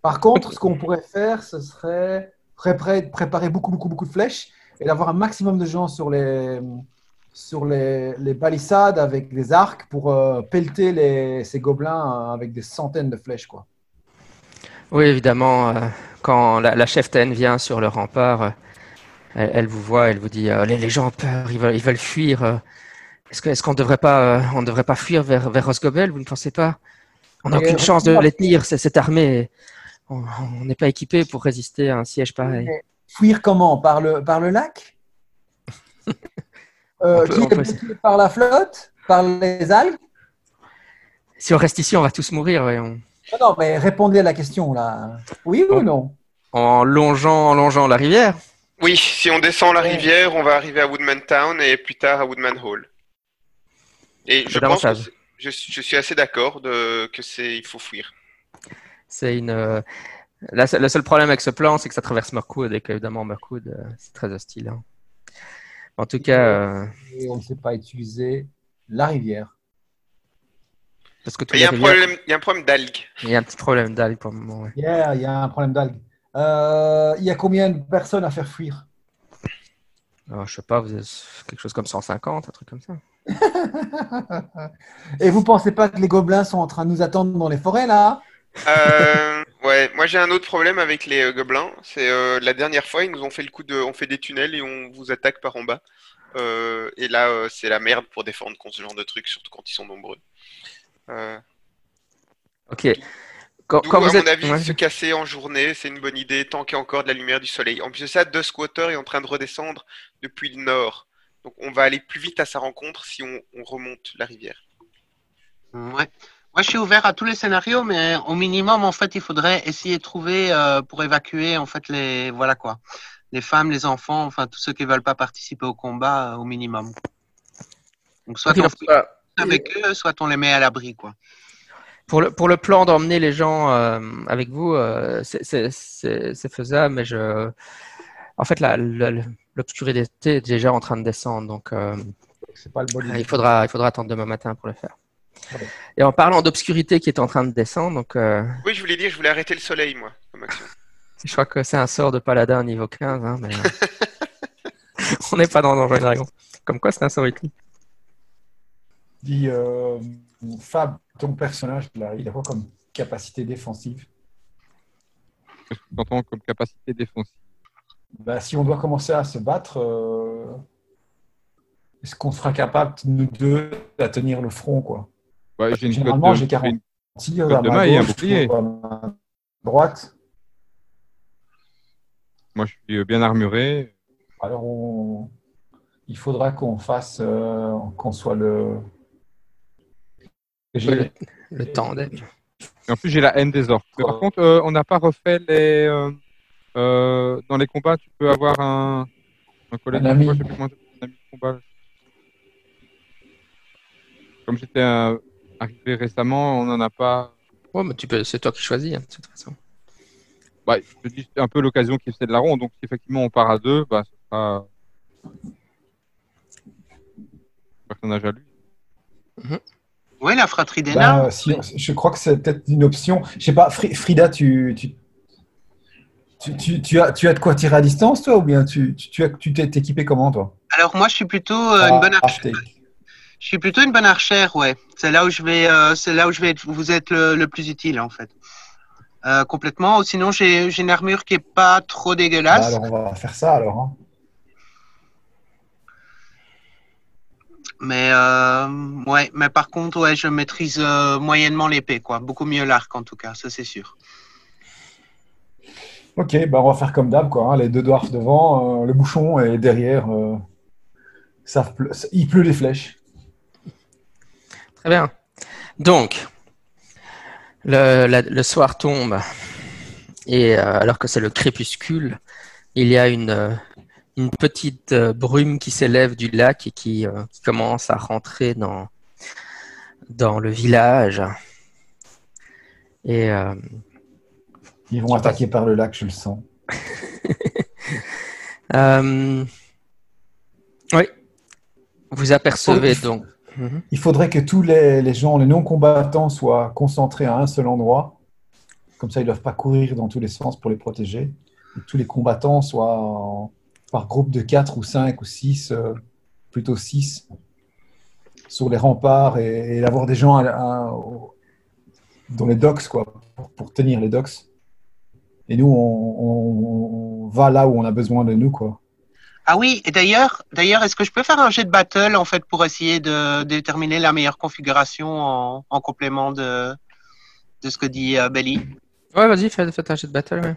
Par contre, ce qu'on pourrait faire, ce serait pré- préparer beaucoup, beaucoup, beaucoup de flèches et d'avoir un maximum de gens sur les, sur les, les palissades avec des arcs pour euh, pelleter les, ces gobelins euh, avec des centaines de flèches. Quoi. Oui, évidemment, euh, quand la, la cheftaine vient sur le rempart, euh, elle, elle vous voit, elle vous dit les, les gens ont peur, ils veulent, ils veulent fuir. Est-ce que- est-ce qu'on devrait pas, on devrait pas fuir vers, vers Rosgobel Vous ne pensez pas? On n'a aucune chance de les tenir, cette armée. On on n'est pas équipé pour résister à un siège pareil. Mais fuir comment? Par le, par le lac? Euh, On peut- qui on est peut- bloqué Par la flotte Par les algues? Si on reste ici, on va tous mourir. ouais, on- non, non, mais répondez à la question là. Oui ou non? En longeant, en longeant la rivière. Oui, si on descend la rivière, on va arriver à Woodman Town et plus tard à Woodman Hall. Et je pense que je, suis- je suis assez d'accord que c'est il faut fuir. C'est une. La le seul problème avec ce plan, c'est que ça traverse Mirkwood et qu'évidemment Mirkwood, euh, c'est très hostile. hein. En tout cas, euh, Et on ne sait pas utiliser la rivière. parce que tous Il y a un rivières- problème, il y a un problème d'algues. il y a un petit problème d'algue pour le moment. ouais. Yeah, il y a un problème d'algues. Euh, il y a combien de personnes à faire fuir? Alors, je sais pas, vous êtes quelque chose comme 150, un truc comme ça. Et vous pensez pas que les gobelins sont en train de nous attendre dans les forêts là? Euh, ouais, moi j'ai un autre problème avec les euh, gobelins. C'est euh, la dernière fois, ils nous ont fait le coup de, on fait des tunnels et on vous attaque par en bas. Euh, et là, euh, c'est la merde pour défendre contre ce genre de trucs, surtout quand ils sont nombreux. Euh, Ok. Quand, D'où, quand à vous mon êtes. avis, Ouais. se casser en journée, c'est une bonne idée tant qu'il y a encore de la lumière du soleil. En plus de ça, Duskwater est en train de redescendre depuis le nord. Donc on va aller plus vite à sa rencontre si on, on remonte la rivière. Ouais. Moi, je suis ouvert à tous les scénarios, mais au minimum, en fait, il faudrait essayer de trouver euh, pour évacuer, en fait, les voilà quoi, les femmes, les enfants, enfin tous ceux qui veulent pas participer au combat, euh, au minimum. Donc soit on voilà. avec eux, soit on les met à l'abri, quoi. Pour le, pour le plan d'emmener les gens euh, avec vous, euh, c'est- faisable, mais je. En fait, l'obscurité est déjà en train de descendre, donc euh, pas le bon il, faudra, il faudra attendre demain matin pour le faire. Et en parlant d'obscurité qui est en train de descendre, donc euh, Oui, je voulais dire, je voulais arrêter le soleil, moi, comme action. je crois que c'est un sort de paladin niveau 15, hein, mais euh, on n'est pas dans Donjons et Dragons. Comme quoi, c'est un sort utile. Dis, euh, Fab, ton personnage, là, il a quoi comme capacité défensive? Qu'est-ce que tu entends comme capacité défensive bah, Si on doit commencer à se battre, euh, est-ce qu'on sera capable, nous deux, à tenir le front quoi? Ouais, J'ai une Généralement, de, j'ai 40 une- à de ma maille et un gauche, bouclier. à ma droite. Moi, je suis bien armuré. Alors, on- il faudra qu'on fasse, euh, qu'on soit le. J'ai- Le, le tandem. Et en plus, j'ai la haine des orques. Mais par contre, euh, on n'a pas refait les. euh, euh, dans les combats, tu peux avoir un, un collègue Un de ami. combat, un ami de. Comme j'étais euh, arrivé récemment, on n'en a pas. Ouais, mais tu peux, c'est toi qui choisis, hein, de toute façon. Bah, je te dis, c'est un peu l'occasion qui fait de la ronde. Donc, si effectivement on part à deux, bah, ce sera. Personnage à lui. Oui, la fratrie des nains. si- je crois que c'est peut-être une option. Je sais pas, Fri- Frida, tu, tu, tu, tu- tu as, tu as de quoi tirer à distance, toi, ou bien tu, tu, tu as- tu t'es équipé comment, toi? Alors moi, je suis plutôt euh, une bonne Ah. Je suis plutôt une bonne archère, ouais. C'est là où je vais, euh, c'est là où je vais être, vous êtes le, le plus utile en fait. Euh, complètement. Sinon, j'ai une armure qui est pas trop Bah, dégueulasse. alors, on va faire ça, alors. hein. Mais euh, ouais, mais par contre, ouais, je maîtrise euh, moyennement l'épée, quoi. Beaucoup mieux l'arc en tout cas, ça c'est sûr. Ok, bah, on va faire comme d'hab, quoi. hein. Les deux dwarfs devant, le bouchon et derrière, ça il pleut des flèches. Très bien. Donc, le, la- le soir tombe et euh, alors que c'est le crépuscule, il y a une, euh, une petite euh, brume qui s'élève du lac et qui, euh, qui commence à rentrer dans, dans le village. Et euh, Ils vont attaquer par le lac, je le sens. euh, oui, vous apercevez donc. Il faudrait que tous les, gens, les non-combattants, soient concentrés à un seul endroit. Comme ça, ils ne doivent pas courir dans tous les sens pour les protéger. Tous les combattants soient en- par groupe de 4 ou 5 ou 6, plutôt 6, sur les remparts et, avoir des gens dans les docks, quoi, pour, tenir les docks. Et nous, on, on- on va là où on a besoin de nous, quoi. Ah oui, et d'ailleurs, d'ailleurs, est-ce que je peux faire un jet de battle en fait pour essayer de déterminer la meilleure configuration en, en complément de, de ce que dit euh, Belly? Ouais, vas-y, fais, fais un jet de battle. ouais.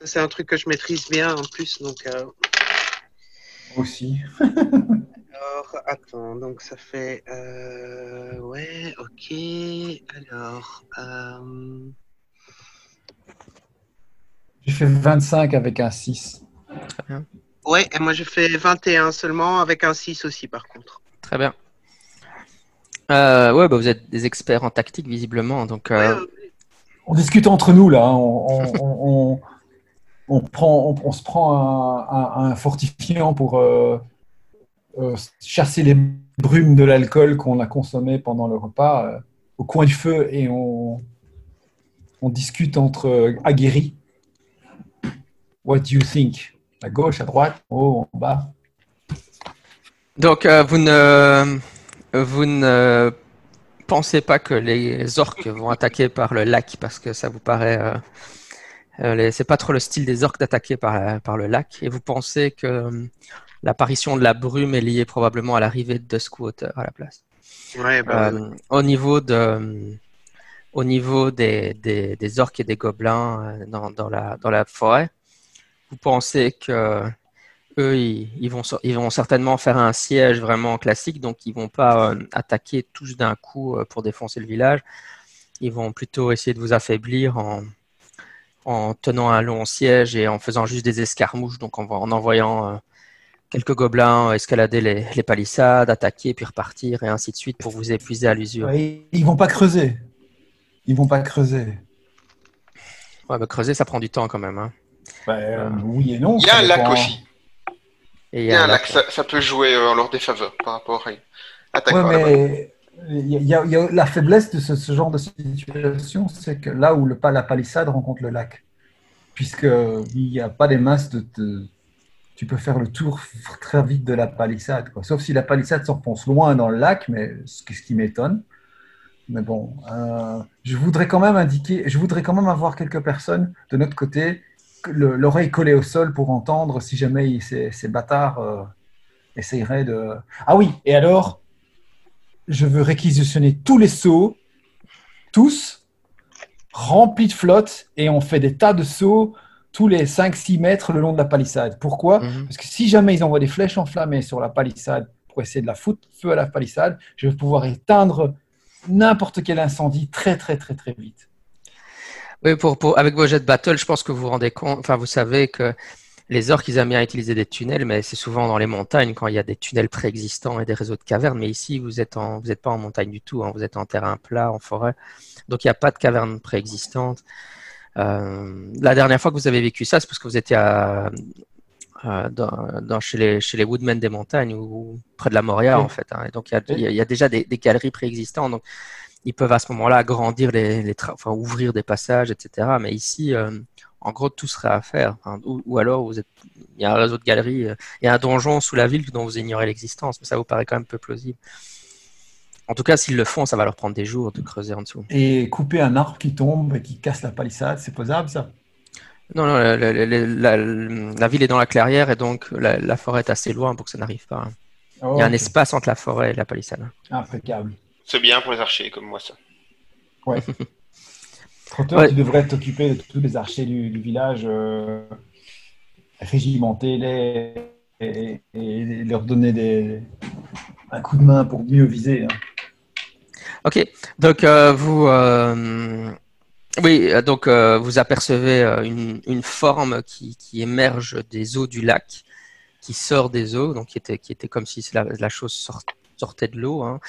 Ça, C'est un truc que je maîtrise bien en plus, donc. euh, Aussi. Alors, attends, donc ça fait. euh, ouais, ok. Alors. euh, J'ai fait 25 avec un 6. Ouais, et moi je fais 21 seulement avec un 6 aussi par contre. Très bien. Euh, ouais, bah, vous êtes des experts en tactique, visiblement. Donc, euh, Ouais, ouais. On discute entre nous là. hein. On, on- on- on- on prend, on, on se prend un, un- un fortifiant pour euh, euh, chasser les brumes de l'alcool qu'on a consommé pendant le repas euh, au coin du feu et on, on discute entre euh, aguerris. What do you think? À gauche, à droite, en haut, en bas. Donc, euh, vous ne vous ne pensez pas que les orques vont attaquer par le lac parce que ça vous paraît euh, euh, c'est pas trop le style des orques d'attaquer par, par le lac et vous pensez que euh, l'apparition de la brume est liée probablement à l'arrivée de Duskwater à la place. Ouais, bah, Euh, au niveau de, au niveau des, des, des orques et des gobelins dans, dans la, dans la forêt, vous pensez que eux, ils, ils vont, so- ils vont certainement faire un siège vraiment classique, donc ils vont pas euh, attaquer tous d'un coup euh, pour défoncer le village. Ils vont plutôt essayer de vous affaiblir en, en tenant un long siège et en faisant juste des escarmouches, donc en, en envoyant euh, quelques gobelins escalader les, les palissades, attaquer, puis repartir, et ainsi de suite pour vous épuiser à l'usure. Ouais, Ils vont pas creuser. Ils vont pas creuser. Ouais, bah, creuser, ça prend du temps quand même. hein. Ben, euh, oui et non. Il y a un lac aussi. Il y a un lac, ça, ça peut jouer euh, en leur défaveur par rapport à attaque Ouais, par la balle. mais il y a, il y a- il y a- la faiblesse de ce, ce genre de situation, c'est que là où le, pas la palissade rencontre le lac, puisque il n'y a pas des masses de, de- tu peux faire le tour très vite de la palissade, quoi. Sauf si la palissade s'enfonce loin dans le lac, mais ce qui, ce qui m'étonne. Mais bon, euh, je voudrais quand même indiquer, je voudrais quand même avoir quelques personnes de notre côté, l'oreille collée au sol pour entendre si jamais ces bâtards euh, essayeraient de. Ah oui, et alors, je veux réquisitionner tous les seaux, tous, remplis de flotte, et on fait des tas de seaux tous les 5-6 mètres le long de la palissade. Pourquoi? Mhm. Parce que si jamais ils envoient des flèches enflammées sur la palissade pour essayer de la foutre feu à la palissade, je vais pouvoir éteindre n'importe quel incendie très très très très vite. Oui, pour, pour, avec vos jets de battle, je pense que vous vous rendez compte, enfin, vous savez que les orques, ils aiment bien utiliser des tunnels, mais c'est souvent dans les montagnes quand il y a des tunnels préexistants et des réseaux de cavernes. Mais ici, vous êtes en, vous êtes pas en montagne du tout, hein, vous êtes en terrain plat, en forêt. Donc, il n'y a pas de caverne préexistante. Euh, la dernière fois que vous avez vécu ça, c'est parce que vous étiez à, dans, dans- chez, les, chez les Woodmen des montagnes ou près de la Moria, Oui. en fait. hein. Et donc, il y a, il y déjà des, des galeries préexistantes. Donc, ils peuvent à ce moment-là agrandir les, les tra- enfin, ouvrir des passages, etc. Mais ici, euh, en gros, tout serait à faire. Ou, ou alors, vous êtes, il y a un réseau de galeries, euh, il y a un donjon sous la ville dont vous ignorez l'existence, mais ça vous paraît quand même peu plausible. En tout cas, s'ils le font, ça va leur prendre des jours de creuser en dessous. Et couper un arbre qui tombe et qui casse la palissade, c'est posable ça? Non, non, la, la- la- la- la ville est dans la clairière et donc la, forêt est assez loin pour que ça n'arrive pas. Il y a un espace entre la forêt et la palissade. Impeccable. C'est bien pour les archers comme moi ça. Trotteur, Ouais. tu devrais t'occuper de tous les archers du, du village, euh, régimenter les et, et leur donner des, un coup de main pour mieux viser. hein. Ok, donc euh, vous, euh, oui, euh, donc euh, vous apercevez euh, une, une forme qui, qui émerge des eaux du lac, qui sort des eaux, donc qui était, qui était comme si la, la chose sort- sortait de l'eau. hein.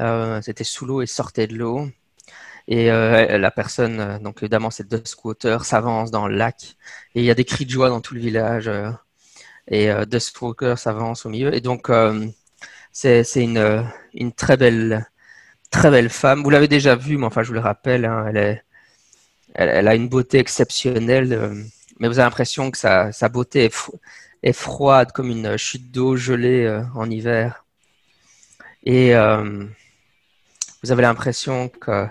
Euh, C'était sous l'eau et sortait de l'eau. Et euh, la personne, euh, donc évidemment, c'est Duskwater, s'avance dans le lac. Et il y a des cris de joie dans tout le village. et euh, Duskwater s'avance au milieu. Et donc, c'est une, une très belle très belle femme. Vous l'avez déjà vue, mais enfin, je vous le rappelle, hein, elle, est, elle, a une beauté exceptionnelle, mais vous avez l'impression que sa, beauté est, est froide comme une chute d'eau gelée en hiver. Et euh, vous avez l'impression que.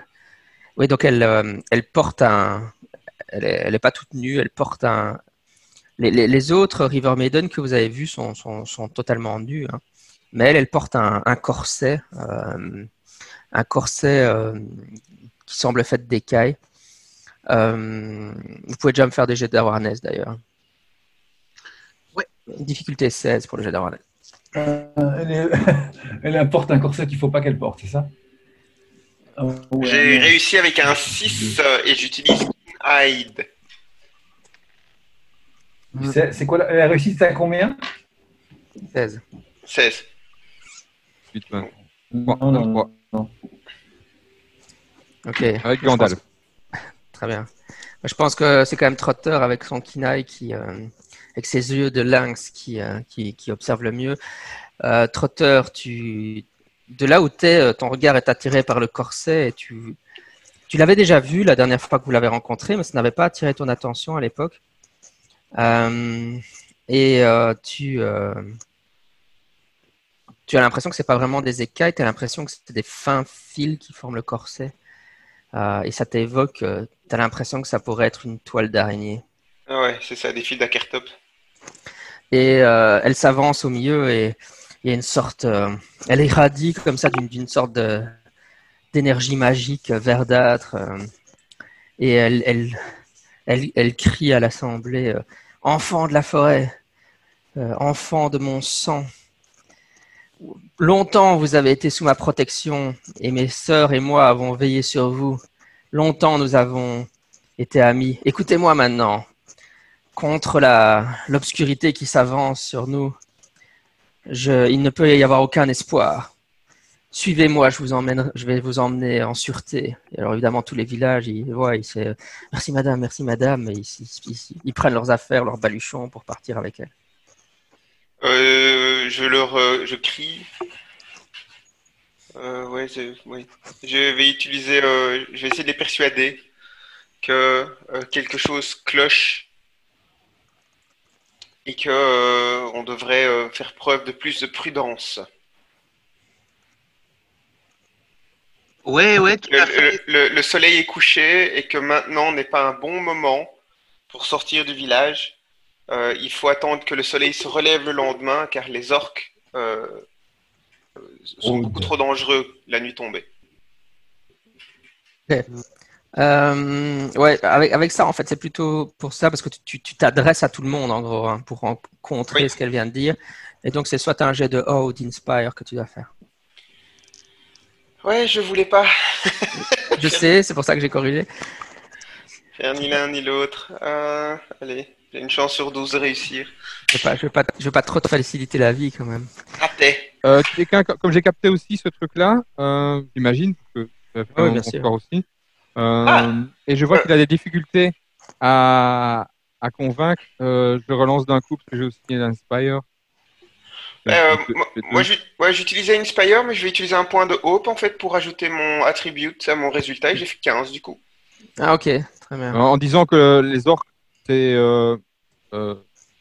Oui, donc elle, euh, elle porte un. Elle est, elle est pas toute nue, elle porte un. Les, les, les autres River Maiden que vous avez vus sont, sont, sont totalement nus, hein. mais elle, elle porte un, un corset. euh, un corset euh, qui semble fait d'écailles. Vous pouvez déjà me faire des jets d'awareness d'ailleurs. Ouais. Difficulté 16 pour le jet d'awareness. Euh, elle, est- elle porte un corset qu'il ne faut pas qu'elle porte, c'est ça? Ah, ouais, J'ai réussi avec un 6 euh, et j'utilise Hide. C'est c'est quoi la, la réussite à combien? 16. 16. 8, 20. Non, non, non. 23. non. Ok. Avec Gandalf. pense- Très bien. Je pense que c'est quand même Trotter avec son kinaï qui, euh, avec ses yeux de lynx qui, euh, observe le mieux. Euh, Trotter, tu, de là où tu es, ton regard est attiré par le corset et tu, l'avais déjà vu la dernière fois que vous l'avez rencontré, mais ça n'avait pas attiré ton attention à l'époque. Euh, et euh, tu, euh, tu as l'impression que c'est pas vraiment des écailles, tu as l'impression que c'est des fins fils qui forment le corset. Euh, et ça t'évoque, euh, tu as l'impression que ça pourrait être une toile d'araignée. Ah ouais, c'est ça, des fils d'acartop. Et euh, elle s'avance au milieu et il y a une sorte, euh, elle irradie comme ça d'une sorte d'énergie magique verdâtre euh, et elle, elle, elle, elle crie à l'assemblée euh, Enfant de la forêt, euh, enfant de mon sang, longtemps vous avez été sous ma protection et mes sœurs et moi avons veillé sur vous. Longtemps nous avons été amis. Écoutez-moi maintenant. Contre l'obscurité qui s'avance sur nous, il ne peut y avoir aucun espoir. Suivez-moi, je vous emmène, je vais vous emmener en sûreté. Et alors évidemment, tous les villages, ils voient, ils se, merci madame, merci madame, ils, prennent leurs affaires, leurs baluchons pour partir avec elle. Euh, je leur, euh, je crie. Euh, ouais, je. Je vais utiliser, euh, je vais essayer de les persuader que quelque chose cloche et que euh, on devrait euh, faire preuve de plus de prudence. Ouais, ouais, tout Le, à fait. le- le- le soleil est couché et que maintenant n'est pas un bon moment pour sortir du village. Euh, il faut attendre que le soleil se relève le lendemain car les orques sont beaucoup trop dangereux la nuit tombée. Euh, ouais, avec, avec ça, en fait, c'est plutôt pour ça, parce que tu- tu tu t'adresses à tout le monde, en gros, hein, pour en contrer Oui. ce qu'elle vient de dire. Et donc, c'est soit un jet de O ou d'Inspire que tu dois faire. Ouais, je voulais pas Je sais, c'est pour ça que j'ai corrigé. faire ni l'un ni l'autre. Euh, allez, j'ai une chance sur 12 de réussir. Je vais pas, je vais pas, je vais pas trop te faciliter la vie, quand même. Raté. Euh, quelqu'un, comme j'ai capté aussi ce truc-là, euh, j'imagine, parce que fait un bien bon sûr. score aussi, euh, Ah. et je vois Ouais. qu'il a des difficultés à, à convaincre, euh, je relance d'un coup, parce que j'ai aussi l'Inspire. Euh, moi, j'utilisais Inspire, mais je vais utiliser un point de hope en fait pour ajouter mon attribute à mon résultat et j'ai fait 15 du coup. Ah, ok, très bien. en disant que les orques, c'est euh, euh,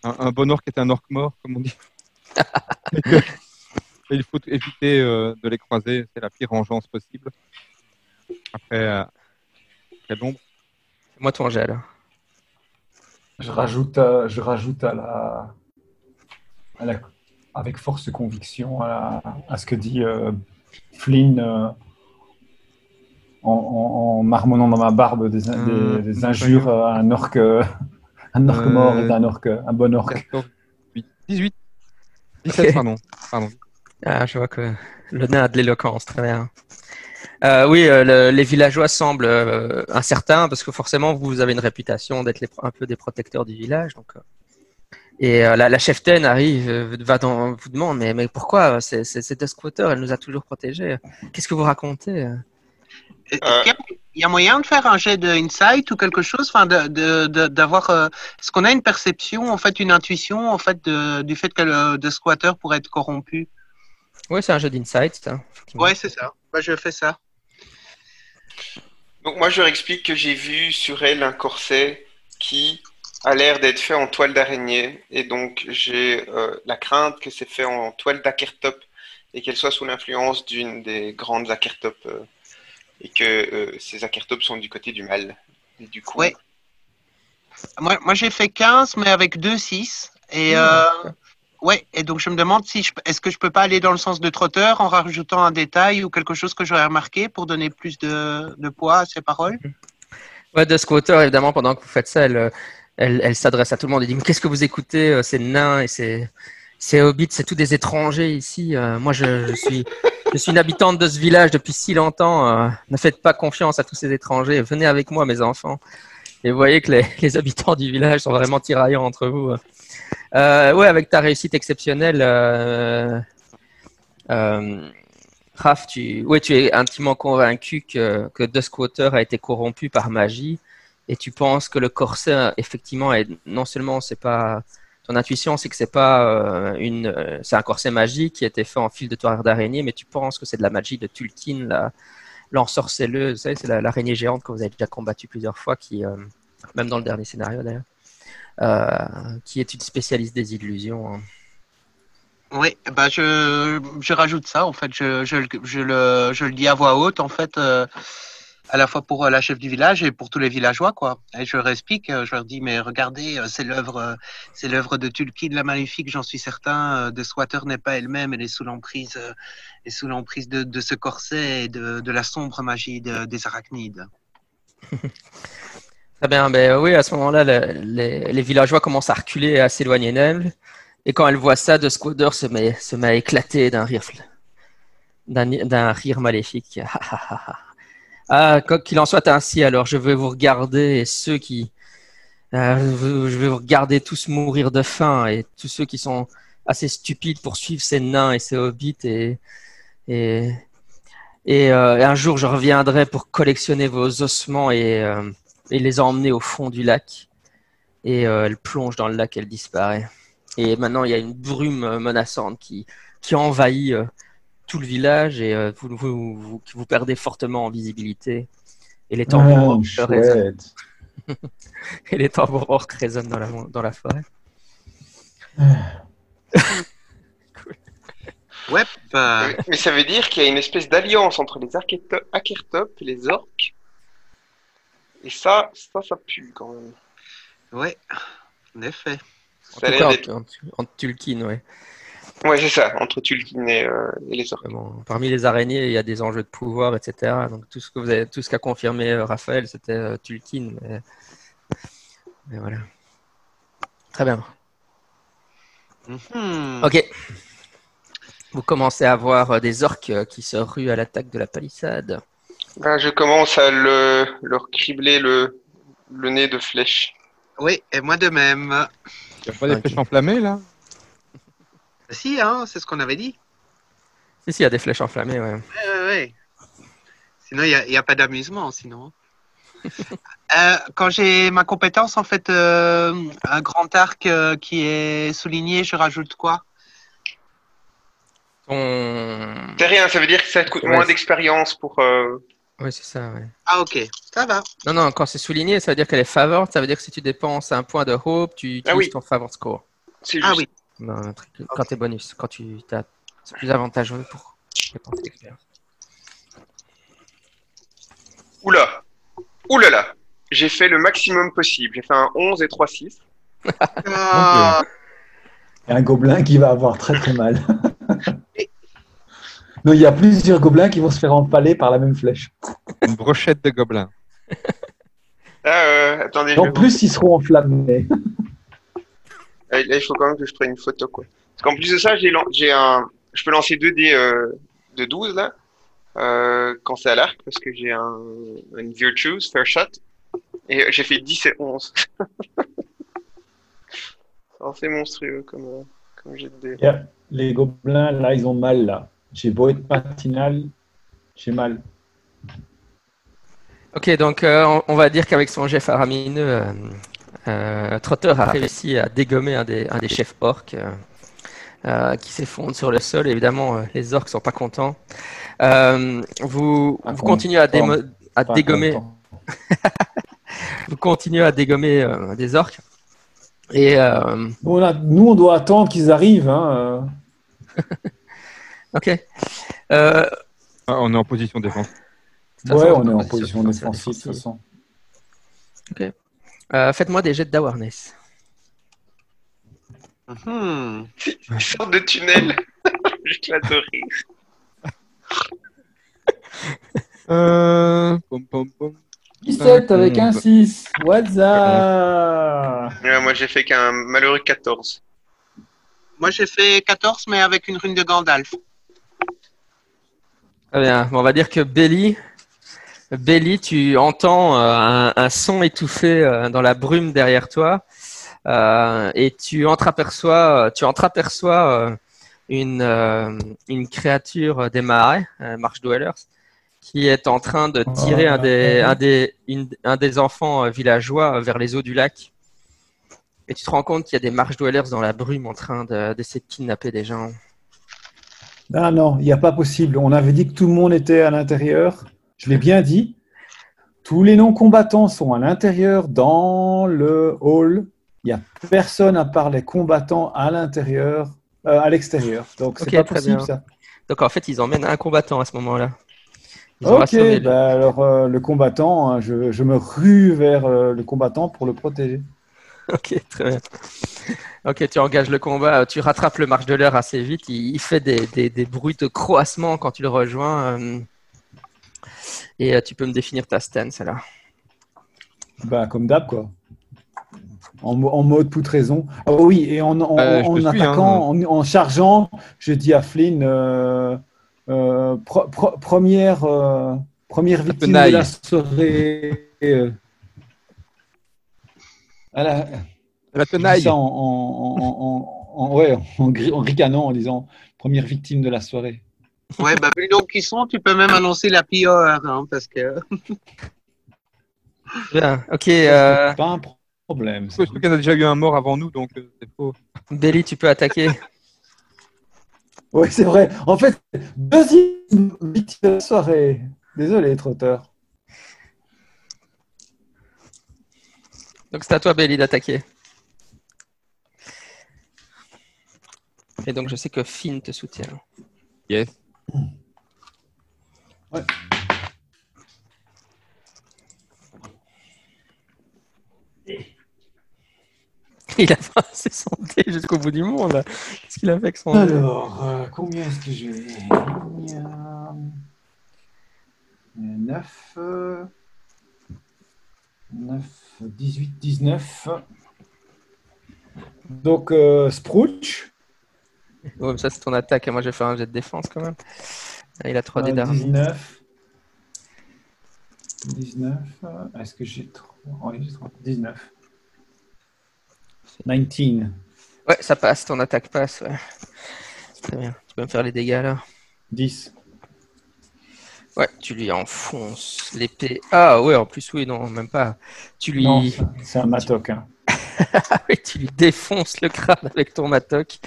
un, un bon orque est un orque mort, comme on dit. Et que- et il faut éviter euh, de les croiser, c'est la pire vengeance possible. Après, euh, après l'ombre. Moi, ton jet, là. Je rajoute, à- je rajoute à la, à la- avec force conviction à, à ce que dit euh, Flynn euh, en, en- en marmonnant dans ma barbe des, Euh, des- des injures à un orque, euh, un orque Euh, mort est un orque, un bon orque. 14, 8, 18, 17, Ok. pardon. pardon. Ah, je vois que le nain a de l'éloquence, très bien. Euh, oui, euh, le- les villageois semblent euh, incertains parce que forcément vous avez une réputation d'être un peu des protecteurs du village. Donc, et la, la cheftaine arrive, va dans, vous demande mais, mais pourquoi c'est Duskwater, elle nous a toujours protégés. Qu'est-ce que vous racontez Est-ce qu'il y a- Il y a moyen de faire un jet de insight ou quelque chose, enfin, de, de, de- d'avoir. Est-ce qu'on a une perception, en fait, une intuition, en fait, du fait que le de squatter pourrait être corrompu? Oui, c'est un jeu d'insight. ça. Ouais, c'est ça. Bah, je fais ça. Donc moi je leur explique que j'ai vu sur elle un corset qui a l'air d'être fait en toile d'araignée et donc j'ai euh, la crainte que c'est fait en toile d'akertop et qu'elle soit sous l'influence d'une des grandes akertop euh, et que euh, ces akertop sont du côté du mal. Et du coup, Ouais. Moi, moi j'ai fait 15, mais avec 2 6. Et, Mmh. Ouais, et donc je me demande si est-ce que je peux pas aller dans le sens de trotteur en rajoutant un détail ou quelque chose que j'aurais remarqué pour donner plus de, de poids à ces paroles? Ouais, Duskwater, évidemment, pendant que vous faites ça, elle, euh, elle, elle s'adresse à tout le monde et dit Mais qu'est-ce que vous écoutez euh, Ces nains et ces, ces hobbits, c'est tous des étrangers ici. euh, moi, je, suis, je suis une habitante de ce village depuis si longtemps. ne faites pas confiance à tous ces étrangers. Venez avec moi, mes enfants. Et vous voyez que les, les habitants du village sont vraiment tiraillants entre vous. Euh, ouais, avec ta réussite exceptionnelle, euh, euh, Raph, tu, ouais, tu es intimement convaincu que, que Duskwater a été corrompu par magie. Et tu penses que le corset, effectivement, est, non seulement c'est pas ton intuition, c'est que c'est pas euh, une, euh, c'est un corset magique qui a été fait en fil de toile d'araignée, mais tu penses que c'est de la magie de Tulkin, la l'ensorcelleuse, c'est la- l'araignée géante que vous avez déjà combattue plusieurs fois, qui, même dans le dernier scénario d'ailleurs, qui est une spécialiste des illusions. hein. Oui, bah je, je rajoute ça en fait. Je, je, le- je le, je le dis à voix haute en fait, euh, à la fois pour euh, la chef du village et pour tous les villageois quoi. Et je leur explique, euh, je leur dis mais regardez, euh, c'est l'œuvre, euh, c'est l'œuvre de Tulkin la Maléfique, j'en suis certain. euh, De Swatter n'est pas elle-même, elle est sous l'emprise, euh, est sous l'emprise de, de ce corset et de, de la sombre magie de- des arachnides. Très bien, ben oui, à ce moment-là, le- les, les villageois commencent à reculer et à s'éloigner d'elle. Et quand elle voit ça, De Squatter se met, se met à éclater d'un rire, d'un rire maléfique. ah, quoi qu'il en soit ainsi, alors je vais vous regarder et ceux qui, euh, je vais vous regarder tous mourir de faim et tous ceux qui sont assez stupides pour suivre ces nains et ces hobbits et et et, euh, un jour je reviendrai pour collectionner vos ossements et euh, et les emmener au fond du lac. Et euh, elle plonge dans le lac, elle disparaît. Et maintenant, il y a une brume euh, menaçante qui, qui envahit euh, tout le village et euh, vous, vous, vous, vous perdez fortement en visibilité. Et les tambours Ah, résonnent, et les tambours orques résonnent dans la, dans la forêt. Ouais, bah, Mais- ça veut dire qu'il y a une espèce d'alliance entre les Akertop et les orques. Et ça, ça, ça pue quand même. ouais, en effet. En Ça tout cas, en, en, Tulkin, ouais. Ouais, c'est ça, entre Tulkin et, euh, et les orques. Bon, parmi les araignées, il y a des enjeux de pouvoir, etc. Donc tout ce que vous avez, tout ce qu'a confirmé euh, Raphaël, c'était euh, Tulkin. Mais... mais voilà. Très bien. Mhm. Ok. Vous commencez à voir euh, des orques qui se ruent à l'attaque de la palissade. Ben, je commence à le, leur cribler le, le nez de flèches. Oui, et moi de même. Il n'y a pas des flèches enflammées là? Si, hein, c'est ce qu'on avait dit. Si, si, il y a des flèches enflammées, ouais. Ouais, ouais, ouais. Sinon, il n'y a, il y a pas d'amusement, sinon. Euh, quand j'ai ma compétence, en fait, euh, un grand arc euh, qui est souligné, je rajoute quoi? Ton... C'est rien, ça veut dire que ça te coûte Ouais, moins d'expérience pour. Oui, c'est ça, ouais. Ah, ok, ça va. Non, non, quand c'est souligné, ça veut dire qu'elle est favored. Ça veut dire que si tu dépenses un point de hope, tu utilises Ah oui. ton favor score. C'est Ah juste. oui, Non, un truc- quand t'es bonus, quand tu t'as, c'est plus avantageux pour dépenser l'expérience. Oula Oula là J'ai fait le maximum possible. J'ai fait un 11 et 3 6. Ah, un gobelin qui va avoir très très mal. il y a plusieurs gobelins qui vont se faire empaler par la même flèche. Une brochette de gobelins. Ah, euh, attendez, En je- plus, ils seront enflammés. Là, il faut quand même que je prenne une photo, quoi. Parce qu'en plus de ça, j'ai un... je peux lancer 2 dés euh, de 12, là, euh, quand c'est à l'arc, parce que j'ai un... une Virtues, Fair Shot, et j'ai fait 10 et 11. C'est monstrueux comme, euh, comme jet de dés. Les gobelins, là, ils ont mal, là. J'ai beau être matinal, j'ai mal. Ok, donc euh, on, va dire qu'avec son jet faramineux, euh, euh, Trotter a réussi à dégommer un des, un des chefs orques qui s'effondre sur le sol. Évidemment, les orques sont pas contents. Vous, continuez à, démo- dégommer, vous continuez à dégommer des orques. Et Nous, on a- nous, on doit attendre qu'ils arrivent. Hein. ok. Euh, Ah, on est en position toute Ouais, façon, on est en position position défensive, défensive, de toute façon. euh, Faites-moi des jets d'awareness. mhm. Une sorte de tunnel. J'éclate de rire. Euh... pom, pom, pom. 17 avec un Onze. 6. What's up? Ouais, moi, j'ai fait qu'un malheureux 14. Moi, j'ai fait 14, mais avec une rune de Gandalf. Très bien. Bon, on va dire que Belly, Belly, tu entends euh, un, un son étouffé euh, dans la brume derrière toi euh, et tu entreaperçois, tu entreaperçois une, une créature des marais, Marsh Dwellers, qui est en train de tirer un, des, un, des, une- un des enfants villageois vers les eaux du lac. Et tu te rends compte qu'il y a des Marsh Dwellers dans la brume en train de- d'essayer de kidnapper des gens. Non, non, il n'y a pas possible. On avait dit que tout le monde était à l'intérieur. Je l'ai bien dit. Tous les non-combattants sont à l'intérieur dans le hall. Il n'y a personne à part les combattants à l'intérieur. euh, à l'extérieur. Donc c'est pas possible bien. ça. Donc en fait, ils emmènent un combattant à ce moment-là. Ils Ok, bah alors euh, le combattant, hein, je, je me rue vers euh, le combattant pour le protéger. Ok, très bien. Ok, tu engages le combat, tu rattrapes le marche de l'heure assez vite. Il, il fait des, des, des bruits de croassement quand tu le rejoins. euh, et euh, tu peux me définir ta stance là. Bah comme d'hab quoi. En, mo- en mode toute raison. Ah oui, et en, en, Euh, suis, attaquant, en, en chargeant, je dis à Flynn, euh, euh, pro- pro- première, euh, première victime de la soirée. À la- La je tenaille. ça en, en, en, en- en- ouais, en, gri- en ricanant, en disant première victime de la soirée. Ouais, bah, vu donc qui sont, tu peux même annoncer la PR, hein, parce que. Bien, ok. Euh, Pas un problème. qu'il y en a déjà eu un mort avant nous, donc euh, c'est faux. Belly, tu peux attaquer. Oui, c'est vrai. En fait, deuxième victime de la soirée. Désolé, trotteur. Donc c'est à toi, Belly, d'attaquer. Et donc je sais que Finn te soutient. Yes. Ouais. Il a passé son dé jusqu'au bout du monde. là. Qu'est-ce qu'il a fait avec son dé Alors, euh, combien est-ce que je vais 9, 9, 18, 19. Donc, euh, Sprouch, mais ça c'est ton attaque. et Moi je vais faire un jet de défense quand même. Il a 3 dés euh, d'armure. 19. 19. euh, Est-ce que j'ai 3 Oui, j'ai 3. 19. 19. Ouais, ça passe, ton attaque passe. Ouais. Très bien. Tu peux me faire les dégâts là 10. Ouais, tu lui enfonces l'épée. Ah ouais, en plus, oui, non, même pas. Tu lui, Non, c'est- un matok. hein. Oui, tu lui défonces le crâne avec ton matok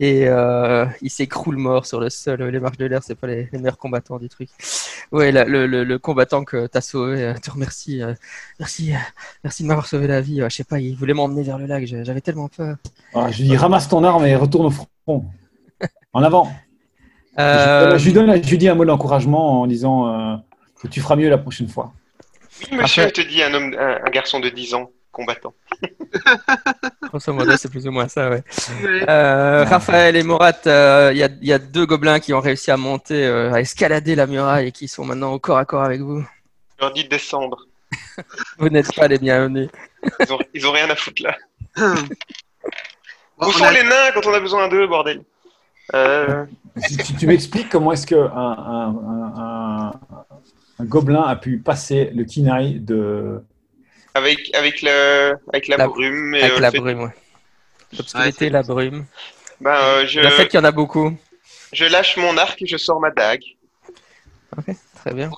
et euh, il s'écroule mort sur le sol. Les marches de l'air, c'est pas les, les meilleurs combattants du truc. Ouais, la- le, le, le combattant que t'as sauvé euh, te remercie. euh, merci, euh, merci de m'avoir sauvé la vie. Euh, je sais pas, il voulait m'emmener vers le lac. J'avais tellement peur. Ah, je lui dis ramasse ton arme et retourne au front. En avant. Euh, Je, lui donne, je lui dis un mot d'encouragement en disant euh, que tu feras mieux la prochaine fois. Oui, monsieur, Après- te dit un homme, un, un garçon de 10 ans, combattant. Grosso modo, c'est plus ou moins ça, ouais. Euh, Raphaël et Morat, euh, il y, a, il y a deux gobelins qui ont réussi à monter, euh, à escalader la muraille et qui sont maintenant au corps à corps avec vous. Je leur dis de descendre. Vous n'êtes pas les bienvenus. Ils ont, ils ont rien à foutre là. Où on sont a- les nains quand on a besoin d'eux, bordel? Euh, Tu, tu- m'expliques comment est-ce qu'un un, un, un- un gobelin a pu passer le kinaï de. avec, avec, le, avec la, La- brume et Avec euh, la fait- brume, ouais. L'obscurité, Ouais, c'est- la brume. Ben, euh, je, Le fait qu'il y en a beaucoup. je lâche mon arc et je sors ma dague. Ok, très bien.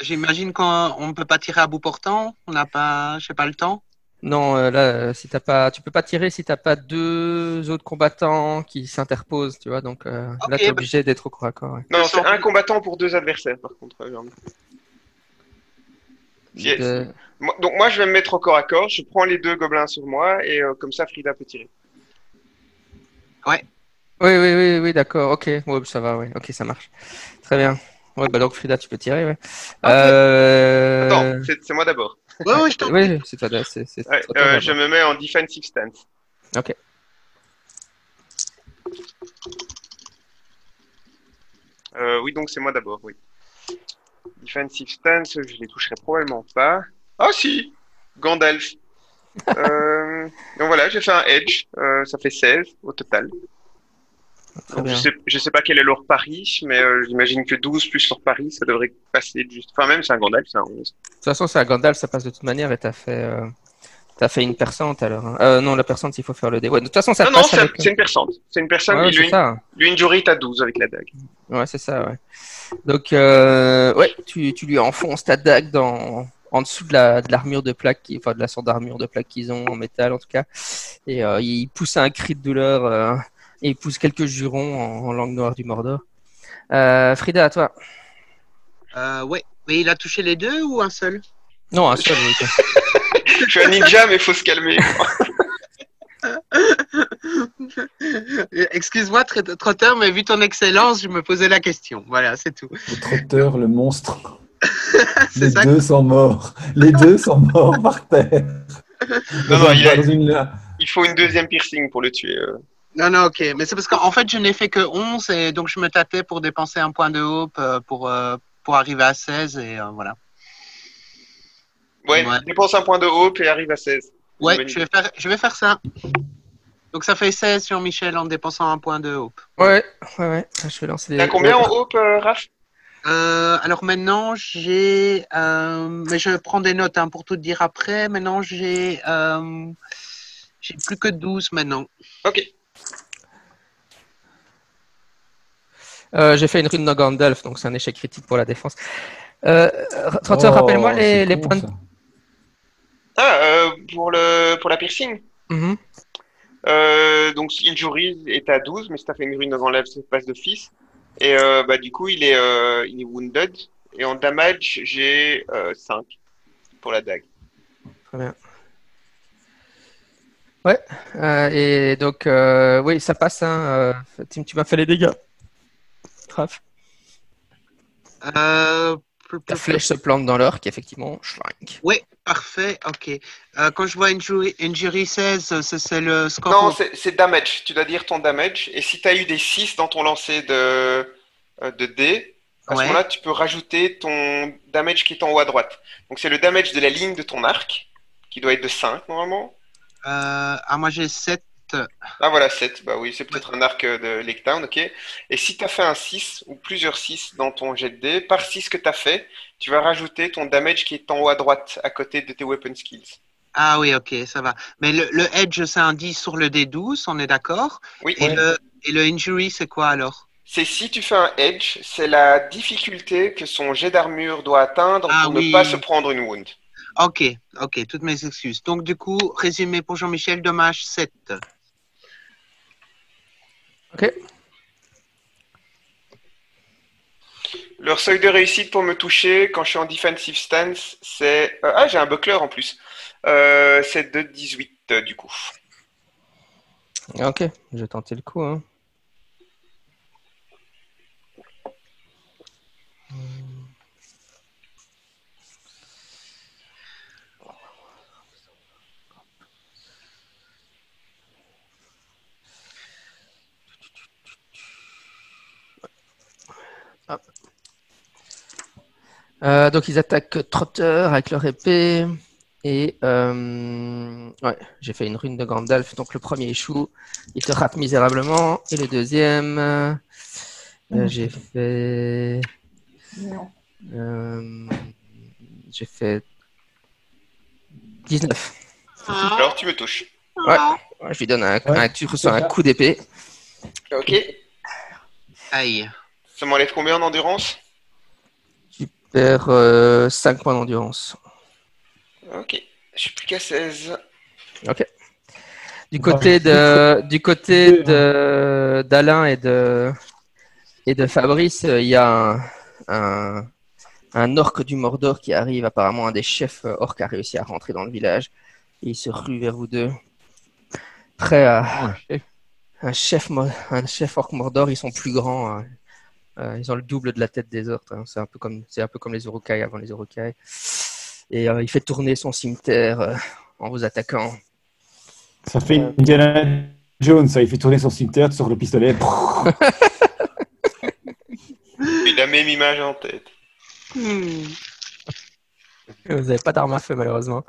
J'imagine qu'on on ne peut pas tirer à bout portant. On n'a pas, je sais pas le temps. Non, euh, là, euh, si t'as pas, tu peux pas tirer si t'as pas deux autres combattants qui s'interposent, tu vois. Donc euh, là, t'es bah- obligé d'être au corps à corps. ouais. Non, c'est un combattant pour deux adversaires, par contre. Yes. De- Donc moi, je vais me mettre au corps à corps. Je prends les deux gobelins sur moi et euh, comme ça, Frida peut tirer. Oui, oui, oui, oui, d'accord. Ok, ouais, ça va, ouais. Ok, ça marche. Très bien. Ouais, bah donc Frida, tu peux tirer, ouais. Euh... Attends, c'est c'est moi d'abord. Ouais, ouais, je t'en Oui, c'est toi, c'est c'est Ouais, toi euh, je me mets en defensive stance. Ok. Euh, oui, donc c'est moi d'abord, oui. Defensive stance, je les toucherai probablement pas. Ah si Gandalf. Euh, donc voilà, j'ai fait un edge, euh, ça fait 16 au total. Très Donc, bien. je, sais, pas quel est leur pari, mais euh, j'imagine que 12 plus leur pari, ça devrait passer juste. Enfin, même c'est un Gandalf, c'est un 11. De toute façon, c'est à Gandalf, ça passe de toute manière et t'as fait, euh, t'as fait une percente alors. hein. Euh, non, la percente, il faut faire le dé. Ouais, de toute façon, ça non, non, passe c'est avec. c'est une personne. C'est une personne, Ouais, lui, lui injury à 12 avec la dague. Ouais, c'est ça, ouais. Donc, euh, ouais, tu, tu lui enfonces ta dague dans, en dessous de la, de l'armure de plaque, qui, enfin, de la sorte d'armure de plaque qu'ils ont en métal, en tout cas. Et euh, il pousse un cri de douleur, euh, et il pousse quelques jurons en, en langue noire du Mordor. Euh, Frida, à toi. Euh, ouais. Mais il a touché les deux ou un seul? Non, un seul, oui. Je suis un ninja, mais faut se calmer. Excuse-moi, Tr- Trotter, mais vu ton excellence, je me posais la question. Voilà, c'est tout. Le trotteur, le monstre. Les ça. deux sont morts. Les deux sont morts par terre. Non, non, il, a- une- il faut une deuxième piercing pour le tuer. euh. Non, non, ok. Mais c'est parce qu'en fait, je n'ai fait que 11 et donc je me tâtais pour dépenser un point de hope euh, pour, euh, pour arriver à 16 et euh, voilà. Ouais, Ouais. dépense un point de hope et arrive à 16. Ouais, je vais, faire, je vais faire ça. Donc ça fait 16, Jean-Michel, en dépensant un point de hope. Ouais, ouais, ouais. Je vais lancer les. T'as combien en hope, euh, Raph? Euh, alors maintenant, j'ai... euh, mais je prends des notes hein, pour tout dire après. Maintenant, j'ai... euh, j'ai plus que 12 maintenant. Ok. Euh, J'ai fait une rune de Gandalf, donc c'est un échec critique pour la défense. Euh, Trotter, Oh, rappelle-moi les, points de. ça. Ah, euh, pour, le, pour la piercing Mhm. Euh, donc Injury est à 12, mais si t'as fait une rune dans l'enlève, ça passe d'office. Et euh, bah, du coup, il est, euh, il est wounded. Et en damage, j'ai euh, 5 pour la dague. Très bien. Ouais, euh, et donc, euh, oui, ça passe. Hein, euh, Tim, tu m'as fait les dégâts. Raph. Euh, La flèche se plante dans l'orque, effectivement. Oui, parfait, ok. Euh, quand je vois Injury, injury 16, c'est c'est le score. Non, c'est damage. Tu dois dire ton damage. Et si tu as eu des 6 dans ton lancer de, euh, de dés, à Ouais. ce moment-là, tu peux rajouter ton damage qui est en haut à droite. Donc c'est le damage de la ligne de ton arc, qui doit être de 5 normalement. Euh, ah, moi j'ai 7. Ah voilà, 7. Bah oui, c'est peut-être un arc de Lake Town, ok. Et si tu as fait un 6 ou plusieurs 6 dans ton jet de dés, par 6 que tu as fait, tu vas rajouter ton damage qui est en haut à droite, à côté de tes weapon skills. Ah oui, ok, ça va. Mais le, le edge, c'est un 10 sur le D12, on est d'accord? Oui, et, le, et le injury, c'est quoi alors? C'est si tu fais un edge, c'est la difficulté que son jet d'armure doit atteindre Ah pour oui. ne pas se prendre une wound. Ok, ok, toutes mes excuses. Donc du coup, résumé pour Jean-Michel, dommage 7. Ok. Leur seuil de réussite pour me toucher quand je suis en defensive stance, c'est. euh, ah, j'ai un buckler en plus. Euh, c'est de 18 euh, du coup. Ok, je vais tenter le coup. Hein. Euh, donc ils attaquent Trotter avec leur épée. Et euh, ouais, j'ai fait une rune de Gandalf. Donc le premier échoue, il te rate misérablement. Et le deuxième, euh, j'ai fait. euh, j'ai fait 19. Alors tu me touches. Ouais, je lui donne un, Ouais, un- tu reçois c'est un ça. coup d'épée. Ok. Aïe. Ça m'enlève combien en endurance? Tu perds 5 points d'endurance. Ok. Je suis plus qu'à 16. Du côté de, du côté de d'Alain et de et de Fabrice, euh, il y a un, un un orc du Mordor qui arrive. Apparemment, un des chefs euh, orcs a réussi à rentrer dans le village et il se rue vers vous deux, prêt à le chef. un chef un chef orc Mordor. Ils sont plus grands. Euh, ils ont le double de la tête des orques. hein. C'est un peu comme c'est un peu comme les Urukai avant les Urukai. Et euh, il fait tourner son cimetière euh, en vous attaquant. Ça fait Indiana Jones, ça. Il fait tourner son cimetière sur le pistolet. J'ai la même image en tête. Hmm. Vous n'avez pas d'arme à feu, malheureusement.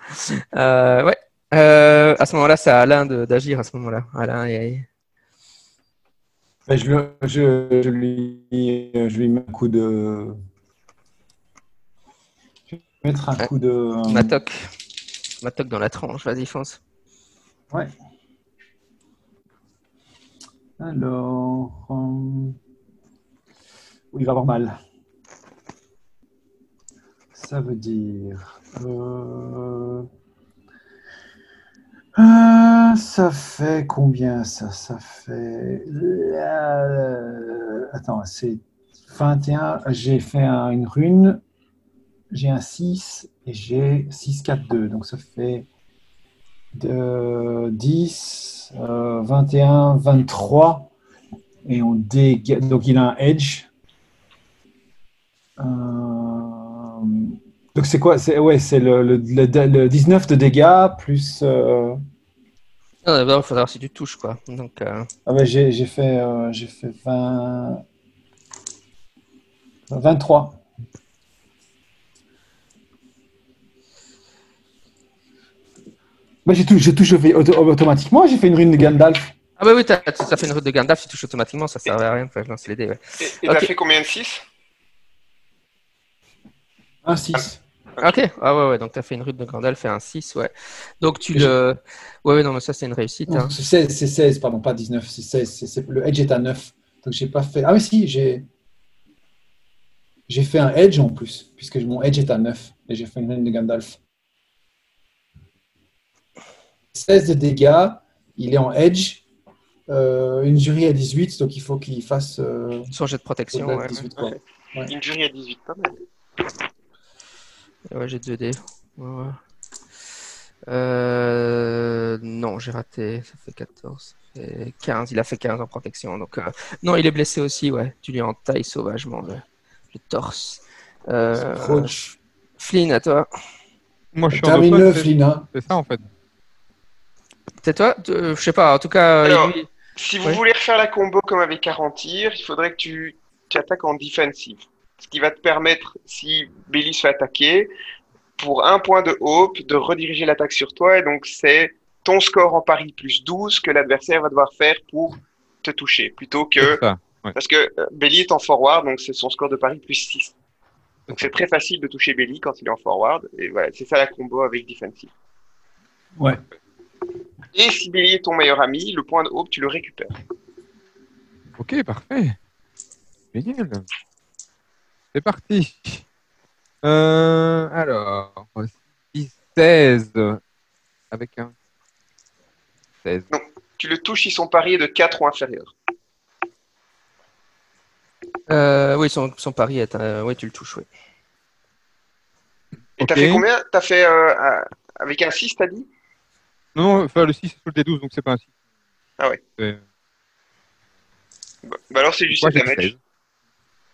Euh, ouais. Euh, à ce moment-là, c'est à Alain de- d'agir. À ce moment-là, Alain et je, le- je, je lui, je lui mets un coup de. Je vais mettre un Ouais. coup de. Matok. Matok dans la tranche. Vas-y, fonce. Ouais. Alors. euh, Oui, il va avoir mal. Ça veut dire. euh, euh, ça fait combien ça? Ça fait. euh, Attends, c'est 21. J'ai fait un- une rune. J'ai un 6 et j'ai 6, 4, 2. Donc ça fait de 10, euh, 21, 23. Et on déga... Donc il a un edge. Euh, Donc c'est quoi? C'est ouais, c'est le, le, le- le 19 de dégâts plus. euh, Non, D'abord, il faut savoir si tu touches, quoi. Donc, euh, Ah ouais, j'ai j'ai fait, euh, j'ai fait 20... 23. Bah, j'ai touché, je touche auto- automatiquement, j'ai fait une rune de Gandalf. Ah bah oui, t'as- ça fait une route de Gandalf, tu touches automatiquement, ça servait à rien, faut lancer les dés, ouais. Et et t'as Ok. fait combien de 6 Un 6. Ok, ah ouais, ouais, donc t'as fait une route de Gandalf, fait un 6, ouais. Donc tu le... Ouais, ouais, non, mais ça c'est une réussite, hein. C'est 16, c'est 16, pardon, pas 19, c'est 16. c'est- c'est- le edge est à 9. Donc j'ai pas fait. Ah, mais si, j'ai. J'ai fait un edge en plus, puisque mon edge est à 9. Et j'ai fait une rune de Gandalf. 16 de dégâts, il est en edge. Euh, une jury à 18, donc il faut qu'il fasse. Euh, Son jet de protection, ouais. 18, quoi. Ouais. Une jury à 18, pas mal. Ouais, j'ai 2 dés. Ouais, ouais. Euh... Non, j'ai raté, ça fait 14, ça fait 15, il a fait 15 en protection, donc... euh, Non, il est blessé aussi, ouais. Tu lui entailles sauvagement le, le torse. Euh... Roach. Flynn, à toi. Moi, je suis en Termine le c'est- Flynn, hein. c'est ça en fait. C'est toi? Euh, Je sais pas, en tout cas... Alors, lui- Si vous Ouais. voulez refaire la combo comme avec 40 tirs, il faudrait que tu, tu attaques en defensive. Ce qui va te permettre, si Billy se fait attaquer, pour un point de hope, de rediriger l'attaque sur toi. Et donc, c'est ton score en pari plus 12 que l'adversaire va devoir faire pour te toucher. Plutôt que. C'est ça. ouais. Parce que euh, Belly est en forward, donc c'est son score de pari plus 6. Donc c'est très facile de toucher Belly quand il est en forward. Et voilà, c'est ça la combo avec defensive. Ouais. Et si Belly est ton meilleur ami, le point de hope, tu le récupères. Ok, parfait. Génial. C'est parti. Euh, alors, 16 avec un 16. Tu le touches si son pari est de 4 ou inférieur. Euh, oui, son, son pari est... euh, Oui, tu le touches, oui. Et t'as Ok. fait combien? T'as fait euh, un- avec un 6, t'as dit? Non, non, enfin, le 6 c'est sur le D12, donc c'est pas un 6. Ah ouais. Bah, bah alors c'est juste damage. 13.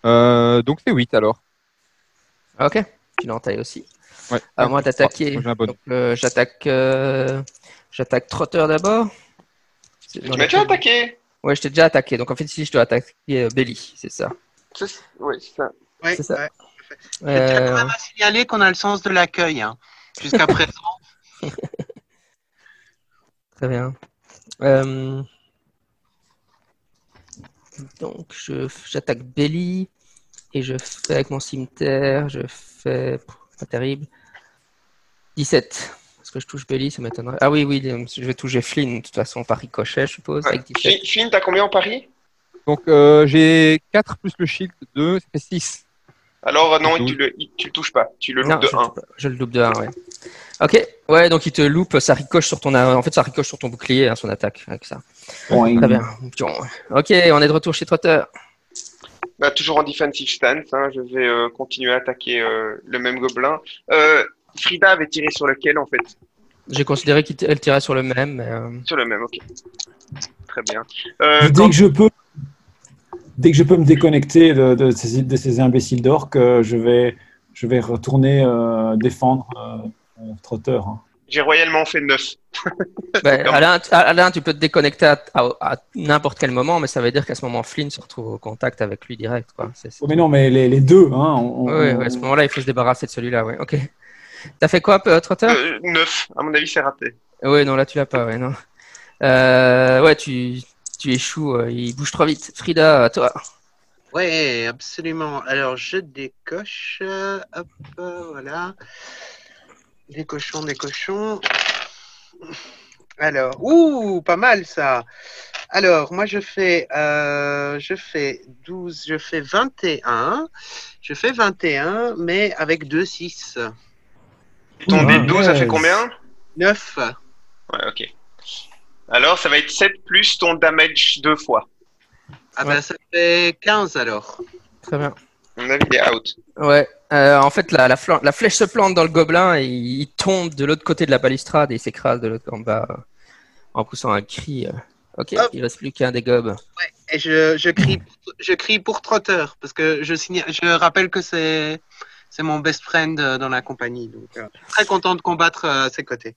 Euh, donc c'est 8 alors. Ok, tu l'entailles aussi. Ouais. À moi d'attaquer. Donc, euh, j'attaque euh, j'attaque Trotter d'abord. Tu m'as déjà attaqué Ouais, je t'ai déjà attaqué. Donc en fait, ici, je dois attaquer euh, Belly, c'est ça. C'est- Ouais, c'est ça. Ouais, C'est ça. ouais. Je tiens quand Euh, même à signaler qu'on a le sens de l'accueil. hein. Jusqu'à présent. très bien. Euh, donc, je j'attaque Belly et je fais avec mon cimetière, je fais pas terrible. 17. Est-ce que je touche Belly Ça m'étonnerait. Ah oui, oui, je vais toucher Flynn, de toute façon, par ricochet, je suppose, Ouais. avec 17. Fi- Finn, t'as combien en pari? Donc euh, j'ai 4 plus le shield 2, ça fait 6. Alors euh, non, tu le, il- tu le touches pas. Tu le Non, loupes de je, 1. je le loupe de 1, ouais. Ok, ouais, donc il te loupe, ça ricoche sur ton, en fait, ça ricoche sur ton bouclier, hein, son attaque, avec ça. Très bien. Ok, on est de retour chez Trotter. Bah, toujours en defensive stance. hein, je vais euh, continuer à attaquer euh, le même gobelin. Euh, Frida avait tiré sur lequel en fait? J'ai considéré qu'elle tirait sur le même, mais, euh, Sur le même, ok. Très bien. Euh, Dès quand- que je peux, dès que je peux me déconnecter de, de ces, de ces imbéciles d'orques, euh, je vais, je vais retourner euh, défendre euh, Trotter. hein. J'ai royalement fait 9. bah, Comme- Alain, tu- Alain, tu peux te déconnecter à, à- à n'importe quel moment, mais ça veut dire qu'à ce moment, Flynn se retrouve au contact avec lui direct, quoi. Oh, mais non, mais les, les deux, hein, on- on- Ouais, ouais, à ce moment-là, il faut se débarrasser de celui-là, ouais. Ok. T'as fait quoi, euh, Trotter Euh, 9, à mon avis, c'est raté. Ouais, non, là, tu l'as pas, ouais, non. Euh, ouais, tu, tu échoues, euh, il bouge trop vite. Frida, à toi. Ouais, absolument. Alors, je décoche. euh, Hop, euh, voilà. Des cochons, des cochons. Alors, ouh, pas mal ça. Alors, moi, je fais, euh, je fais 12, je fais 21. Je fais 21, mais avec 2, 6. Ton Ouh, D12, ça fait combien? 9. Ouais, ok. Alors, ça va être 7 plus ton damage deux fois. Ah Ouais. ben, ça fait 15 alors. Très bien. Mon avis, il est out. Ouais, Euh, en fait, la, la, flan- la flèche se plante dans le gobelin et il tombe de l'autre côté de la balustrade et il s'écrase de l'autre en bas euh, en poussant un cri. euh. Ok, Hop. il reste plus qu'un des gobes. Et je, je, crie, je crie pour Trotter, parce que je, signe, je rappelle que c'est c'est mon best friend euh, dans la compagnie. Donc, euh, très content de combattre euh, à ses côtés.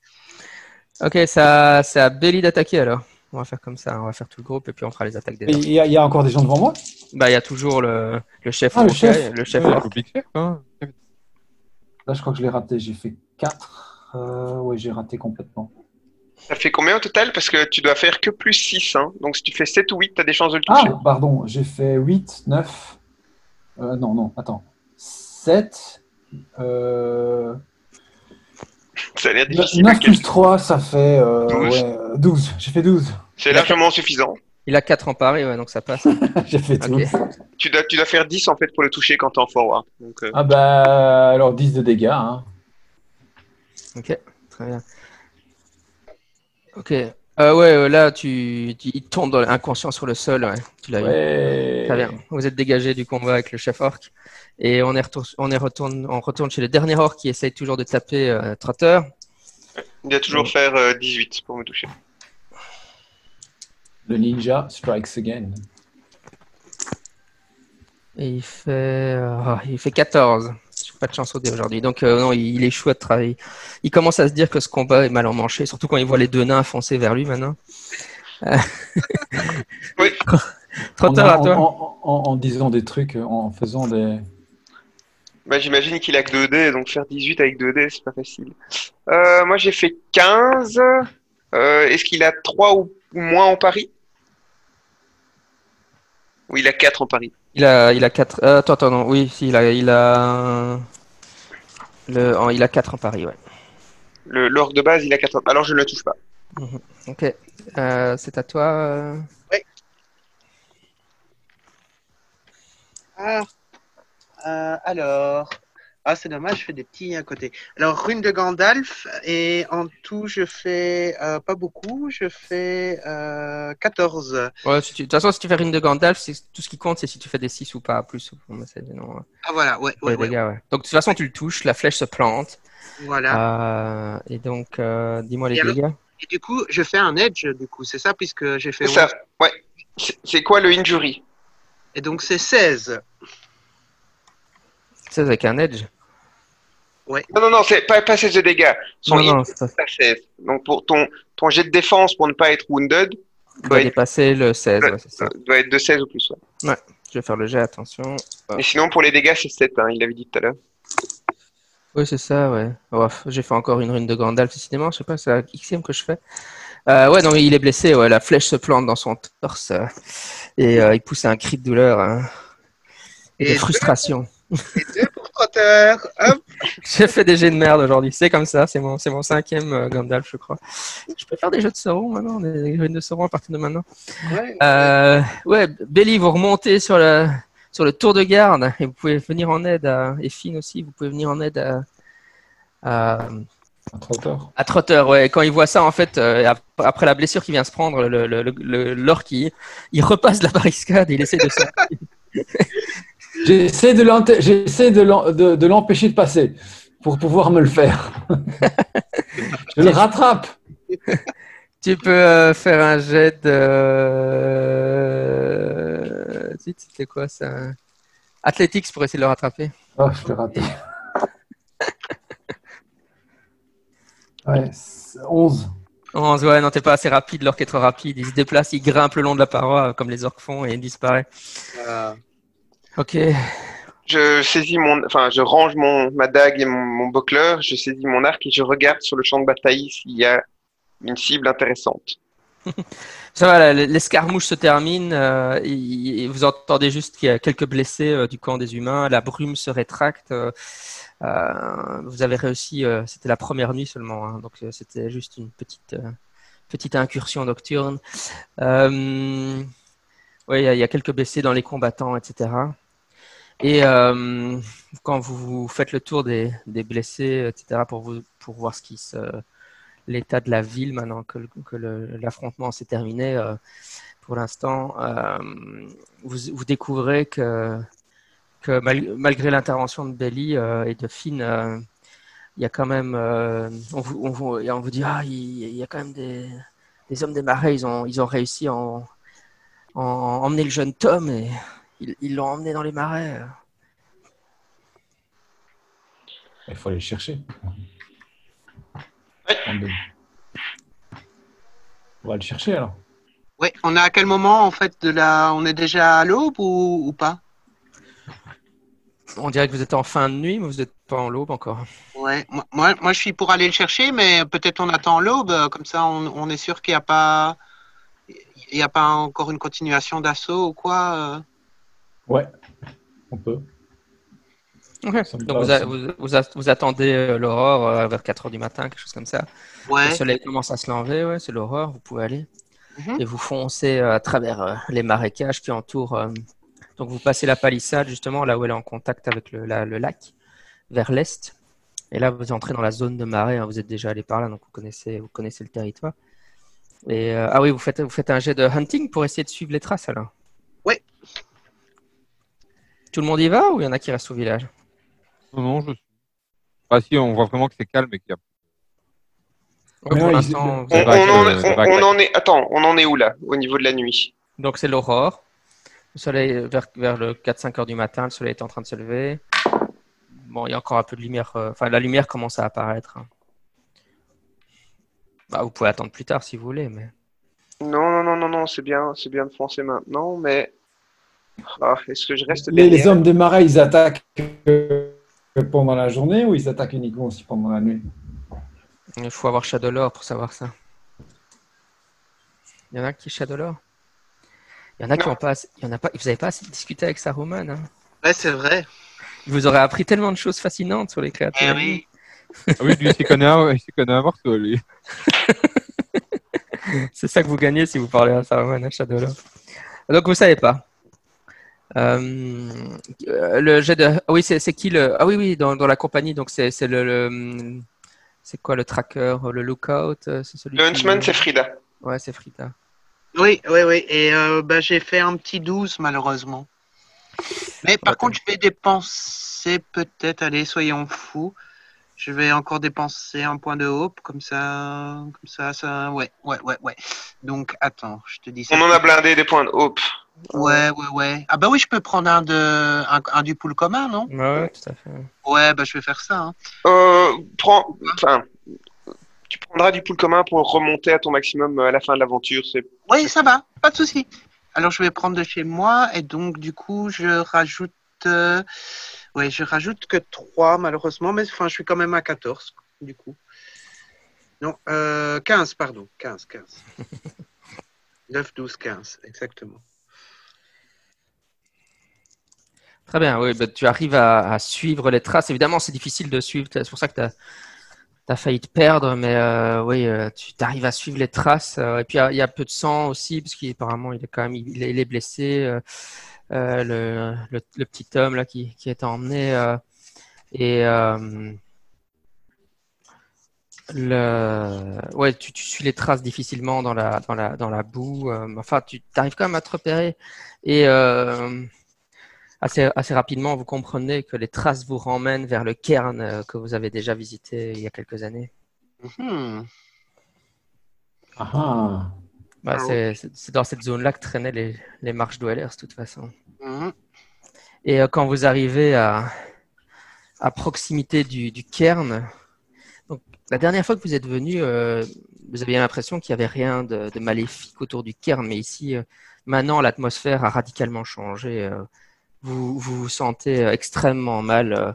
Ok, ça, c'est à Belly d'attaquer alors. On va faire comme ça, on va faire tout le groupe et puis on fera les attaques des Il y, a- il y a encore des gens devant moi? Bah, il y a toujours le, le chef. Ah, le Hawkeye, chef. le chef Ouais, orc. Chef, hein. Là, je crois que je l'ai raté. J'ai fait 4. Euh, oui, j'ai raté complètement. Ça fait combien au total? Parce que tu dois faire que plus 6. Hein. Donc si tu fais 7 ou 8, tu as des chances de le toucher. Ah, pardon, j'ai fait 8, 9. Euh, non, non, attends. 7. Euh, Ça a l'air 9 difficile. à plus calculer. 3, ça fait euh, 12. ouais, euh, 12. J'ai fait 12. C'est largement suffisant. Il a 4 en pari, ouais, donc ça passe. j'ai fait 12. Ok. Tu dois, tu dois faire 10 en fait pour le toucher quand tu es en forward. Donc, euh, Ah bah, alors 10 de dégâts. Hein. Ok, très bien. Ok. Euh, ouais, euh, là, tu, tu- il tombe dans- inconscient sur le sol. Ouais. Tu l'as eu. Ouais. Très bien. Vous êtes dégagé du combat avec le chef orc. Et on, est retour- on, est retourne, on retourne chez le dernier orc qui essaye toujours de taper euh, Trotter. il doit toujours faire euh, 18 pour me toucher. Le ninja strikes again. Et il fait, euh, il fait 14. Pas de chance au dé aujourd'hui. Donc, euh, non, il, il échoue à travailler. Il commence à se dire que ce combat est mal emmanché, surtout quand il voit les deux nains foncer vers lui maintenant. Euh, Oui. Trotter, en, à toi. en- en- en disant des trucs, en faisant des. Bah, J'imagine qu'il a que 2 dés, donc faire 18 avec 2 dés, c'est pas facile. Euh, moi j'ai fait 15. Euh, Est-ce qu'il a 3 ou ou moins en pari? Oui, il a 4 en pari? Il a, il a 4. attends, attends, non. Oui, si, il a, il a. Le, en- il a 4 en Paris, ouais. Le l'orgue de base, il a 4 Alors je ne le touche pas. Ok. Euh, c'est à toi. euh. Ah, euh, alors. Ah, c'est dommage, je fais des petits à côté. Alors, rune de Gandalf, et en tout, je fais euh, pas beaucoup, je fais euh, 14. Ouais, si tu- de toute façon, si tu fais une de Gandalf, c'est tout ce qui compte, c'est si tu fais des 6 ou pas, plus. Non, ouais. Ah, voilà, ouais, ouais, ouais, dégâts, ouais. Donc, de toute façon, tu le touches, la flèche se plante. voilà. Euh, et donc, euh, dis-moi les Et alors dégâts. Et du coup, je fais un edge, du coup, c'est ça, puisque j'ai fait C'est ça. 11. Ouais. C'est c'est quoi le injury? Et donc, c'est 16. 16 avec un edge. Non, non, non, c'est pas, pas 16 de dégâts. Son Non, non, c'est à 16. Donc pour ton, ton jet de défense pour ne pas être wounded il doit doit être, dépasser le 16, ouais, c'est ça. doit être de 16 ou plus. ouais. Je vais faire le jet, attention. Ah. Et sinon, pour les dégâts, c'est 7, hein, il l'avait dit tout à l'heure. Oui, c'est ça, ouais. Oh, j'ai fait encore une rune de Gandalf, décidément. Je sais pas, c'est la xème que je fais. Euh, ouais, non, il est blessé. Ouais, la flèche se plante dans son torse euh, et euh, il pousse un cri de douleur hein, et, Et de deux. frustration. Et 2 pour Trotter. Hop. J'ai fait des jets de merde aujourd'hui. C'est comme ça. C'est mon, c'est mon cinquième euh, Gandalf, je crois. Je peux faire des jeux de Sauron maintenant, des runes de Sauron à partir de maintenant. Ouais. Euh, ouais, Belly, vous remontez sur le, sur le tour de garde et vous pouvez venir en aide à, et Finn aussi, vous pouvez venir en aide à, à, trotteur. à Trotter. Ouais, quand il voit ça, en fait, euh, ap- après la blessure qu'il vient se prendre, le, le, le, le- l'orc, il, repasse la barricade et il essaie de se. J'essaie de l'empêcher de passer pour pouvoir me le faire. Je le rattrape. tu peux euh, faire un jet de. Zut, C'était quoi ça? Athletics pour essayer de le rattraper. Oh, je l'ai raté. Ouais, c'est 11. 11, ouais, non, t'es pas assez rapide, l'orc est trop rapide. Il se déplace, il grimpe le long de la paroi euh, comme les orques font et il disparaît. Euh, Ok. Je saisis mon, enfin, je range mon, ma dague et mon, mon buckler, je saisis mon arc et je regarde sur le champ de bataille s'il y a une cible intéressante. Ça va, l'escarmouche se termine. euh, et- vous entendez juste qu'il y a quelques blessés euh, du camp des humains. La brume se rétracte. euh, vous avez réussi. c'était la première nuit seulement, hein, donc c'était juste une petite petite incursion nocturne. Ouais, il y, a- il y a quelques blessés dans les combattants, etc. Et euh, quand vous, faites le tour des, des blessés, etc., pour vous pour voir ce qui se l'état de la ville maintenant que, que l'affrontement s'est terminé. euh, pour l'instant, euh, vous, vous découvrez que que mal- malgré l'intervention de Belly euh, et de Finn, euh, il y a quand même, euh, on, vous, on, vous, on vous dit, ah, il y a quand même des, des hommes des marais, ils ont, ils ont réussi à en, en- emmener le jeune Tom et ils ils l'ont emmené dans les marais. Il faut aller le chercher. On va le chercher alors. Oui, on est à quel moment en fait de la. On est déjà à l'aube ou, ou pas? On dirait que vous êtes en fin de nuit, mais vous n'êtes pas en l'aube encore. Ouais, moi, moi, moi, je suis pour aller le chercher, mais peut-être on attend l'aube, euh, comme ça on, on est sûr qu'il n'y a pas. Il n'y a pas encore une continuation d'assaut ou quoi euh. Ouais, on peut. Ok. Ça me Donc vous, a- vous, vous a- vous attendez euh, l'aurore euh, vers 4 heures du matin, quelque chose comme ça. Ouais. Le soleil commence à se lever, ouais, c'est l'aurore, vous pouvez aller. Mhm. Et vous foncez euh, à travers les marécages qui entourent. donc vous passez la palissade, justement, là où elle est en contact avec le, la- le lac, vers l'est. Et là, vous entrez dans la zone de marée, hein, vous êtes déjà allé par là, donc vous connaissez, vous connaissez le territoire. Et, euh, ah oui, vous faites, vous faites un jet de hunting pour essayer de suivre les traces, alors. Tout le monde y va ou il y en a qui restent au village? Non, non, je suis. Ah si, on voit vraiment que c'est calme et qu'il y a. Ouais, Mais Pour non, l'instant, On, en, on- vague, on vague. en est. Attends, on en est où là, au niveau de la nuit? Donc c'est l'aurore. Le soleil, vers, vers le 4-5 heures du matin, le soleil est en train de se lever. Bon, il y a encore un peu de lumière. euh, Enfin, la lumière commence à apparaître. hein. Bah, vous pouvez attendre plus tard si vous voulez, mais. Non, non, non, non, non, c'est bien, c'est bien de foncer maintenant, mais. Ah, est-ce que je reste Les, les hommes des marais, ils attaquent pendant la journée ou ils attaquent uniquement aussi pendant la nuit? Il faut avoir Shadowlore pour savoir ça. Il y en a qui Shadowlore Il y en a qui Non. ont pas. assez- Il y en a pas. Vous n'avez pas assez discuté avec Saruman. Hein Ouais, c'est vrai. Il vous aurait appris tellement de choses fascinantes sur les créatures. Eh oui. Ah oui, lui, il s'y connaît, connaît à morceau, lui. C'est ça que vous gagnez si vous parlez à Saruman, à Shadowlord. Donc vous savez pas. Euh, le jet de. Ah oui, c'est c'est qui le. Ah oui, oui, dans, dans la compagnie, donc c'est c'est le. le- C'est quoi le tracker, le lookout euh, C'est celui Le qui- Huntsman, c'est Frida. Ouais, c'est Frida. Oui, oui, oui. Et euh, bah, j'ai fait un petit 12, malheureusement. Mais par contre, je vais dépenser peut-être, allez, soyons fous. Je vais encore dépenser un point de hope, comme ça, comme ça, ça, ouais, ouais, ouais, ouais. Donc, attends, je te dis ça. On en a blindé des points de hope. Ouais, ouais, ouais. Ah bah oui, je peux prendre un de, un, un du pool commun, non? Ouais, ouais, tout à fait. Ouais, bah je vais faire ça. hein. Euh, prends, enfin, tu prendras du pool commun pour remonter à ton maximum à la fin de l'aventure. C'est Oui, ça va, pas de souci. Alors, je vais prendre de chez moi et donc, du coup, je rajoute. euh, ouais, je rajoute que 3, malheureusement, mais enfin, je suis quand même à 14, du coup. Non, euh, 15, pardon. 15, 15. 9, 12, 15, exactement. Très bien, oui, bah, tu arrives à, suivre les traces. Évidemment, c'est difficile de suivre, c'est pour ça que tu as, failli te perdre, mais euh, oui, euh, tu arrives à suivre les traces. euh, et puis, il y a- peu de sang aussi, parce qu'apparemment, il est quand même il est, blessé. le, petit homme là, qui, qui est emmené. et le, ouais, tu, tu suis les traces difficilement dans la, dans la, dans la boue. enfin, tu arrives quand même à te repérer. Et. Assez, assez rapidement, vous comprenez que les traces vous ramènent vers le cairn euh, que vous avez déjà visité il y a quelques années. Mhm. Ah ah. Bah, Ah c'est dans cette zone-là que traînaient les, les marches dwellers, de toute façon. Mhm. Et euh, quand vous arrivez à, à proximité du, du cairn, donc, la dernière fois que vous êtes venu, euh, vous aviez l'impression qu'il n'y avait rien de, de maléfique autour du cairn, mais ici, euh, maintenant, l'atmosphère a radicalement changé. Vous, vous vous sentez euh, extrêmement mal. euh,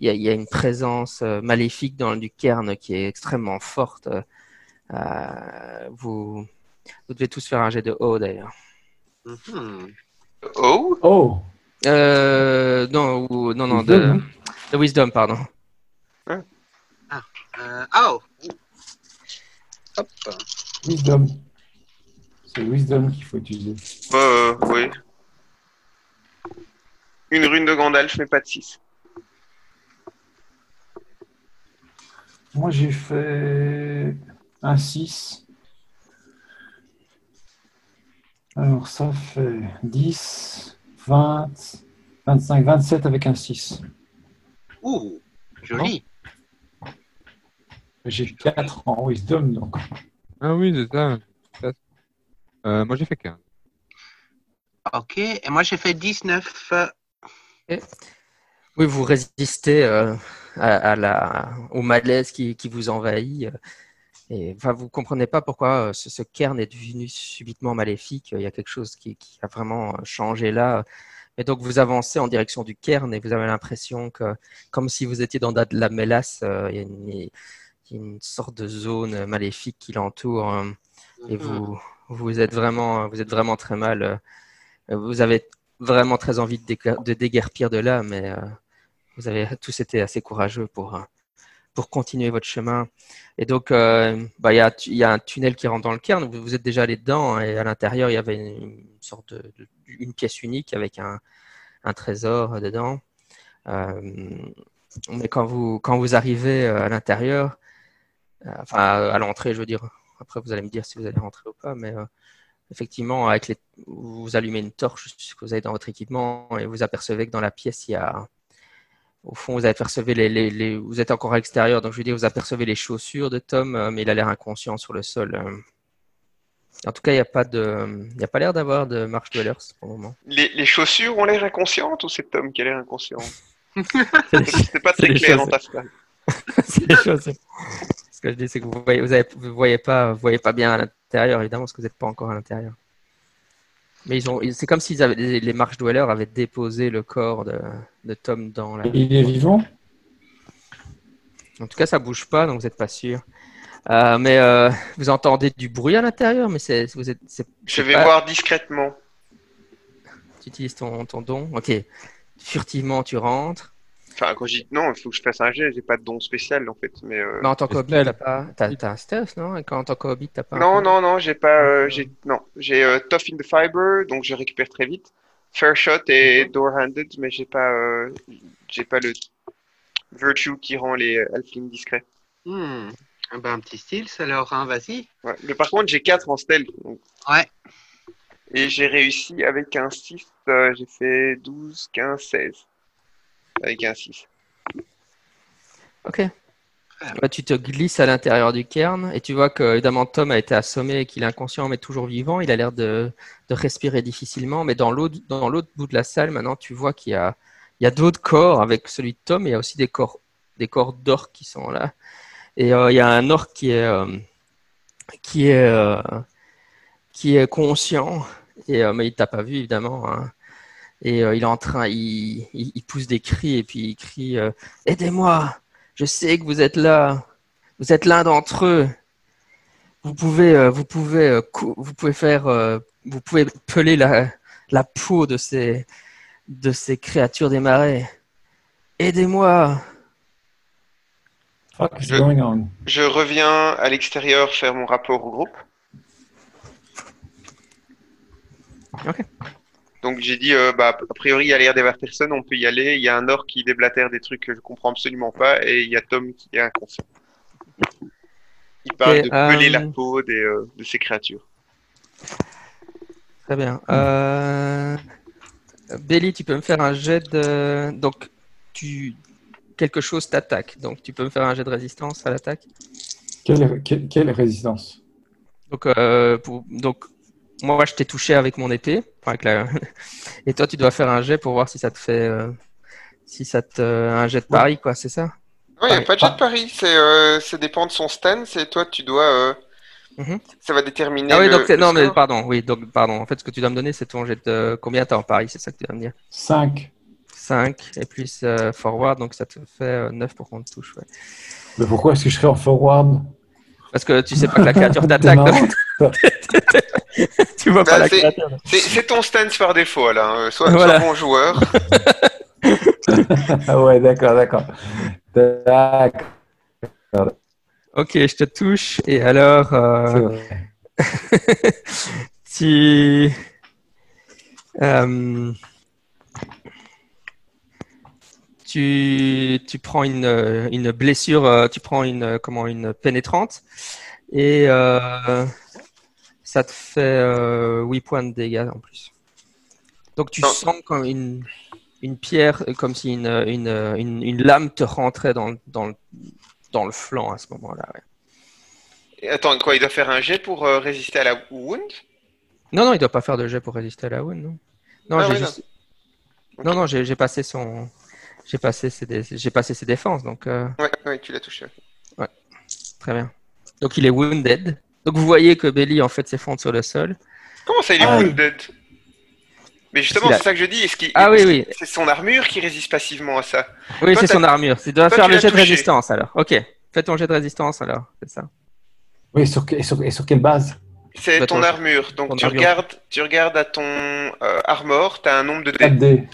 Il y, a, il y a une présence euh, maléfique dans du cairn qui est extrêmement forte. Euh, vous, vous devez tous faire un jet de haut d'ailleurs. Mhm. Oh, Oh, Euh, non, ou- non, non, de, de wisdom, pardon. Euh, oh Hop. wisdom. C'est wisdom qu'il faut utiliser. euh, oui. Une rune de Gandalf, mais pas de 6. Moi, j'ai fait un 6. Alors, ça fait 10, 20, 25, 27 avec un 6. Ouh, joli. J'ai 4 en wisdom, donc. Ah oui, c'est ça. Euh, moi, j'ai fait 15. Ok, et moi j'ai fait 19. Oui, vous résistez euh, à, à la, au malaise qui, qui vous envahit. euh, et enfin, vous comprenez pas pourquoi euh, ce, ce cairn est devenu subitement maléfique. Il y a quelque chose qui, qui a vraiment changé là. Et donc, vous avancez en direction du cairn et vous avez l'impression que, comme si vous étiez dans de la mélasse, euh, il y a une, il y a une sorte de zone maléfique qui l'entoure. euh, et vous, vous êtes vraiment, vous êtes vraiment très mal. Vous avez vraiment très envie de, déguerpir de là, mais euh, vous avez tous été assez courageux pour, euh, pour continuer votre chemin. Et donc, euh, bah, il y, a, y a un tunnel qui rentre dans le cairn. Vous, êtes déjà allé dedans hein, et à l'intérieur, il y avait une, sorte de, pièce unique avec un, trésor dedans. Mais quand vous, quand vous arrivez à l'intérieur, enfin à, l'entrée, je veux dire, après vous allez me dire si vous allez rentrer ou pas, mais effectivement, avec les, vous allumez une torche ce que vous avez dans votre équipement et vous apercevez que dans la pièce, il y a, au fond, vous apercevez les, les, les- vous êtes encore à l'extérieur, donc je veux dire, vous apercevez les chaussures de Tom, euh, mais il a l'air inconscient sur le sol. euh. En tout cas, il n'y a pas de, il n'y a pas l'air d'avoir de marche dwellers pour le moment. Les, les chaussures ont l'air inconscientes ou c'est Tom qui a l'air inconscient? C'est pas très clair dans ta phrase. c'est les choses. Ce que je dis, c'est que vous voyez, vous, avez- vous voyez pas, vous voyez pas bien à l'intérieur, évidemment, parce que vous n'êtes pas encore à l'intérieur. Mais ils ont, c'est comme s'ils avaient, les, les marches dwellers avaient déposé le corps de, de Tom dans la. Il est vivant? En tout cas, ça bouge pas, donc vous n'êtes pas sûr. Euh, mais euh, vous entendez du bruit à l'intérieur, mais c'est, vous êtes, c'est, Je vais pas- voir discrètement. Tu utilises ton, ton don. Ok. Furtivement, tu rentres. Enfin, quand je dis non, il faut que je fasse un jet, j'ai pas de don spécial en fait. Mais euh, Mais en tant qu'hobbit, stealth. t'as pas, t'as, t'as un stealth, non? Et quand en tant qu'hobbit, t'as pas. un Non, coup non, non, j'ai pas. euh, j'ai non, j'ai euh, Tough in the Fiber, donc je récupère très vite. Fair Shot et Door Handed, mais j'ai pas, euh, j'ai pas le Virtue qui rend les Halflings discrets. Hmm. Ah ben, un petit style, alors, hein, vas-y. Ouais. Mais par contre, j'ai 4 en stealth. donc- Ouais. Et j'ai réussi avec un 6, euh, j'ai fait 12, 15, 16. Avec un 6. Ok. Bah, tu te glisses à l'intérieur du cairn et tu vois que évidemment Tom a été assommé et qu'il est inconscient mais toujours vivant. Il a l'air de, respirer difficilement. Mais dans l'autre bout de la salle, maintenant, tu vois qu'il y a, d'autres corps avec celui de Tom. Et il y a aussi des corps, des d'orques qui sont là. Et euh, il y a un orc qui est, euh, euh, qui est conscient. Et, mais il t'a pas vu évidemment. hein. Et euh, il est en train, il, il, il pousse des cris et puis il crie euh, Aidez-moi! Je sais que vous êtes là. Vous êtes l'un d'entre eux. Vous pouvez, euh, vous pouvez, euh, cou- vous pouvez faire, euh, vous pouvez peler la, la peau de ces, de ces créatures des marais. Aidez-moi. Je- Je reviens à l'extérieur faire mon rapport au groupe. Ok. Donc j'ai dit, euh, bah, a priori, il y a l'air avoir personne, on peut y aller. Il y a un orc qui déblatère des trucs que je comprends absolument pas, et il y a Tom qui est inconscient. Il parle Et, de peler euh, la peau des, euh, de ces créatures. Très bien. Euh... Belly, tu peux me faire un jet de, donc tu quelque chose t'attaque. Donc tu peux me faire un jet de résistance à l'attaque. quelle, quelle, quelle résistance? Donc, euh, pour... donc moi, je t'ai touché avec mon épée. Enfin, avec la- Et toi, tu dois faire un jet pour voir si ça te fait. euh, Si ça te. Un jet de pari, quoi, c'est ça? Non, il n'y a Paris. pas de jet de pari, c'est, euh, ça dépend de son stance, et toi, tu dois. euh, Mhm. Ça va déterminer. Ah oui, le- donc c'est. le Non, mais pardon, oui, donc pardon. En fait, ce que tu dois me donner, c'est ton jet de. Combien t'as en pari C'est ça que tu dois me dire? 5. 5 et plus euh, forward, donc ça te fait euh, 9 pour qu'on te touche. ouais. Mais pourquoi est-ce que je serais en forward? Parce que tu sais pas que la créature t'attaque, tu vois pas Bah, la c'est- créature. C'est, ton stance par défaut, Alain. Euh, Sois, Voilà. sois bon joueur. Ah ouais, d'accord, d'accord. D'accord. Ok, je te touche. Et alors, euh, tu, euh, tu, tu prends une, une blessure, euh, tu prends une, euh, comment, une pénétrante et euh, ça te fait euh, 8 points de dégâts en plus. Donc tu Non. sens comme une, une pierre, comme si une, une, une, une lame te rentrait dans, le- dans, le, dans le flanc à ce moment-là. ouais. Attends, quoi, il doit faire un jet pour euh, résister à la wound? Non, non, il doit pas faire de jet pour résister à la wound, non. Non, Ah j'ai juste- non, j'ai passé son, j'ai passé ses, dé- j'ai passé ses défenses, donc euh, Ouais, ouais, tu l'as touché. très bien. Donc il est wounded. Donc vous voyez que Belly en fait s'effondre sur le sol. Comment ça, il est Ah, oui. wounded? Mais justement, a- c'est ça que je dis. Est-ce qu'il Ah oui, oui, c'est son armure qui résiste passivement à ça? Oui, c'est son armure. Il doit toi, faire tu le jet de résistance alors. Ok, fais ton jet de résistance alors, c'est ça. Oui, sur, et sur, et sur quelle base? C'est ton ton- armure. Donc ton tu armure. regardes, tu regardes à ton euh, armor, tu as un nombre de dés. 4D.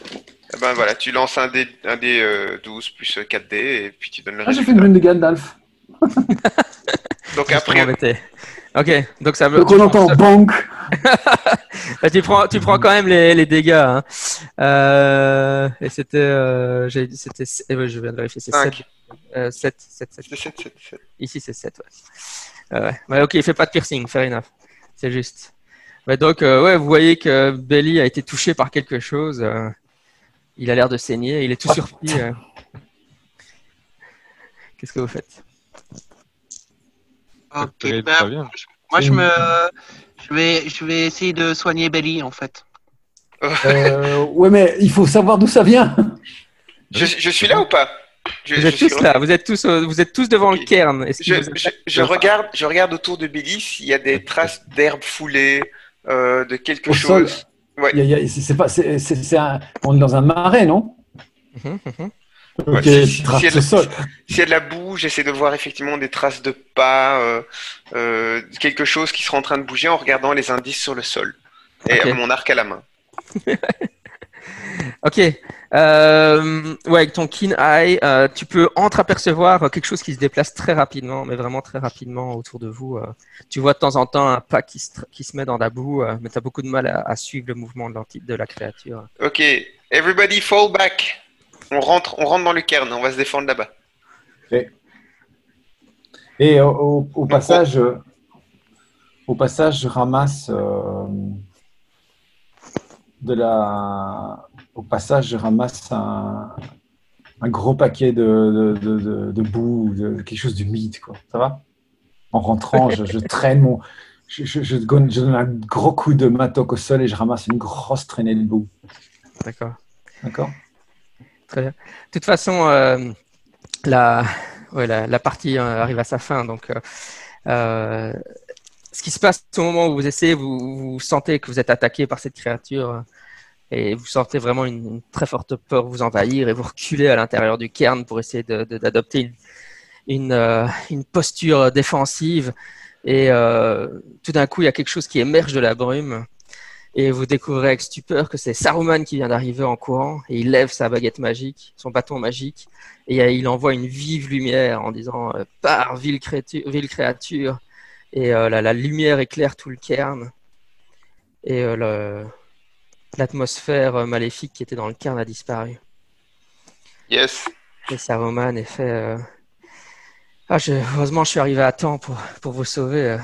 Eh Ben voilà, tu lances un dé, un dé euh, 12 plus euh, 4 dés et puis tu donnes le Ah, j'ai fait résultat. une rune de Gandalf. Donc après. Ok, donc ça me. Donc on entend bank. Bah, tu prends, tu prends quand même les, les dégâts. Hein. Euh, et c'était, euh, j'ai dit, c'était, eh ouais, je viens de vérifier, c'est 7, Cinq. euh, 7, 7, 7. c'est 7, 7, 7. Ici c'est 7. Ouais. Euh, ouais. Ouais, ok, il fait pas de piercing, fair enough. C'est juste. Ouais, donc, euh, ouais, vous voyez que Belly a été touché par quelque chose. euh, il a l'air de saigner, il est tout What surpris. euh. Qu'est-ce que vous faites Ok, Très bah, bien. moi je me, je vais, je vais essayer de soigner Belly en fait. Euh, ouais, mais il faut savoir d'où ça vient. Je, je suis là ou pas? Je, Vous je êtes suis tous là, vous êtes tous, au- vous êtes tous devant le cairn. Je, que vous êtes- je, je regarde, je regarde autour de Billy s'il y a des traces d'herbe foulée, euh, de quelque Au sol. Ouais. Il il c'est pas, c'est, c'est- c'est un- on est dans un marais, non? Mhm, mhm. Ouais, Ok, si- si- trace si elle- de sol. S'il y a de la boue, j'essaie de voir effectivement des traces de pas, euh, euh, quelque chose qui sera en train de bouger en regardant les indices sur le sol. Et mon arc à la main. Ok. Euh, ouais, avec ton keen eye, euh, tu peux entreapercevoir quelque chose qui se déplace très rapidement, mais vraiment très rapidement autour de vous. euh. Tu vois de temps en temps un pas qui se, qui se met dans la boue, euh, mais tu as beaucoup de mal à, à suivre le mouvement de, de la créature. Ok, everybody fall back. On rentre, on rentre dans le cairn, on va se défendre là-bas. Et au, au- au passage, euh, au passage, je ramasse euh, de la. Au passage, je ramasse un, un gros paquet de, de, de, boue, quelque chose d'humide, quoi. Ça va? En rentrant, je, je traîne mon. Je, je, je donne, un gros coup de matok au sol et je ramasse une grosse traînée de boue. D'accord. D'accord? De toute façon, euh, la, ouais, la, la partie euh, arrive à sa fin. Donc, euh, ce qui se passe au moment où vous essayez, vous, vous sentez que vous êtes attaqué par cette créature et vous sentez vraiment une, très forte peur vous envahir et vous reculez à l'intérieur du cairn pour essayer d'adopter euh, une posture défensive. Et euh, tout d'un coup, il y a quelque chose qui émerge de la brume. Et vous découvrez avec stupeur que c'est Saruman qui vient d'arriver en courant et il lève sa baguette magique, son bâton magique, et euh, il envoie une vive lumière en disant euh, ville, créatu- ville créature Et la, la lumière éclaire tout le cairn. Et le- l'atmosphère euh, maléfique qui était dans le cairn a disparu. Yes. Et Saruman est fait euh, Ah, je- heureusement, je suis arrivé à temps pour, pour vous sauver. euh.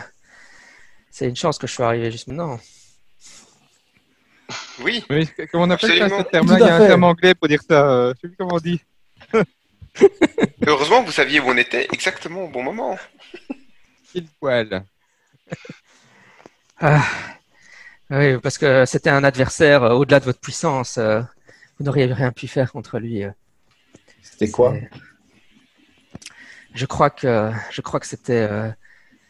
C'est une chance que je sois arrivé juste maintenant. Oui. Oui, comment on appelle ça, ce terme-là? Il y a un fait. terme anglais pour dire ça. Je sais plus comment on dit. Heureusement vous saviez où on était exactement au bon moment. Pile poil. Ah, oui, parce que c'était un adversaire euh, au-delà de votre puissance. euh, vous n'auriez rien pu faire contre lui. euh. C'était quoi? Je crois que je crois que c'était.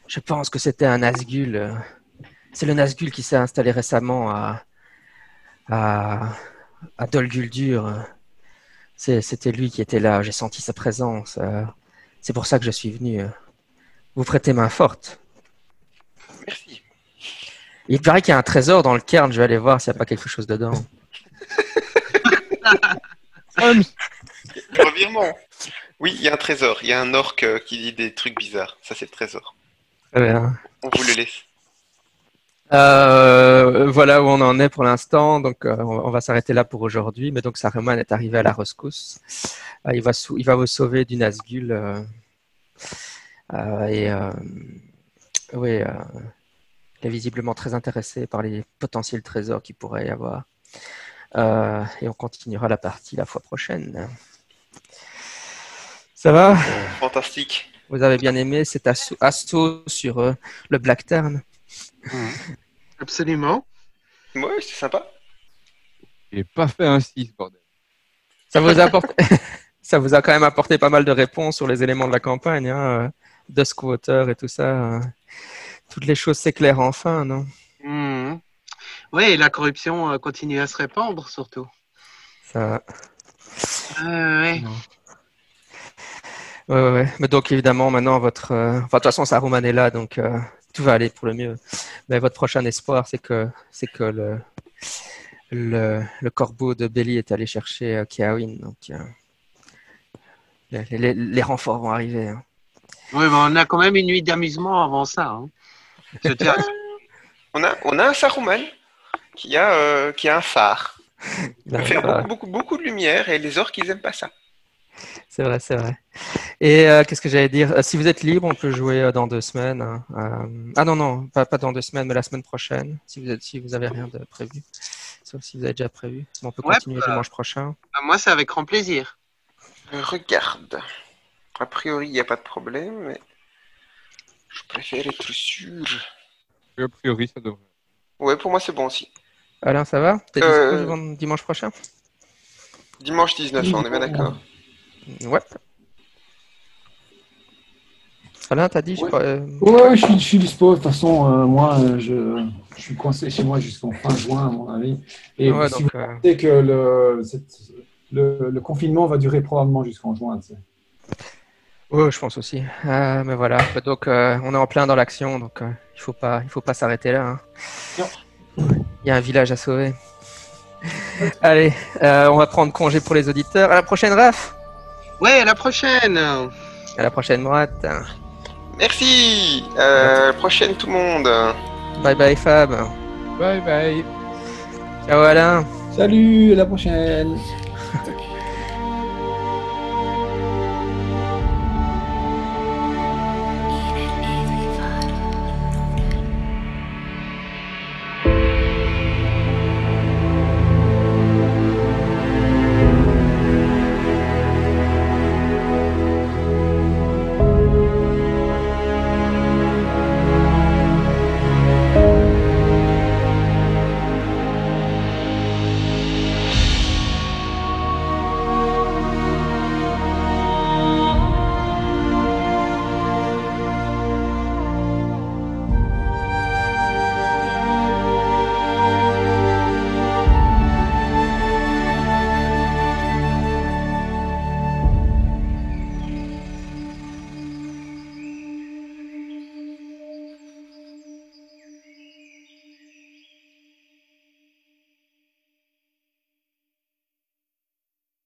je pense que c'était un Nazgûl. euh. C'est le Nazgûl qui s'est installé récemment à à, à Dol Guldur. C'est- C'était lui qui était là. J'ai senti sa présence. C'est pour ça que je suis venu. Vous prêtez main forte. Il paraît qu'il y a un trésor dans le cairn. Je vais aller voir s'il n'y a pas quelque chose dedans. Revirement. Oui, il y a un trésor. Il y a un orc euh, qui dit des trucs bizarres. Ça, c'est le trésor. Très bien. On vous le laisse. Euh, voilà où on en est pour l'instant. Donc, euh, on on va s'arrêter là pour aujourd'hui. Mais donc, Saruman est arrivé à la rescousse. Euh, il, va sou- il va vous sauver du euh, euh, et euh, oui, euh, est visiblement très intéressé par les potentiels trésors qu'il pourrait y avoir. Euh, et on continuera la partie la fois prochaine. Ça va? Fantastique. Vous avez bien aimé cet assaut, assaut sur euh, le Black Turn Absolument. Ouais, c'est sympa. J'ai pas fait un 6, bordel. ça vous, a apporté... ça vous a quand même apporté pas mal de réponses sur les éléments de la campagne, hein, euh, Dusk Water et tout ça. Toutes les choses s'éclairent enfin, non? Mhm. Oui, et la corruption euh, continue à se répandre surtout. ça... Euh, ouais. Ouais, ouais, ouais. Mais donc évidemment, maintenant, votre... euh, Enfin, de toute façon, Saruman est là, donc euh, tout va aller pour le mieux. Mais votre prochain espoir, c'est que, c'est que le... Le... le corbeau de Belly est allé chercher euh, Kiawin. Donc, les, les- les renforts vont arriver. hein. Oui, mais on a quand même une nuit d'amusement avant ça. hein. Je tiens à- On a, on a un Saruman qui a, euh, qui a un phare. Il va. beaucoup, beaucoup, beaucoup de lumière et les orques, ils aiment pas ça. C'est vrai, c'est vrai. Et euh, qu'est-ce que j'allais dire? Euh, Si vous êtes libre, on peut jouer dans deux semaines. hein. Euh, Ah non, non, pas, pas dans deux semaines, mais la semaine prochaine, si vous êtes, si vous avez rien de prévu. Sauf si vous avez déjà prévu. On peut Ouais, continuer bah. dimanche prochain. Ah, Moi, c'est avec grand plaisir. Je regarde. A priori, il n'y a pas de problème, mais je préfère être sûr. A priori, ça devrait. Ouais, pour moi, c'est bon aussi. Alain, ça va? T'es Euh, dimanche- dimanche prochain? Dimanche 19, on est bien d'accord. Ouais. Alain, t'as dit, je Ouais. crois. euh, Ouais, je suis, je suis dispo. De toute façon, euh, moi, euh, je, je suis coincé chez moi jusqu'en fin juin, à mon avis. Et ouais, si donc, vous euh, pensez que le, cette- le, le confinement va durer probablement jusqu'en juin, tu sais. Ouais, je pense aussi. Euh, mais voilà. Donc, euh, on est en plein dans l'action, donc euh, il faut pas, il faut pas s'arrêter là. hein. Non. Il y a un village à sauver. Allez, euh, on va prendre congé pour les auditeurs. À la prochaine, Raph! Ouais, à la prochaine. À la prochaine, Morat. Merci euh, Prochaine tout le monde Bye bye, Fab. Bye bye. Ciao, Alain. Salut, à la prochaine.